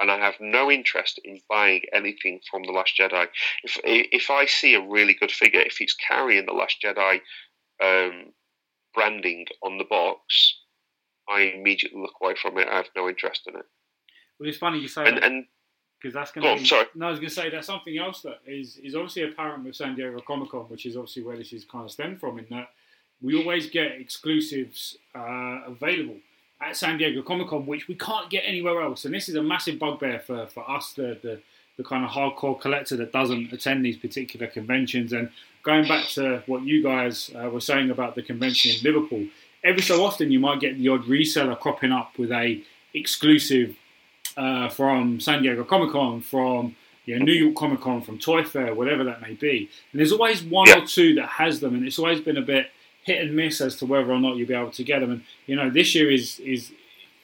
Speaker 2: and I have no interest in buying anything from the Last Jedi. If if I see a really good figure, if it's carrying the Last Jedi um, branding on the box, I immediately look away from it. I have no interest in it.
Speaker 1: Well, it's funny you say
Speaker 2: And
Speaker 1: that
Speaker 2: and
Speaker 1: because that's
Speaker 2: go
Speaker 1: going to.
Speaker 2: sorry.
Speaker 1: No, I was going to say that's something else that is is obviously apparent with San Diego Comic Con, which is obviously where this is kind of stemmed from. In that we always get exclusives uh, available at San Diego Comic Con, which we can't get anywhere else. And this is a massive bugbear for, for us, the, the the kind of hardcore collector that doesn't attend these particular conventions. And going back to what you guys uh, were saying about the convention in Liverpool, every so often you might get the odd reseller cropping up with a exclusive uh, from San Diego Comic Con, from you know, New York Comic Con, from Toy Fair, whatever that may be. And there's always one
Speaker 2: Yeah.
Speaker 1: or two that has them, and it's always been a bit hit and miss as to whether or not you'll be able to get them. And you know, this year is is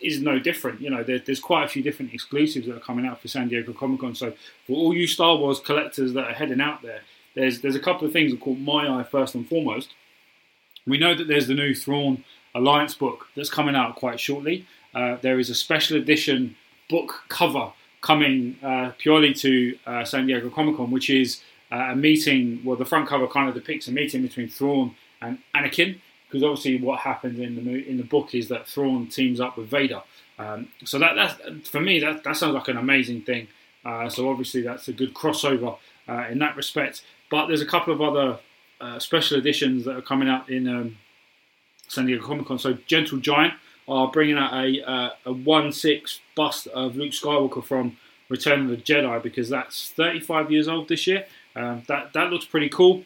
Speaker 1: is no different. You know, there, there's quite a few different exclusives that are coming out for San Diego Comic Con. So for all you Star Wars collectors that are heading out there, there's there's a couple of things that caught my eye first and foremost. We know that there's the new Thrawn Alliance book that's coming out quite shortly. Uh, there is a special edition book cover coming uh, purely to uh, San Diego Comic Con, which is uh, a meeting. Well, the front cover kind of depicts a meeting between Thrawn and Anakin, because obviously what happens in the in the book is that Thrawn teams up with Vader. Um, so that that's for me that that sounds like an amazing thing. Uh, so obviously that's a good crossover uh, in that respect. But there's a couple of other uh, special editions that are coming out in um, San Diego Comic Con. So Gentle Giant are bringing out a uh, a one six bust of Luke Skywalker from Return of the Jedi because that's 35 years old this year. Um, that that looks pretty cool.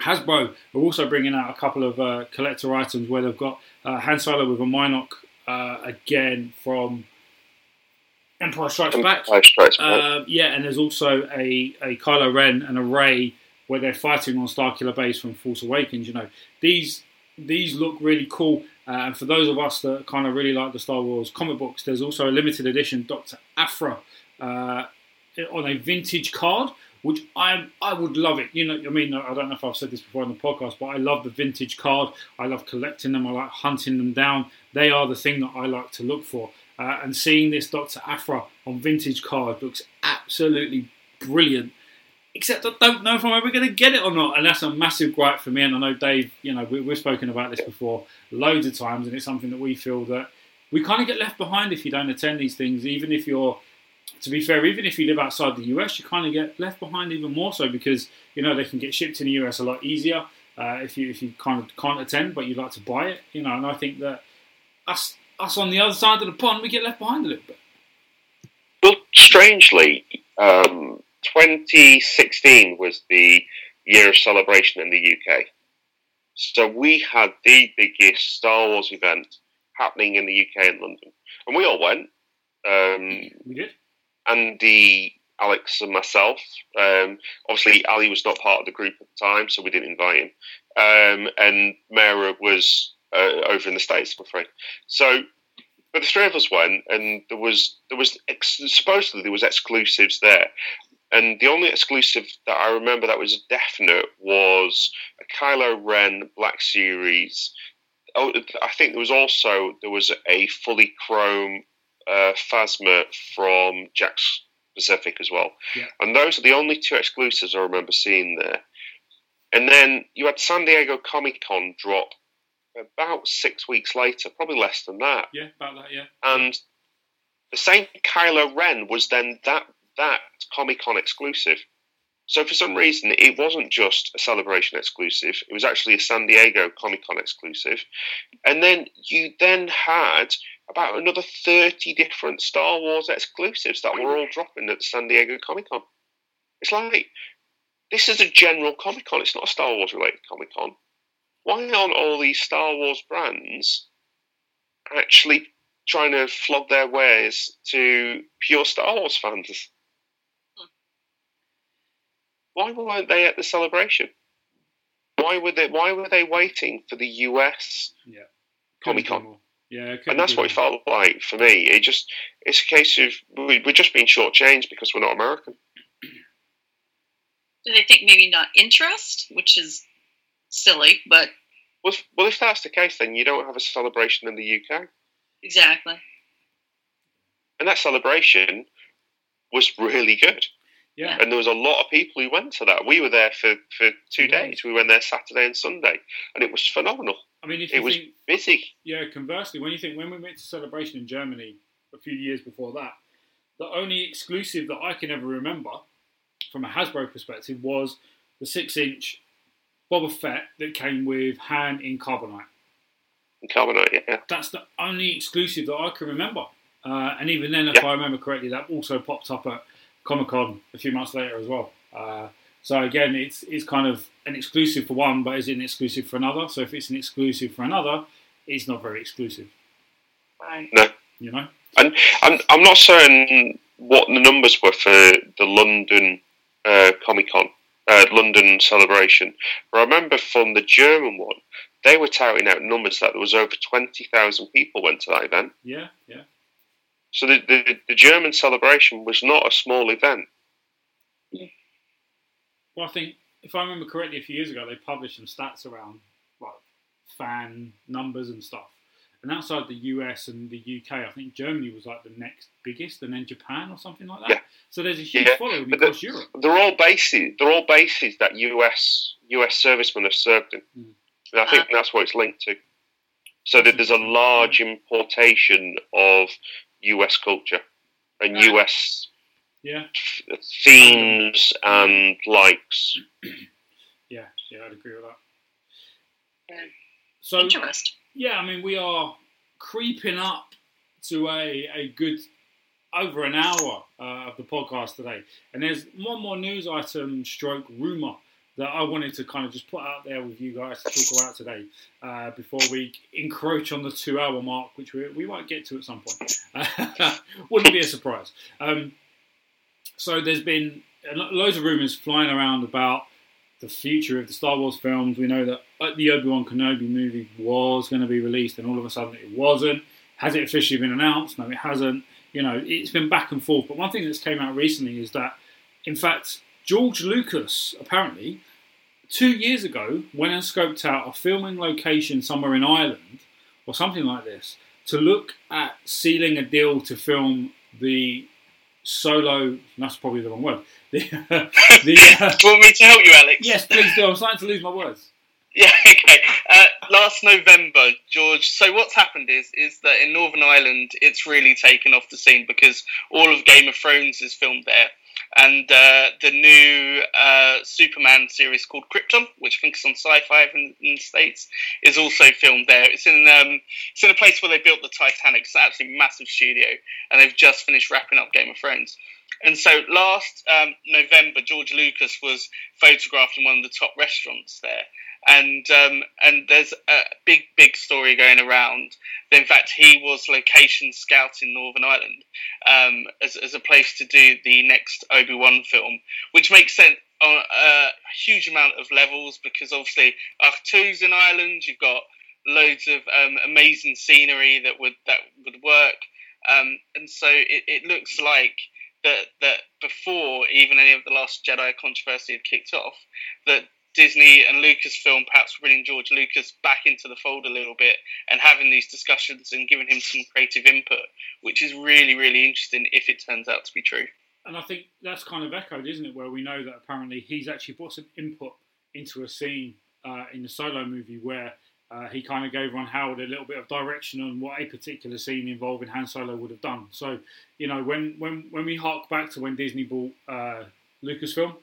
Speaker 1: Hasbro are also bringing out a couple of uh, collector items where they've got uh, Han Solo with a Mynock uh, again from Empire Strikes Back.
Speaker 2: Empire Strikes Back.
Speaker 1: Uh, yeah, and there's also a, a Kylo Ren and a Rey where they're fighting on Starkiller Base from Force Awakens. You know, these these look really cool. Uh, and for those of us that kind of really like the Star Wars comic books, there's also a limited edition Doctor Aphra uh, on a vintage card, which I I would love it. You know, I mean, I don't know if I've said this before on the podcast, but I love the vintage card. I love collecting them. I like hunting them down. They are the thing that I like to look for. Uh, and seeing this Doctor Aphra on vintage card looks absolutely brilliant. Except I don't know if I'm ever going to get it or not, and that's a massive gripe for me. And I know Dave, you know, we, we've spoken about this before loads of times, and it's something that we feel that we kind of get left behind if you don't attend these things. Even if you're, to be fair, even if you live outside the US, you kind of get left behind even more so because you know they can get shipped in the US a lot easier uh, if you if you kind of can't attend, but you'd like to buy it. You know, and I think that us us on the other side of the pond, we get left behind a little bit.
Speaker 2: Well, strangely, um, 2016 was the year of celebration in the UK. So we had the biggest Star Wars event happening in the UK in London. And we all went. Um,
Speaker 1: We did.
Speaker 2: Andy, Alex, and myself. Um, obviously, Ali was not part of the group at the time, so we didn't invite him. Um, and Mara was uh, over in the States, I'm afraid. So, but the three of us went, and there was there was ex- supposedly there was exclusives there, and the only exclusive that I remember that was definite was a Kylo Ren Black Series. Oh, I think there was also there was a fully chrome uh, Phasma from Jakks Pacific as well,
Speaker 1: Yeah.
Speaker 2: and those are the only two exclusives I remember seeing there. And then you had San Diego Comic Con drop about six weeks later, probably less than that
Speaker 1: Yeah, about that. Yeah.
Speaker 2: and the same Kylo Ren was then that that Comic Con exclusive. So for some reason, it wasn't just a Celebration exclusive; it was actually a San Diego Comic Con exclusive. And then you then had about another thirty different Star Wars exclusives that were all dropping at the San Diego Comic Con. It's like this is a general Comic Con; it's not a Star Wars related Comic Con. Why aren't all these Star Wars brands actually trying to flog their wares to pure Star Wars fans. Why weren't they at the celebration? Why were they? Why were they waiting for the US
Speaker 1: Yeah.
Speaker 2: Comic Con?
Speaker 1: Yeah,
Speaker 2: And that's what it felt like for me. It just it's a case of we- we're just being shortchanged because we're not American.
Speaker 5: Do they think maybe not interest, which is silly, but
Speaker 2: Well, if, well, if that's the case, then you don't have a celebration in the UK,
Speaker 5: exactly.
Speaker 2: and that celebration was really good.
Speaker 1: Yeah.
Speaker 2: And there was a lot of people who went to that. We were there for, for two
Speaker 1: Yeah.
Speaker 2: days. We went there Saturday and Sunday, and it was phenomenal.
Speaker 1: I mean,
Speaker 2: It was
Speaker 1: think,
Speaker 2: busy.
Speaker 1: yeah, conversely, when you think when we went to celebration in Germany a few years before that, the only exclusive that I can ever remember from a Hasbro perspective was the six-inch Boba Fett that came with Han in carbonite.
Speaker 2: in Carbonite, yeah.
Speaker 1: That's the only exclusive that I can remember. Uh, and even then, if
Speaker 2: Yeah.
Speaker 1: I remember correctly, that also popped up at Comic Con a few months later as well. Uh, so again, it's it's kind of an exclusive for one, but is it an exclusive for another? So if it's an exclusive for another, it's not very exclusive.
Speaker 5: Right.
Speaker 2: No.
Speaker 1: You know?
Speaker 2: I'm, I'm not certain what the numbers were for the London uh, Comic Con, uh, London celebration. But I remember from the German one, they were touting out numbers that there was over 20,000 people went to that event.
Speaker 1: Yeah, yeah.
Speaker 2: So the, the, the German celebration was not a small event. Yeah.
Speaker 1: Well, I think if I remember correctly, a few years ago they published some stats around like fan numbers and stuff. And outside the US and the UK, I think Germany was like the next biggest, and then Japan or something like that.
Speaker 2: Yeah.
Speaker 1: So there's a huge
Speaker 2: Yeah,
Speaker 1: following
Speaker 2: but the-
Speaker 1: across Europe.
Speaker 2: They're all bases. They're all bases that US US servicemen have served in.
Speaker 1: Mm.
Speaker 2: And I think that's what it's linked to. So that there's a large importation of US culture and
Speaker 5: Right.
Speaker 2: US
Speaker 1: Yeah,
Speaker 2: themes and likes.
Speaker 1: yeah, yeah. I'd agree with that.
Speaker 5: Yeah.
Speaker 1: So
Speaker 5: Interest.
Speaker 1: yeah, I mean we are creeping up to a a good over an hour uh, of the podcast today, and there's one more news item, stroke rumor that I wanted to kind of just put out there with you guys to talk about today uh, before we encroach on the two hour mark, which we, we might get to at some point. Wouldn't be a surprise. Um, so there's been loads of rumors flying around about the future of the Star Wars films. We know that uh, the Obi Wan Kenobi movie was going to be released, and all of a sudden it wasn't. Has it officially been announced? No, it hasn't. You know, it's been back and forth. But one thing that's came out recently is that, in fact, George Lucas apparently two years ago went and scoped out a filming location somewhere in Ireland or something like this to look at sealing a deal to film the solo. That's probably the wrong word. The, the uh,
Speaker 3: Do you want me to help you, Alex?
Speaker 1: yes, please do. I'm starting to lose my words.
Speaker 3: Yeah, okay. Uh, last November, George. So what's happened is is that in Northern Ireland, it's really taken off the scene because all of Game of Thrones is filmed there, and uh, the new uh, Superman series called Krypton, which I think is on Syfy in, in the states, is also filmed there. It's in um, it's in a place where they built the Titanic. It's an absolutely massive studio, and they've just finished wrapping up Game of Thrones. And so last um, November, George Lucas was photographed in one of the top restaurants there and um, and there's a big big story going around. In fact, he was location scout in Northern Ireland um, as, as a place to do the next Obi Wan film, which makes sense on a huge amount of levels because obviously Ahch-To's in Ireland. You've got loads of um, amazing scenery that would that would work, um, and so it, it looks like that that before even any of the Last Jedi controversy had kicked off, that Disney and Lucasfilm perhaps bringing George Lucas back into the fold a little bit and having these discussions and giving him some creative input, which is really, really interesting if it turns out to be true.
Speaker 1: And I think that's kind of echoed, isn't it? Where we know that apparently he's actually brought some input into a scene uh, in the solo movie where uh, he kind of gave Ron Howard a little bit of direction on what a particular scene involving Han Solo would have done. So, you know, when when when we hark back to when Disney bought uh, Lucasfilm,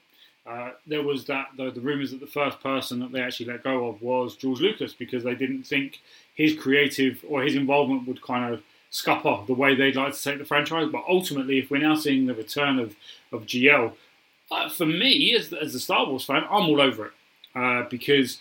Speaker 1: uh, there was that the, the rumors that the first person that they actually let go of was George Lucas because they didn't think his creative or his involvement would kind of scupper the way they'd like to take the franchise. But ultimately, if we're now seeing the return of of GL, uh, for me as as a Star Wars fan, I'm all over it uh, because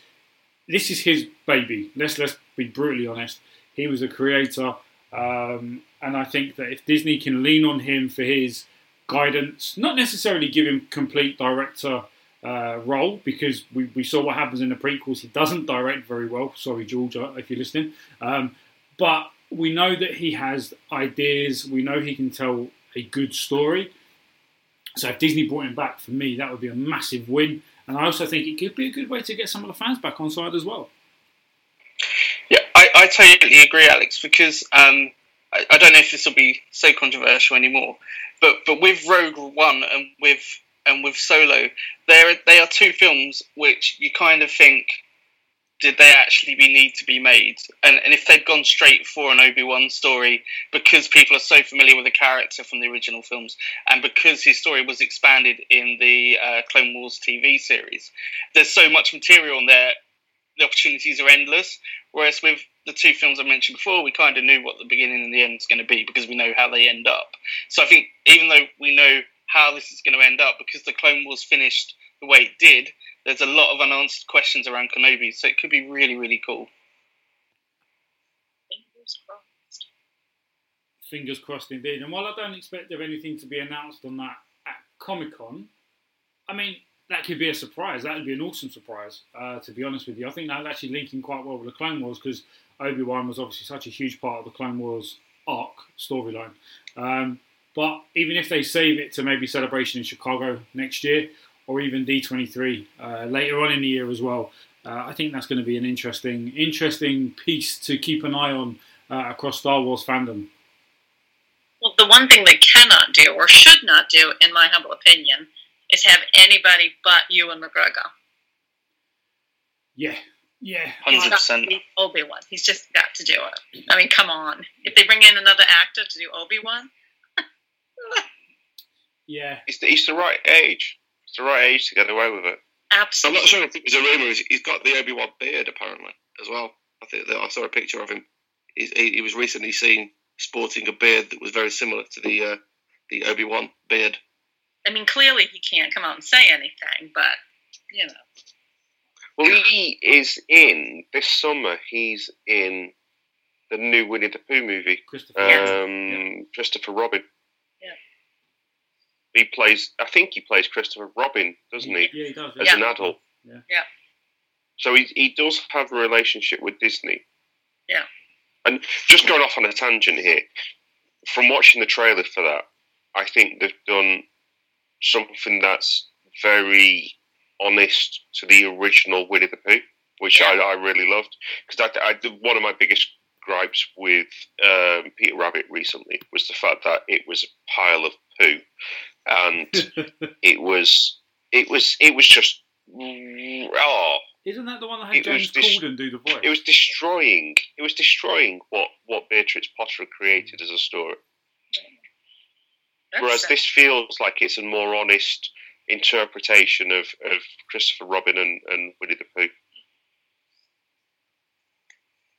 Speaker 1: this is his baby. Let's let's be brutally honest. He was a creator, um, and I think that if Disney can lean on him for his guidance, not necessarily give him complete director uh, role because we, we saw what happens in the prequels. He doesn't direct very well. Sorry, George, if you're listening. Um, but we know that he has ideas. We know he can tell a good story. So if Disney brought him back, for me, that would be a massive win. And I also think it could be a good way to get some of the fans back on side as well.
Speaker 3: Yeah, I, I totally agree, Alex, because um, I, I, don't know if this will be so controversial anymore, but but with Rogue One and with and with Solo, they they are two films which you kind of think did they actually be need to be made? And and if they'd gone straight for an Obi Wan story because people are so familiar with the character from the original films, and because his story was expanded in the uh, Clone Wars TV series, there's so much material in there. The opportunities are endless. Whereas with the two films I mentioned before, we kind of knew what the beginning and the end is going to be because we know how they end up. So I think even though we know how this is going to end up, because the Clone Wars finished the way it did, there's a lot of unanswered questions around Kenobi. So it could be really, really cool.
Speaker 5: Fingers crossed.
Speaker 1: Fingers crossed indeed. And while I don't expect there anything to be announced on that at Comic Con, I mean, that could be a surprise. That would be an awesome surprise, uh, to be honest with you. I think that's actually linking quite well with the Clone Wars because Obi Wan was obviously such a huge part of the Clone Wars arc storyline. Um, but even if they save it to maybe celebration in Chicago next year, or even D23 uh, later on in the year as well, uh, I think that's going to be an interesting, interesting piece to keep an eye on uh, across Star Wars fandom.
Speaker 5: Well, the one thing they cannot do, or should not do, in my humble opinion, is have anybody but Ewan McGregor.
Speaker 1: Yeah, yeah,
Speaker 3: hundred percent.
Speaker 5: Obi Wan. He's just got to do it. I mean, come on. If they bring in another actor to do Obi Wan,
Speaker 1: yeah,
Speaker 2: he's the, he's the right age. It's the right age to get away with it.
Speaker 5: Absolutely.
Speaker 4: I'm not sure if it was a rumor. He's got the Obi Wan beard apparently as well. I think that I saw a picture of him. He, he, was recently seen sporting a beard that was very similar to the uh, the Obi Wan beard.
Speaker 5: I mean, clearly he can't come out and say anything, but you know.
Speaker 2: Well, he is in this summer. He's in the new Winnie the Pooh movie.
Speaker 1: Christopher,
Speaker 2: um,
Speaker 1: yeah.
Speaker 2: Christopher Robin.
Speaker 5: Yeah.
Speaker 2: He plays. I think he plays Christopher Robin, doesn't he?
Speaker 1: Yeah, he does.
Speaker 2: As
Speaker 1: Yeah.
Speaker 2: an adult.
Speaker 1: Yeah.
Speaker 5: Yeah.
Speaker 2: So he he does have a relationship with Disney.
Speaker 5: Yeah.
Speaker 2: And just going off on a tangent here, from watching the trailer for that, I think they've done something that's very honest to the original Winnie the Pooh, which. I, I really loved. Because I, I, one of my biggest gripes with um, Peter Rabbit recently was the fact that it was a pile of poo, and it was it was it was just oh
Speaker 1: Isn't that the one that had James
Speaker 2: dis-
Speaker 1: Corden do the voice?
Speaker 2: it was destroying it was destroying what what Beatrix Potter created as a story.
Speaker 5: That's
Speaker 2: Whereas
Speaker 5: sad.
Speaker 2: this feels like it's a more honest interpretation of, of Christopher Robin and, and Winnie the Pooh.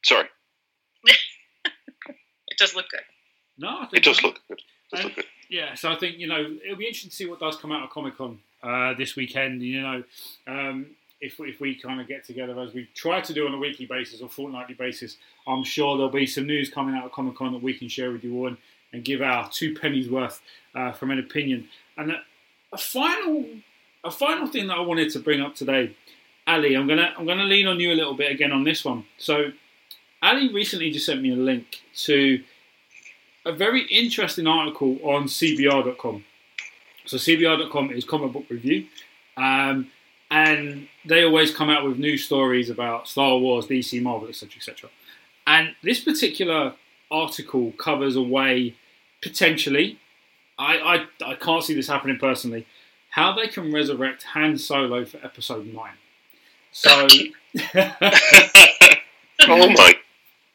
Speaker 2: Sorry,
Speaker 5: it does look good.
Speaker 1: no, I think
Speaker 2: it does look good. It does look good.
Speaker 1: Yeah, so I think you know it'll be interesting to see what does come out of Comic Con uh, this weekend. You know, um, if if we kind of get together as we try to do on a weekly basis or fortnightly basis, I'm sure there'll be some news coming out of Comic Con that we can share with you all and, and give our two pennies worth uh, from an opinion. And a, a final a final thing that I wanted to bring up today, Ali, I'm gonna I'm gonna lean on you a little bit again on this one. So, Ali recently just sent me a link to a very interesting article on CBR.com. So CBR.com is comic book review, um, and they always come out with new stories about Star Wars, DC, Marvel, etc., etc. And this particular article covers a way potentially. I, I I can't see this happening personally. How they can resurrect Han Solo for Episode Nine. So
Speaker 2: Oh my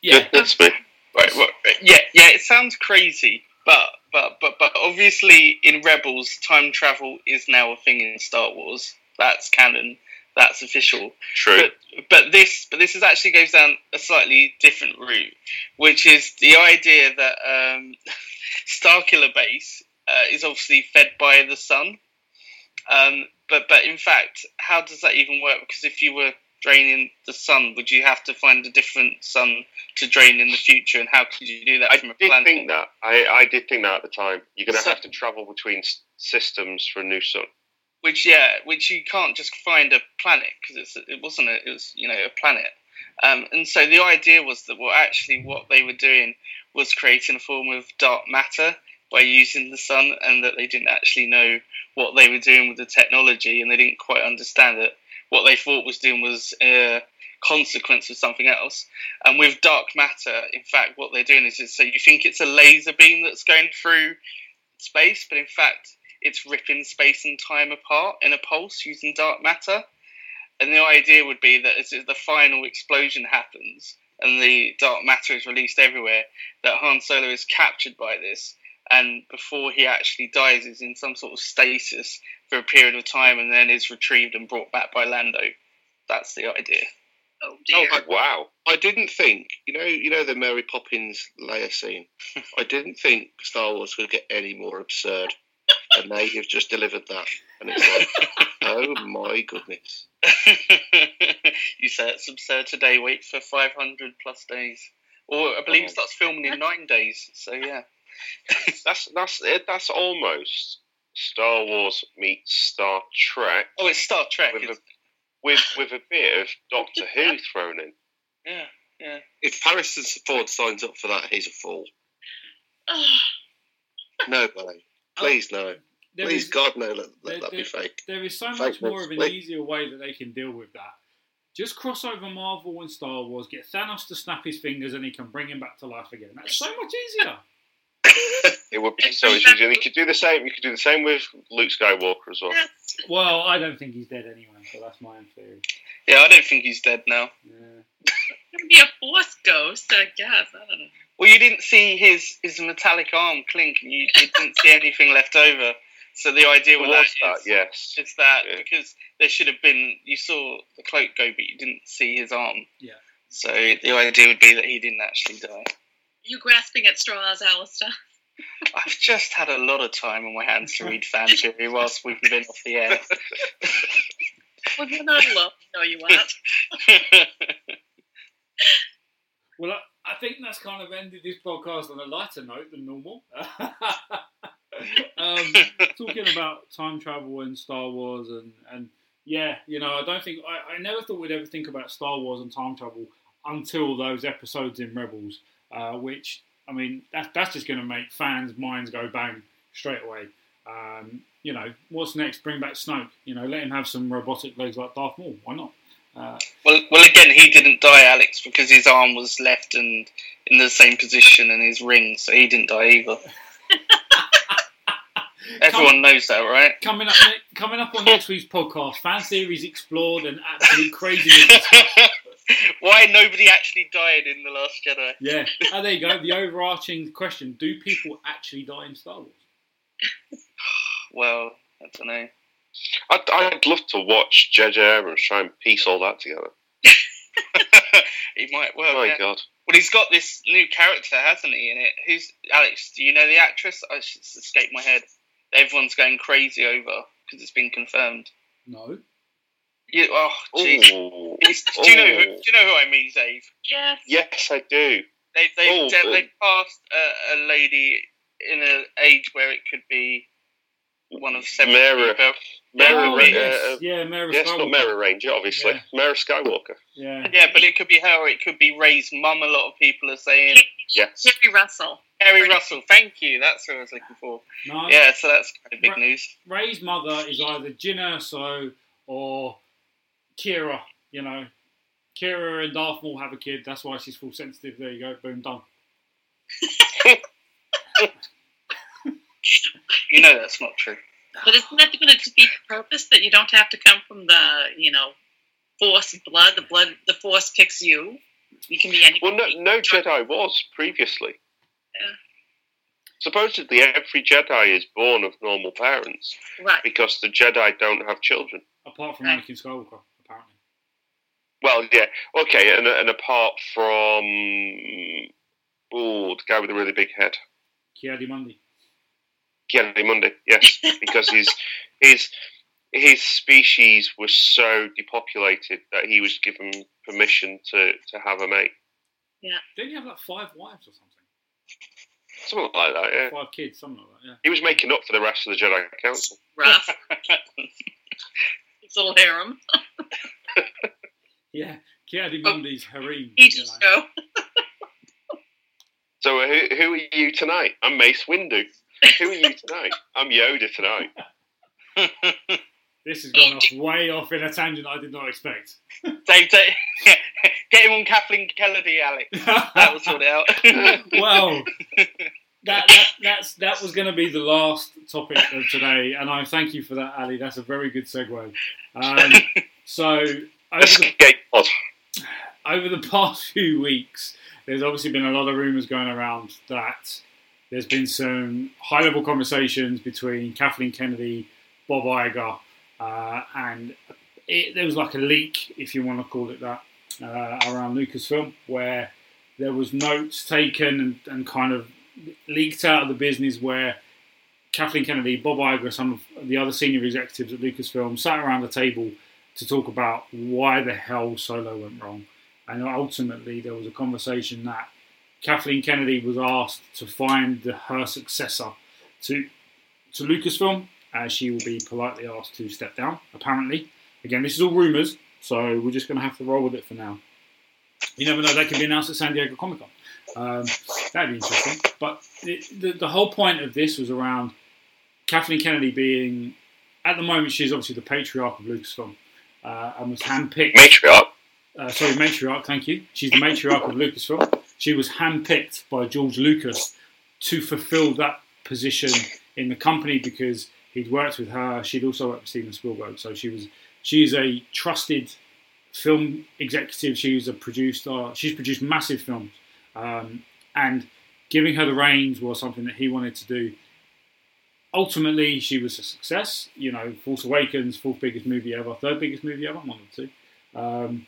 Speaker 1: yeah,
Speaker 2: goodness me!
Speaker 3: Right, well, yeah, yeah, it sounds crazy, but but but but obviously in Rebels, time travel is now a thing in Star Wars. That's canon. That's official.
Speaker 2: True.
Speaker 3: But but this but this is actually goes down a slightly different route, which is the idea that um, Starkiller Base uh, is obviously fed by the sun. Um, but but in fact, how does that even work? Because if you were draining the sun, would you have to find a different sun to drain in the future? And how could you do that
Speaker 2: I
Speaker 3: from a
Speaker 2: did
Speaker 3: planet?
Speaker 2: think that. I, I did think that at the time. You're going to
Speaker 3: So-
Speaker 2: have to travel between s- systems for a new sun.
Speaker 3: which yeah, which you can't just find a planet because it wasn't a, it was you know a planet. Um, and so the idea was that well, actually, what they were doing was creating a form of dark matter by using the sun, and that they didn't actually know what they were doing with the technology, and they didn't quite understand it. What they thought was doing was a consequence of something else. And with dark matter, in fact, what they're doing is, is so you think it's a laser beam that's going through space, but in fact, it's ripping space and time apart in a pulse using dark matter. And the idea would be that as the final explosion happens and the dark matter is released everywhere, that Han Solo is captured by this, and before he actually dies, is in some sort of stasis for a period of time, and then is retrieved and brought back by Lando. That's the idea.
Speaker 5: Oh, oh dear.
Speaker 4: I-
Speaker 2: Wow.
Speaker 4: I didn't think, you know, you know the Mary Poppins Leia scene. I didn't think Star Wars could get any more absurd, and they have just delivered that. And it's like, oh my goodness!
Speaker 3: you say it's absurd today. Wait for 500 plus days. Or I believe oh. it starts filming in nine days. So yeah.
Speaker 2: That's that's it. That's almost Star Wars meets Star Trek
Speaker 3: Oh, it's Star Trek.
Speaker 2: with a with with a bit of Doctor Who thrown in.
Speaker 3: yeah, yeah.
Speaker 4: If Harrison Ford signs up for that, he's a fool.
Speaker 5: Oh,
Speaker 4: No, Billy. Please no.
Speaker 1: There
Speaker 4: Please,
Speaker 1: is-
Speaker 4: God, no. Let, let
Speaker 1: there-
Speaker 4: that be
Speaker 1: there-
Speaker 4: fake.
Speaker 1: there is so
Speaker 4: Fake
Speaker 1: much more of an
Speaker 4: please.
Speaker 1: easier way that they can deal with that. Just cross over Marvel and Star Wars, get Thanos to snap his fingers, and he can bring him back to life again. That's so much easier.
Speaker 2: It would be so much easier. You could do the same. You could do the same with Luke Skywalker as well.
Speaker 1: Well, I don't think he's dead anyway, so that's my own theory.
Speaker 3: Yeah, I don't think he's dead now.
Speaker 1: Yeah.
Speaker 5: Gonna be a force ghost, I guess. I don't know.
Speaker 3: Well, you didn't see his, his metallic arm clink, and you, you didn't see anything left over. So the idea with that
Speaker 2: that?
Speaker 3: is,
Speaker 2: Yes.
Speaker 3: is that
Speaker 2: Yeah.
Speaker 3: because there should have been, you saw the cloak go, but you didn't see his arm.
Speaker 1: Yeah.
Speaker 3: So the idea would be that he didn't actually die.
Speaker 5: You're grasping at straws, Alistair?
Speaker 3: I've just had a lot of time on my hands to read fan theory whilst we've been off the air.
Speaker 5: Well, you're not alone. No, you aren't.
Speaker 1: Well, I, I think that's kind of ended this podcast on a lighter note than normal. Um, talking about time travel and Star Wars, and, and yeah, you know, I don't think I, I never thought we'd ever think about Star Wars and time travel until those episodes in Rebels, uh, which I mean, that, that's just going to make fans' minds go bang straight away. Um, you know, what's next? Bring back Snoke. You know, let him have some robotic legs like Darth Maul. Why not? Uh,
Speaker 3: well, well, again, he didn't die, Alex, because his arm was left and in the same position and his ring, so he didn't die either. Everyone knows that, right?
Speaker 1: coming up, ne- coming up on next week's podcast, fan theories explored and absolute craziness.
Speaker 3: Why nobody actually died in the Last Jedi?
Speaker 1: Yeah, oh, there you go. The overarching question: Do people actually die in Star Wars?
Speaker 3: Well, I don't know.
Speaker 2: I'd, I'd love to watch J.J. Abrams try and piece all that together.
Speaker 3: he might well.
Speaker 2: Oh my
Speaker 3: yeah.
Speaker 2: god.
Speaker 3: Well, he's got this new character, hasn't he? In it, who's Alex? Do you know the actress? I it's just escaped my head. Everyone's going crazy over because it's been confirmed.
Speaker 1: No.
Speaker 3: You, oh, jeez. Do you know? Who, do you know who I mean, Dave?
Speaker 5: Yes.
Speaker 2: Yes, I do.
Speaker 3: They they
Speaker 2: Oh,
Speaker 3: they, they cast a, a lady in an age where it could be one of seven.
Speaker 2: Mara.
Speaker 3: people.
Speaker 2: Mara,
Speaker 1: oh,
Speaker 2: Ra-
Speaker 1: yes,
Speaker 2: uh,
Speaker 1: yeah, Mara
Speaker 2: yes,
Speaker 1: Skywalker.
Speaker 2: not Mara Ranger, obviously.
Speaker 1: Yeah.
Speaker 2: Mara Skywalker.
Speaker 1: Yeah.
Speaker 3: Yeah, but it could be her. or It could be Rey's mum. A lot of people are saying.
Speaker 2: Yes.
Speaker 5: Jeffrey Russell.
Speaker 3: Keri Russell, thank you. That's what I was looking for.
Speaker 1: No,
Speaker 3: Yeah, so that's kind of big
Speaker 1: Right.
Speaker 3: news.
Speaker 1: Rey's mother is either Jyn Erso or Qi'ra. You know, Qi'ra and Darth Maul have a kid. That's why she's full sensitive. There you go. Boom, done.
Speaker 3: You know that's not true.
Speaker 5: But isn't that going to defeat the purpose that you don't have to come from the, you know, force blood? The blood, the force picks you. You can be any.
Speaker 2: Well, no, no Jedi was previously.
Speaker 5: Yeah.
Speaker 2: Supposedly, every Jedi is born of normal parents
Speaker 5: Right.
Speaker 2: because the Jedi don't have children.
Speaker 1: Apart from
Speaker 5: Right.
Speaker 1: Anakin Skywalker, apparently.
Speaker 2: Well, yeah, okay, and, and apart from oh, the guy with the really big head,
Speaker 1: Ki-Adi-Mundi.
Speaker 2: Kennedy Mundi, yes, because his his his species was so depopulated that he was given permission to, to have a mate, Yeah.
Speaker 1: Didn't he have like five wives or something?
Speaker 2: Something like that. Yeah,
Speaker 1: Five kids, something like that. Yeah.
Speaker 2: he was making up for the rest of the Jedi Council.
Speaker 5: Rough. His little harem.
Speaker 1: Yeah. Kiadi
Speaker 5: Oh,
Speaker 1: Mundi's harem.
Speaker 5: He
Speaker 1: you
Speaker 5: just
Speaker 1: know.
Speaker 5: go.
Speaker 2: So uh, who, who are you tonight? I'm Mace Windu. Who are you tonight? I'm Yoda tonight.
Speaker 1: This has gone off way off in a tangent I did not expect.
Speaker 3: Dave, Dave get him on Kathleen Kennedy, Alex. That will sort it out.
Speaker 1: well, that, that that's that was going to be the last topic of today, and I thank you for that, Ali. That's a very good segue. Um, so over the, over the past few weeks, there's obviously been a lot of rumours going around that there's been some high-level conversations between Kathleen Kennedy, Bob Iger, uh, and it, there was like a leak, if you want to call it that, uh, around Lucasfilm, where there was notes taken and, and kind of leaked out of the business where Kathleen Kennedy, Bob Iger, some of the other senior executives at Lucasfilm sat around the table to talk about why the hell Solo went wrong. And ultimately, there was a conversation that Kathleen Kennedy was asked to find the, her successor to to Lucasfilm, as she will be politely asked to step down. Apparently, again, this is all rumours, so we're just going to have to roll with it for now. You never know; that could be announced at San Diego Comic Con. Um, that'd be interesting. But the, the, the whole point of this was around Kathleen Kennedy being, at the moment, she's obviously the patriarch of Lucasfilm uh, and was handpicked
Speaker 2: Matriarch.
Speaker 1: uh, sorry, matriarch, thank you. She's the matriarch of Lucasfilm. She was handpicked by George Lucas to fulfill that position in the company because he'd worked with her. She'd also worked with Steven Spielberg, so she was she's a trusted film executive. She's a producer. She's produced massive films, um, and giving her the reins was something that he wanted to do. Ultimately, she was a success. You know, Force Awakens, fourth biggest movie ever, third biggest movie ever, one or two. Um,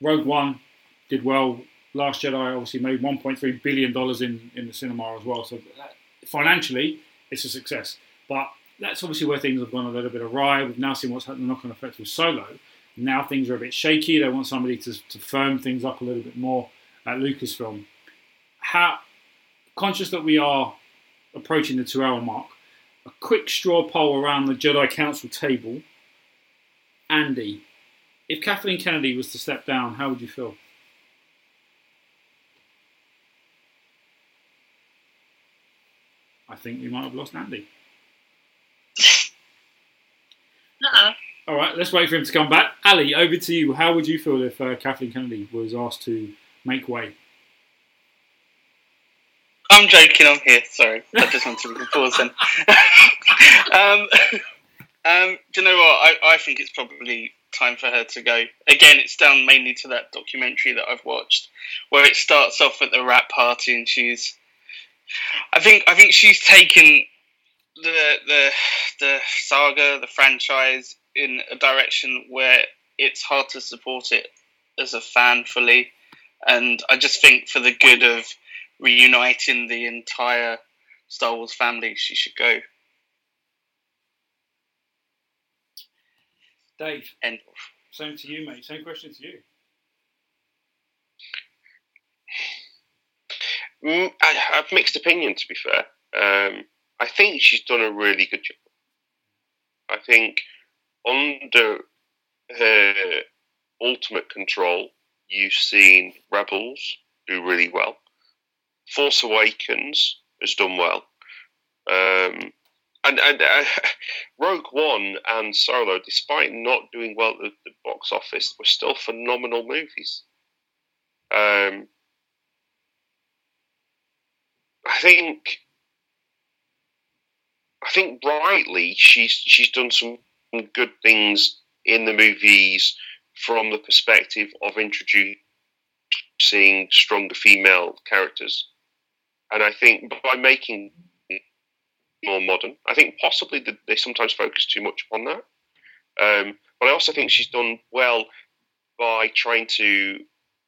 Speaker 1: Rogue One did well. Last Jedi obviously made 1.3 billion dollars in in the cinema as well. So that, financially, it's a success. But that's obviously where things have gone a little bit awry. We've now seen what's happened, the knock-on effect with Solo. Now things are a bit shaky. They want somebody to, to firm things up a little bit more at Lucasfilm. How conscious that we are approaching the two-hour mark. A quick straw poll around the Jedi Council table. Andy, if Kathleen Kennedy was to step down, how would you feel? I think we might have lost Andy. All right, let's wait for him to come back. Ali, over to you. How would you feel if uh, Kathleen Kennedy was asked to make way?
Speaker 3: I'm joking. I'm here. Sorry, I just want to pause then. um, um, do you know what? I, I think it's probably time for her to go. Again, it's down mainly to that documentary that I've watched, where it starts off at the wrap party, and she's. I think I think she's taken the the the saga, the franchise, in a direction where it's hard to support it as a fan fully, and I just think for the good of reuniting the entire Star Wars family, she should go.
Speaker 1: Dave,
Speaker 3: End of.
Speaker 1: same to you, mate. Same question to you.
Speaker 2: Mm, I have mixed opinion, to be fair. Um, I think she's done a really good job. I think under her ultimate control, you've seen Rebels do really well. Force Awakens has done well. Um, and and uh, Rogue One and Solo, despite not doing well at the, box office, were still phenomenal movies. Um, I think, I think rightly she's she's done some good things in the movies from the perspective of introducing stronger female characters, and I think by making more modern. I think possibly they sometimes focus too much upon that. Um, but I also think she's done well by trying to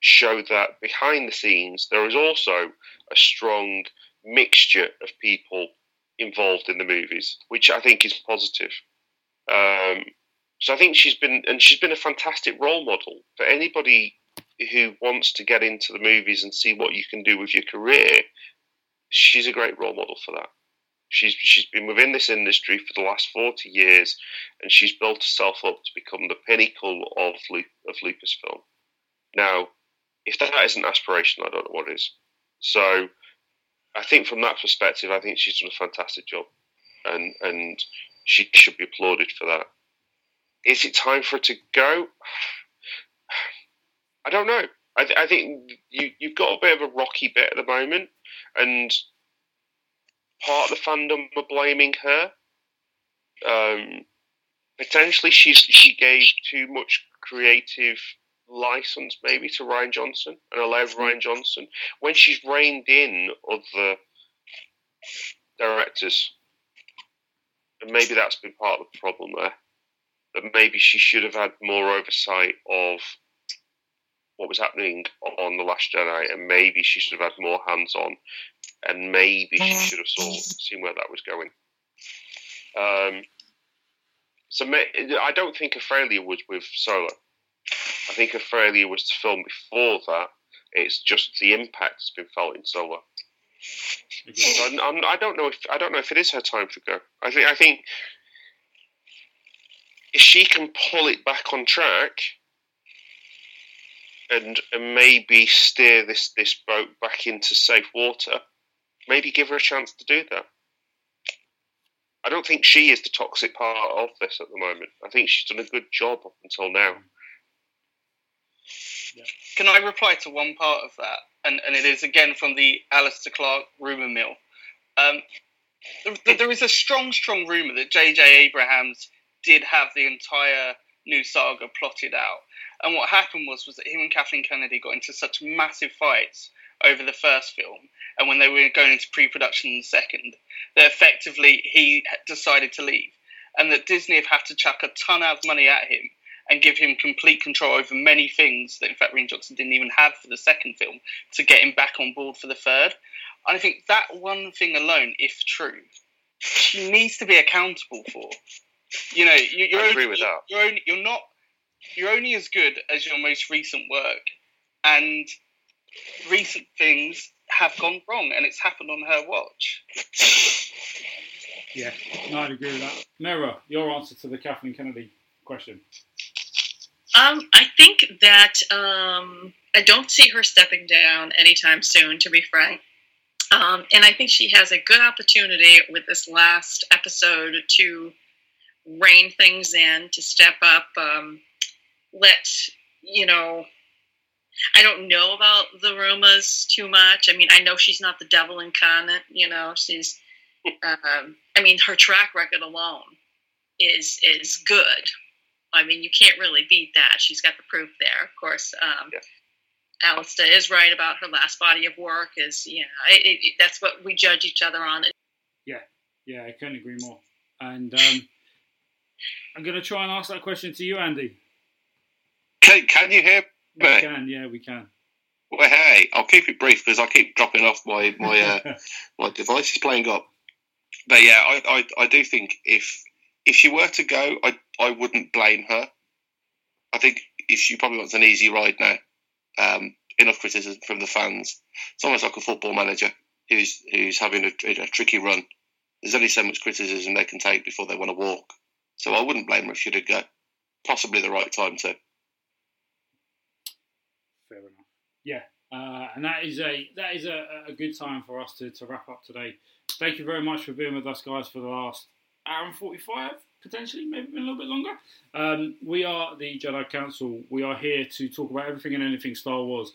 Speaker 2: show that behind the scenes there is also a strong mixture of people involved in the movies, which I think is positive. Um, so I think she's been, and she's been a fantastic role model for anybody who wants to get into the movies and see what you can do with your career. She's a great role model for that. She's she's been within this industry for the last forty years, and she's built herself up to become the pinnacle of of Lucasfilm. Now, if that isn't aspiration, I don't know what is. So, I think from that perspective, I think she's done a fantastic job, and and she should be applauded for that. Is it time for her to go? I don't know. I, th- I think you you've got a bit of a rocky bit at the moment, and part of the fandom were blaming her. Um, potentially, she's she gave too much creative license, maybe, to Rian Johnson and allowed Rian Johnson when she's reined in other directors. And maybe that's been part of the problem there. That maybe she should have had more oversight of what was happening on the Last Jedi, and maybe she should have had more hands on and maybe she should have saw, seen where that was going. Um, so I don't think a failure was with Solo. I think a failure was to film before that. It's just the impact has been felt in Solo. So I'm, I'm, I do not know if I don't know if it is her time to go. I think I think if she can pull it back on track and, and maybe steer this, this boat back into safe water, maybe give her a chance to do that. I don't think she is the toxic part of this at the moment. I think she's done a good job up until now.
Speaker 3: Can I reply to one part of that? And, and it is again from the Alistair Clark rumour mill. Um, there, there is a strong, strong rumour that J.J. Abrams did have the entire new saga plotted out. And what happened was was that him and Kathleen Kennedy got into such massive fights over the first film, and when they were going into pre-production in the second, that effectively he decided to leave, and that Disney have had to chuck a ton of money at him and give him complete control over many things that in fact Rian Johnson didn't even have for the second film to get him back on board for the third. And I think that one thing alone, if true, she needs to be accountable for. You know, you're,
Speaker 2: I agree only, with that.
Speaker 3: You're, only, you're not. You're only as good as your most recent work, and recent things have gone wrong, and it's happened on her watch.
Speaker 1: Yeah, no, I'd agree with that. Mira, your answer to the Kathleen Kennedy question.
Speaker 5: Um, I think that um, I don't see her stepping down anytime soon, to be frank. Um, and I think she has a good opportunity with this last episode to rein things in, to step up, um, let, you know, I don't know about the rumors too much. I mean, I know she's not the devil incarnate. You know, she's. Um, I mean, her track record alone is is good. I mean, you can't really beat that. She's got the proof there. Of course, um, yeah. Alistair is right about her last body of work. Is you know, it, it, that's what we judge each other on.
Speaker 1: Yeah, yeah, I couldn't agree more. And um, I'm going to try and ask that question to you, Andy.
Speaker 4: Can, can you hear
Speaker 1: we can, yeah, we can.
Speaker 4: Well, hey, I'll keep it brief because I keep dropping off my my uh, my device is playing up. But yeah, I, I I do think if if she were to go, I I wouldn't blame her. I think if she probably wants an easy ride now, um, enough criticism from the fans. It's almost like a football manager who's who's having a, a tricky run. There's only so much criticism they can take before they want to walk. So I wouldn't blame her if she did go. Possibly the right time to.
Speaker 1: Fair enough. Yeah, Uh, and that is a that is a, a good time for us to, to wrap up today. Thank you very much for being with us, guys, for the last hour and forty five, potentially, maybe a little bit longer. Um, we are the Jedi Council. We are here to talk about everything and anything Star Wars.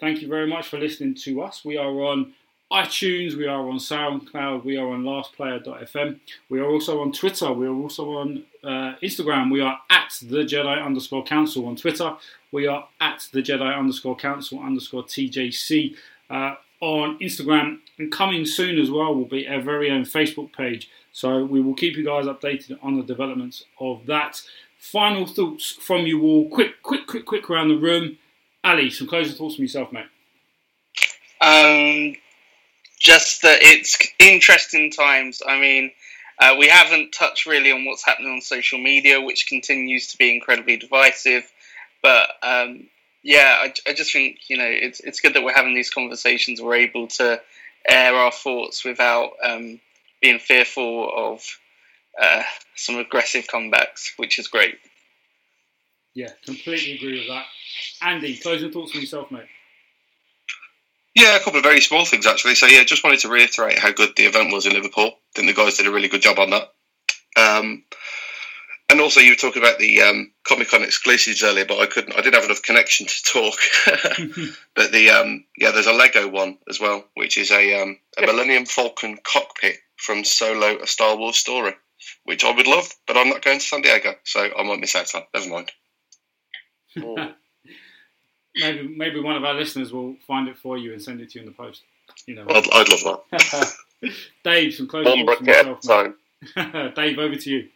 Speaker 1: Thank you very much for listening to us. We are on iTunes, we are on SoundCloud, we are on LastPlayer.fm, we are also on Twitter, we are also on uh, Instagram, we are at the Jedi underscore Council on Twitter, we are at the Jedi underscore Council underscore TJC uh, on Instagram, and coming soon as well will be our very own Facebook page. So we will keep you guys updated on the developments of that. Final thoughts from you all. Quick, quick, quick, quick around the room. Ali, some closing thoughts from yourself, mate.
Speaker 3: Um, just that it's interesting times. I mean, uh, we haven't touched really on what's happening on social media, which continues to be incredibly divisive. But um, yeah, I, I, just think you know it's it's good that we're having these conversations. We're able to air our thoughts without um, being fearful of uh, some aggressive comebacks, which is great.
Speaker 1: Yeah, completely agree with that. Andy, closing thoughts from yourself, mate.
Speaker 4: Yeah, a couple of very small things actually. So yeah, just wanted to reiterate how good the event was in Liverpool. I think the guys did a really good job on that. Um, and also, you were talking about the um, Comic Con exclusives earlier, but I couldn't. I didn't have enough connection to talk. but the um, yeah, there's a Lego one as well, which is a um, a Millennium Falcon cockpit from Solo: A Star Wars Story, which I would love, but I'm not going to San Diego, so I might miss out on. Never mind.
Speaker 1: maybe maybe one of our listeners will find it for you and send it to you in the post. You know,
Speaker 4: I'd, I'd love that.
Speaker 1: Dave, some closing
Speaker 2: thoughts from yourself,
Speaker 1: Dave, over to you.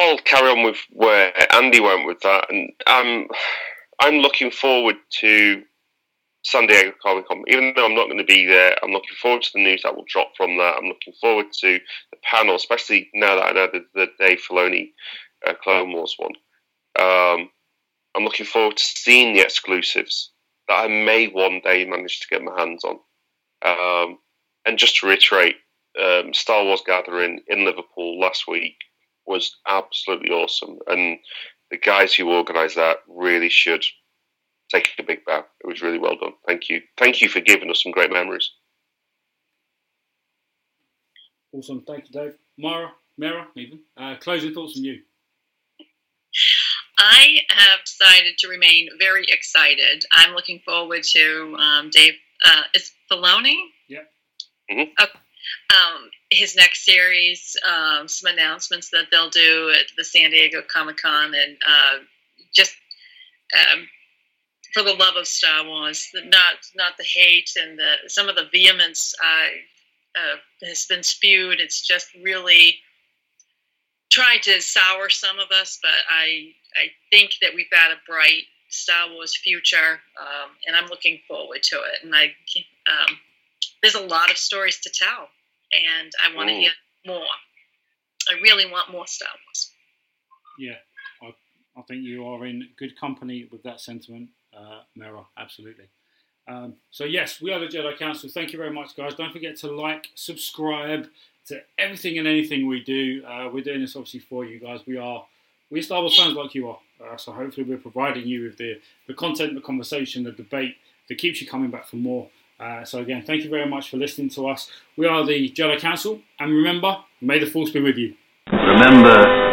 Speaker 2: I'll carry on with where Andy went with that, and um, I'm looking forward to San Diego Comic Con. Even though I'm not going to be there, I'm looking forward to the news that will drop from that. I'm looking forward to the panel, especially now that I know the, the Dave Filoni uh, Clone Wars one. Um, I'm looking forward to seeing the exclusives that I may one day manage to get my hands on. Um, and just to reiterate, um, Star Wars Gathering in Liverpool last week was absolutely awesome, and the guys who organised that really should take a big bow. It was really well done. Thank you. Thank you for giving us some great memories.
Speaker 1: Awesome. Thank you, Dave. Mara, Mara, even. Uh, closing thoughts from you.
Speaker 5: I have decided to remain very excited. I'm looking forward to um, Dave. Uh, is Filoni?
Speaker 1: Yeah.
Speaker 2: Mm-hmm.
Speaker 5: Uh, um, his next series, um, some announcements that they'll do at the San Diego Comic Con, and uh, just um, for the love of Star Wars, not not the hate and the some of the vehemence uh, has been spewed. It's just really tried to sour some of us, but I I think that we've got a bright Star Wars future, um, and I'm looking forward to it. And I um, there's a lot of stories to tell, and I want to hear more. I really want more Star Wars.
Speaker 1: Yeah, I, I think you are in good company with that sentiment, uh, Mera. Absolutely. Um, so yes, we are the Jedi Council. Thank you very much, guys. Don't forget to like, subscribe, to everything and anything we do. Uh, we're doing this obviously for you guys. We are we're Star Wars fans like you are. Uh, so hopefully we're providing you with the, the content, the conversation, the debate that keeps you coming back for more. Uh, so again, thank you very much for listening to us. We are the Jedi Council, and remember, may the Force be with you.
Speaker 6: Remember,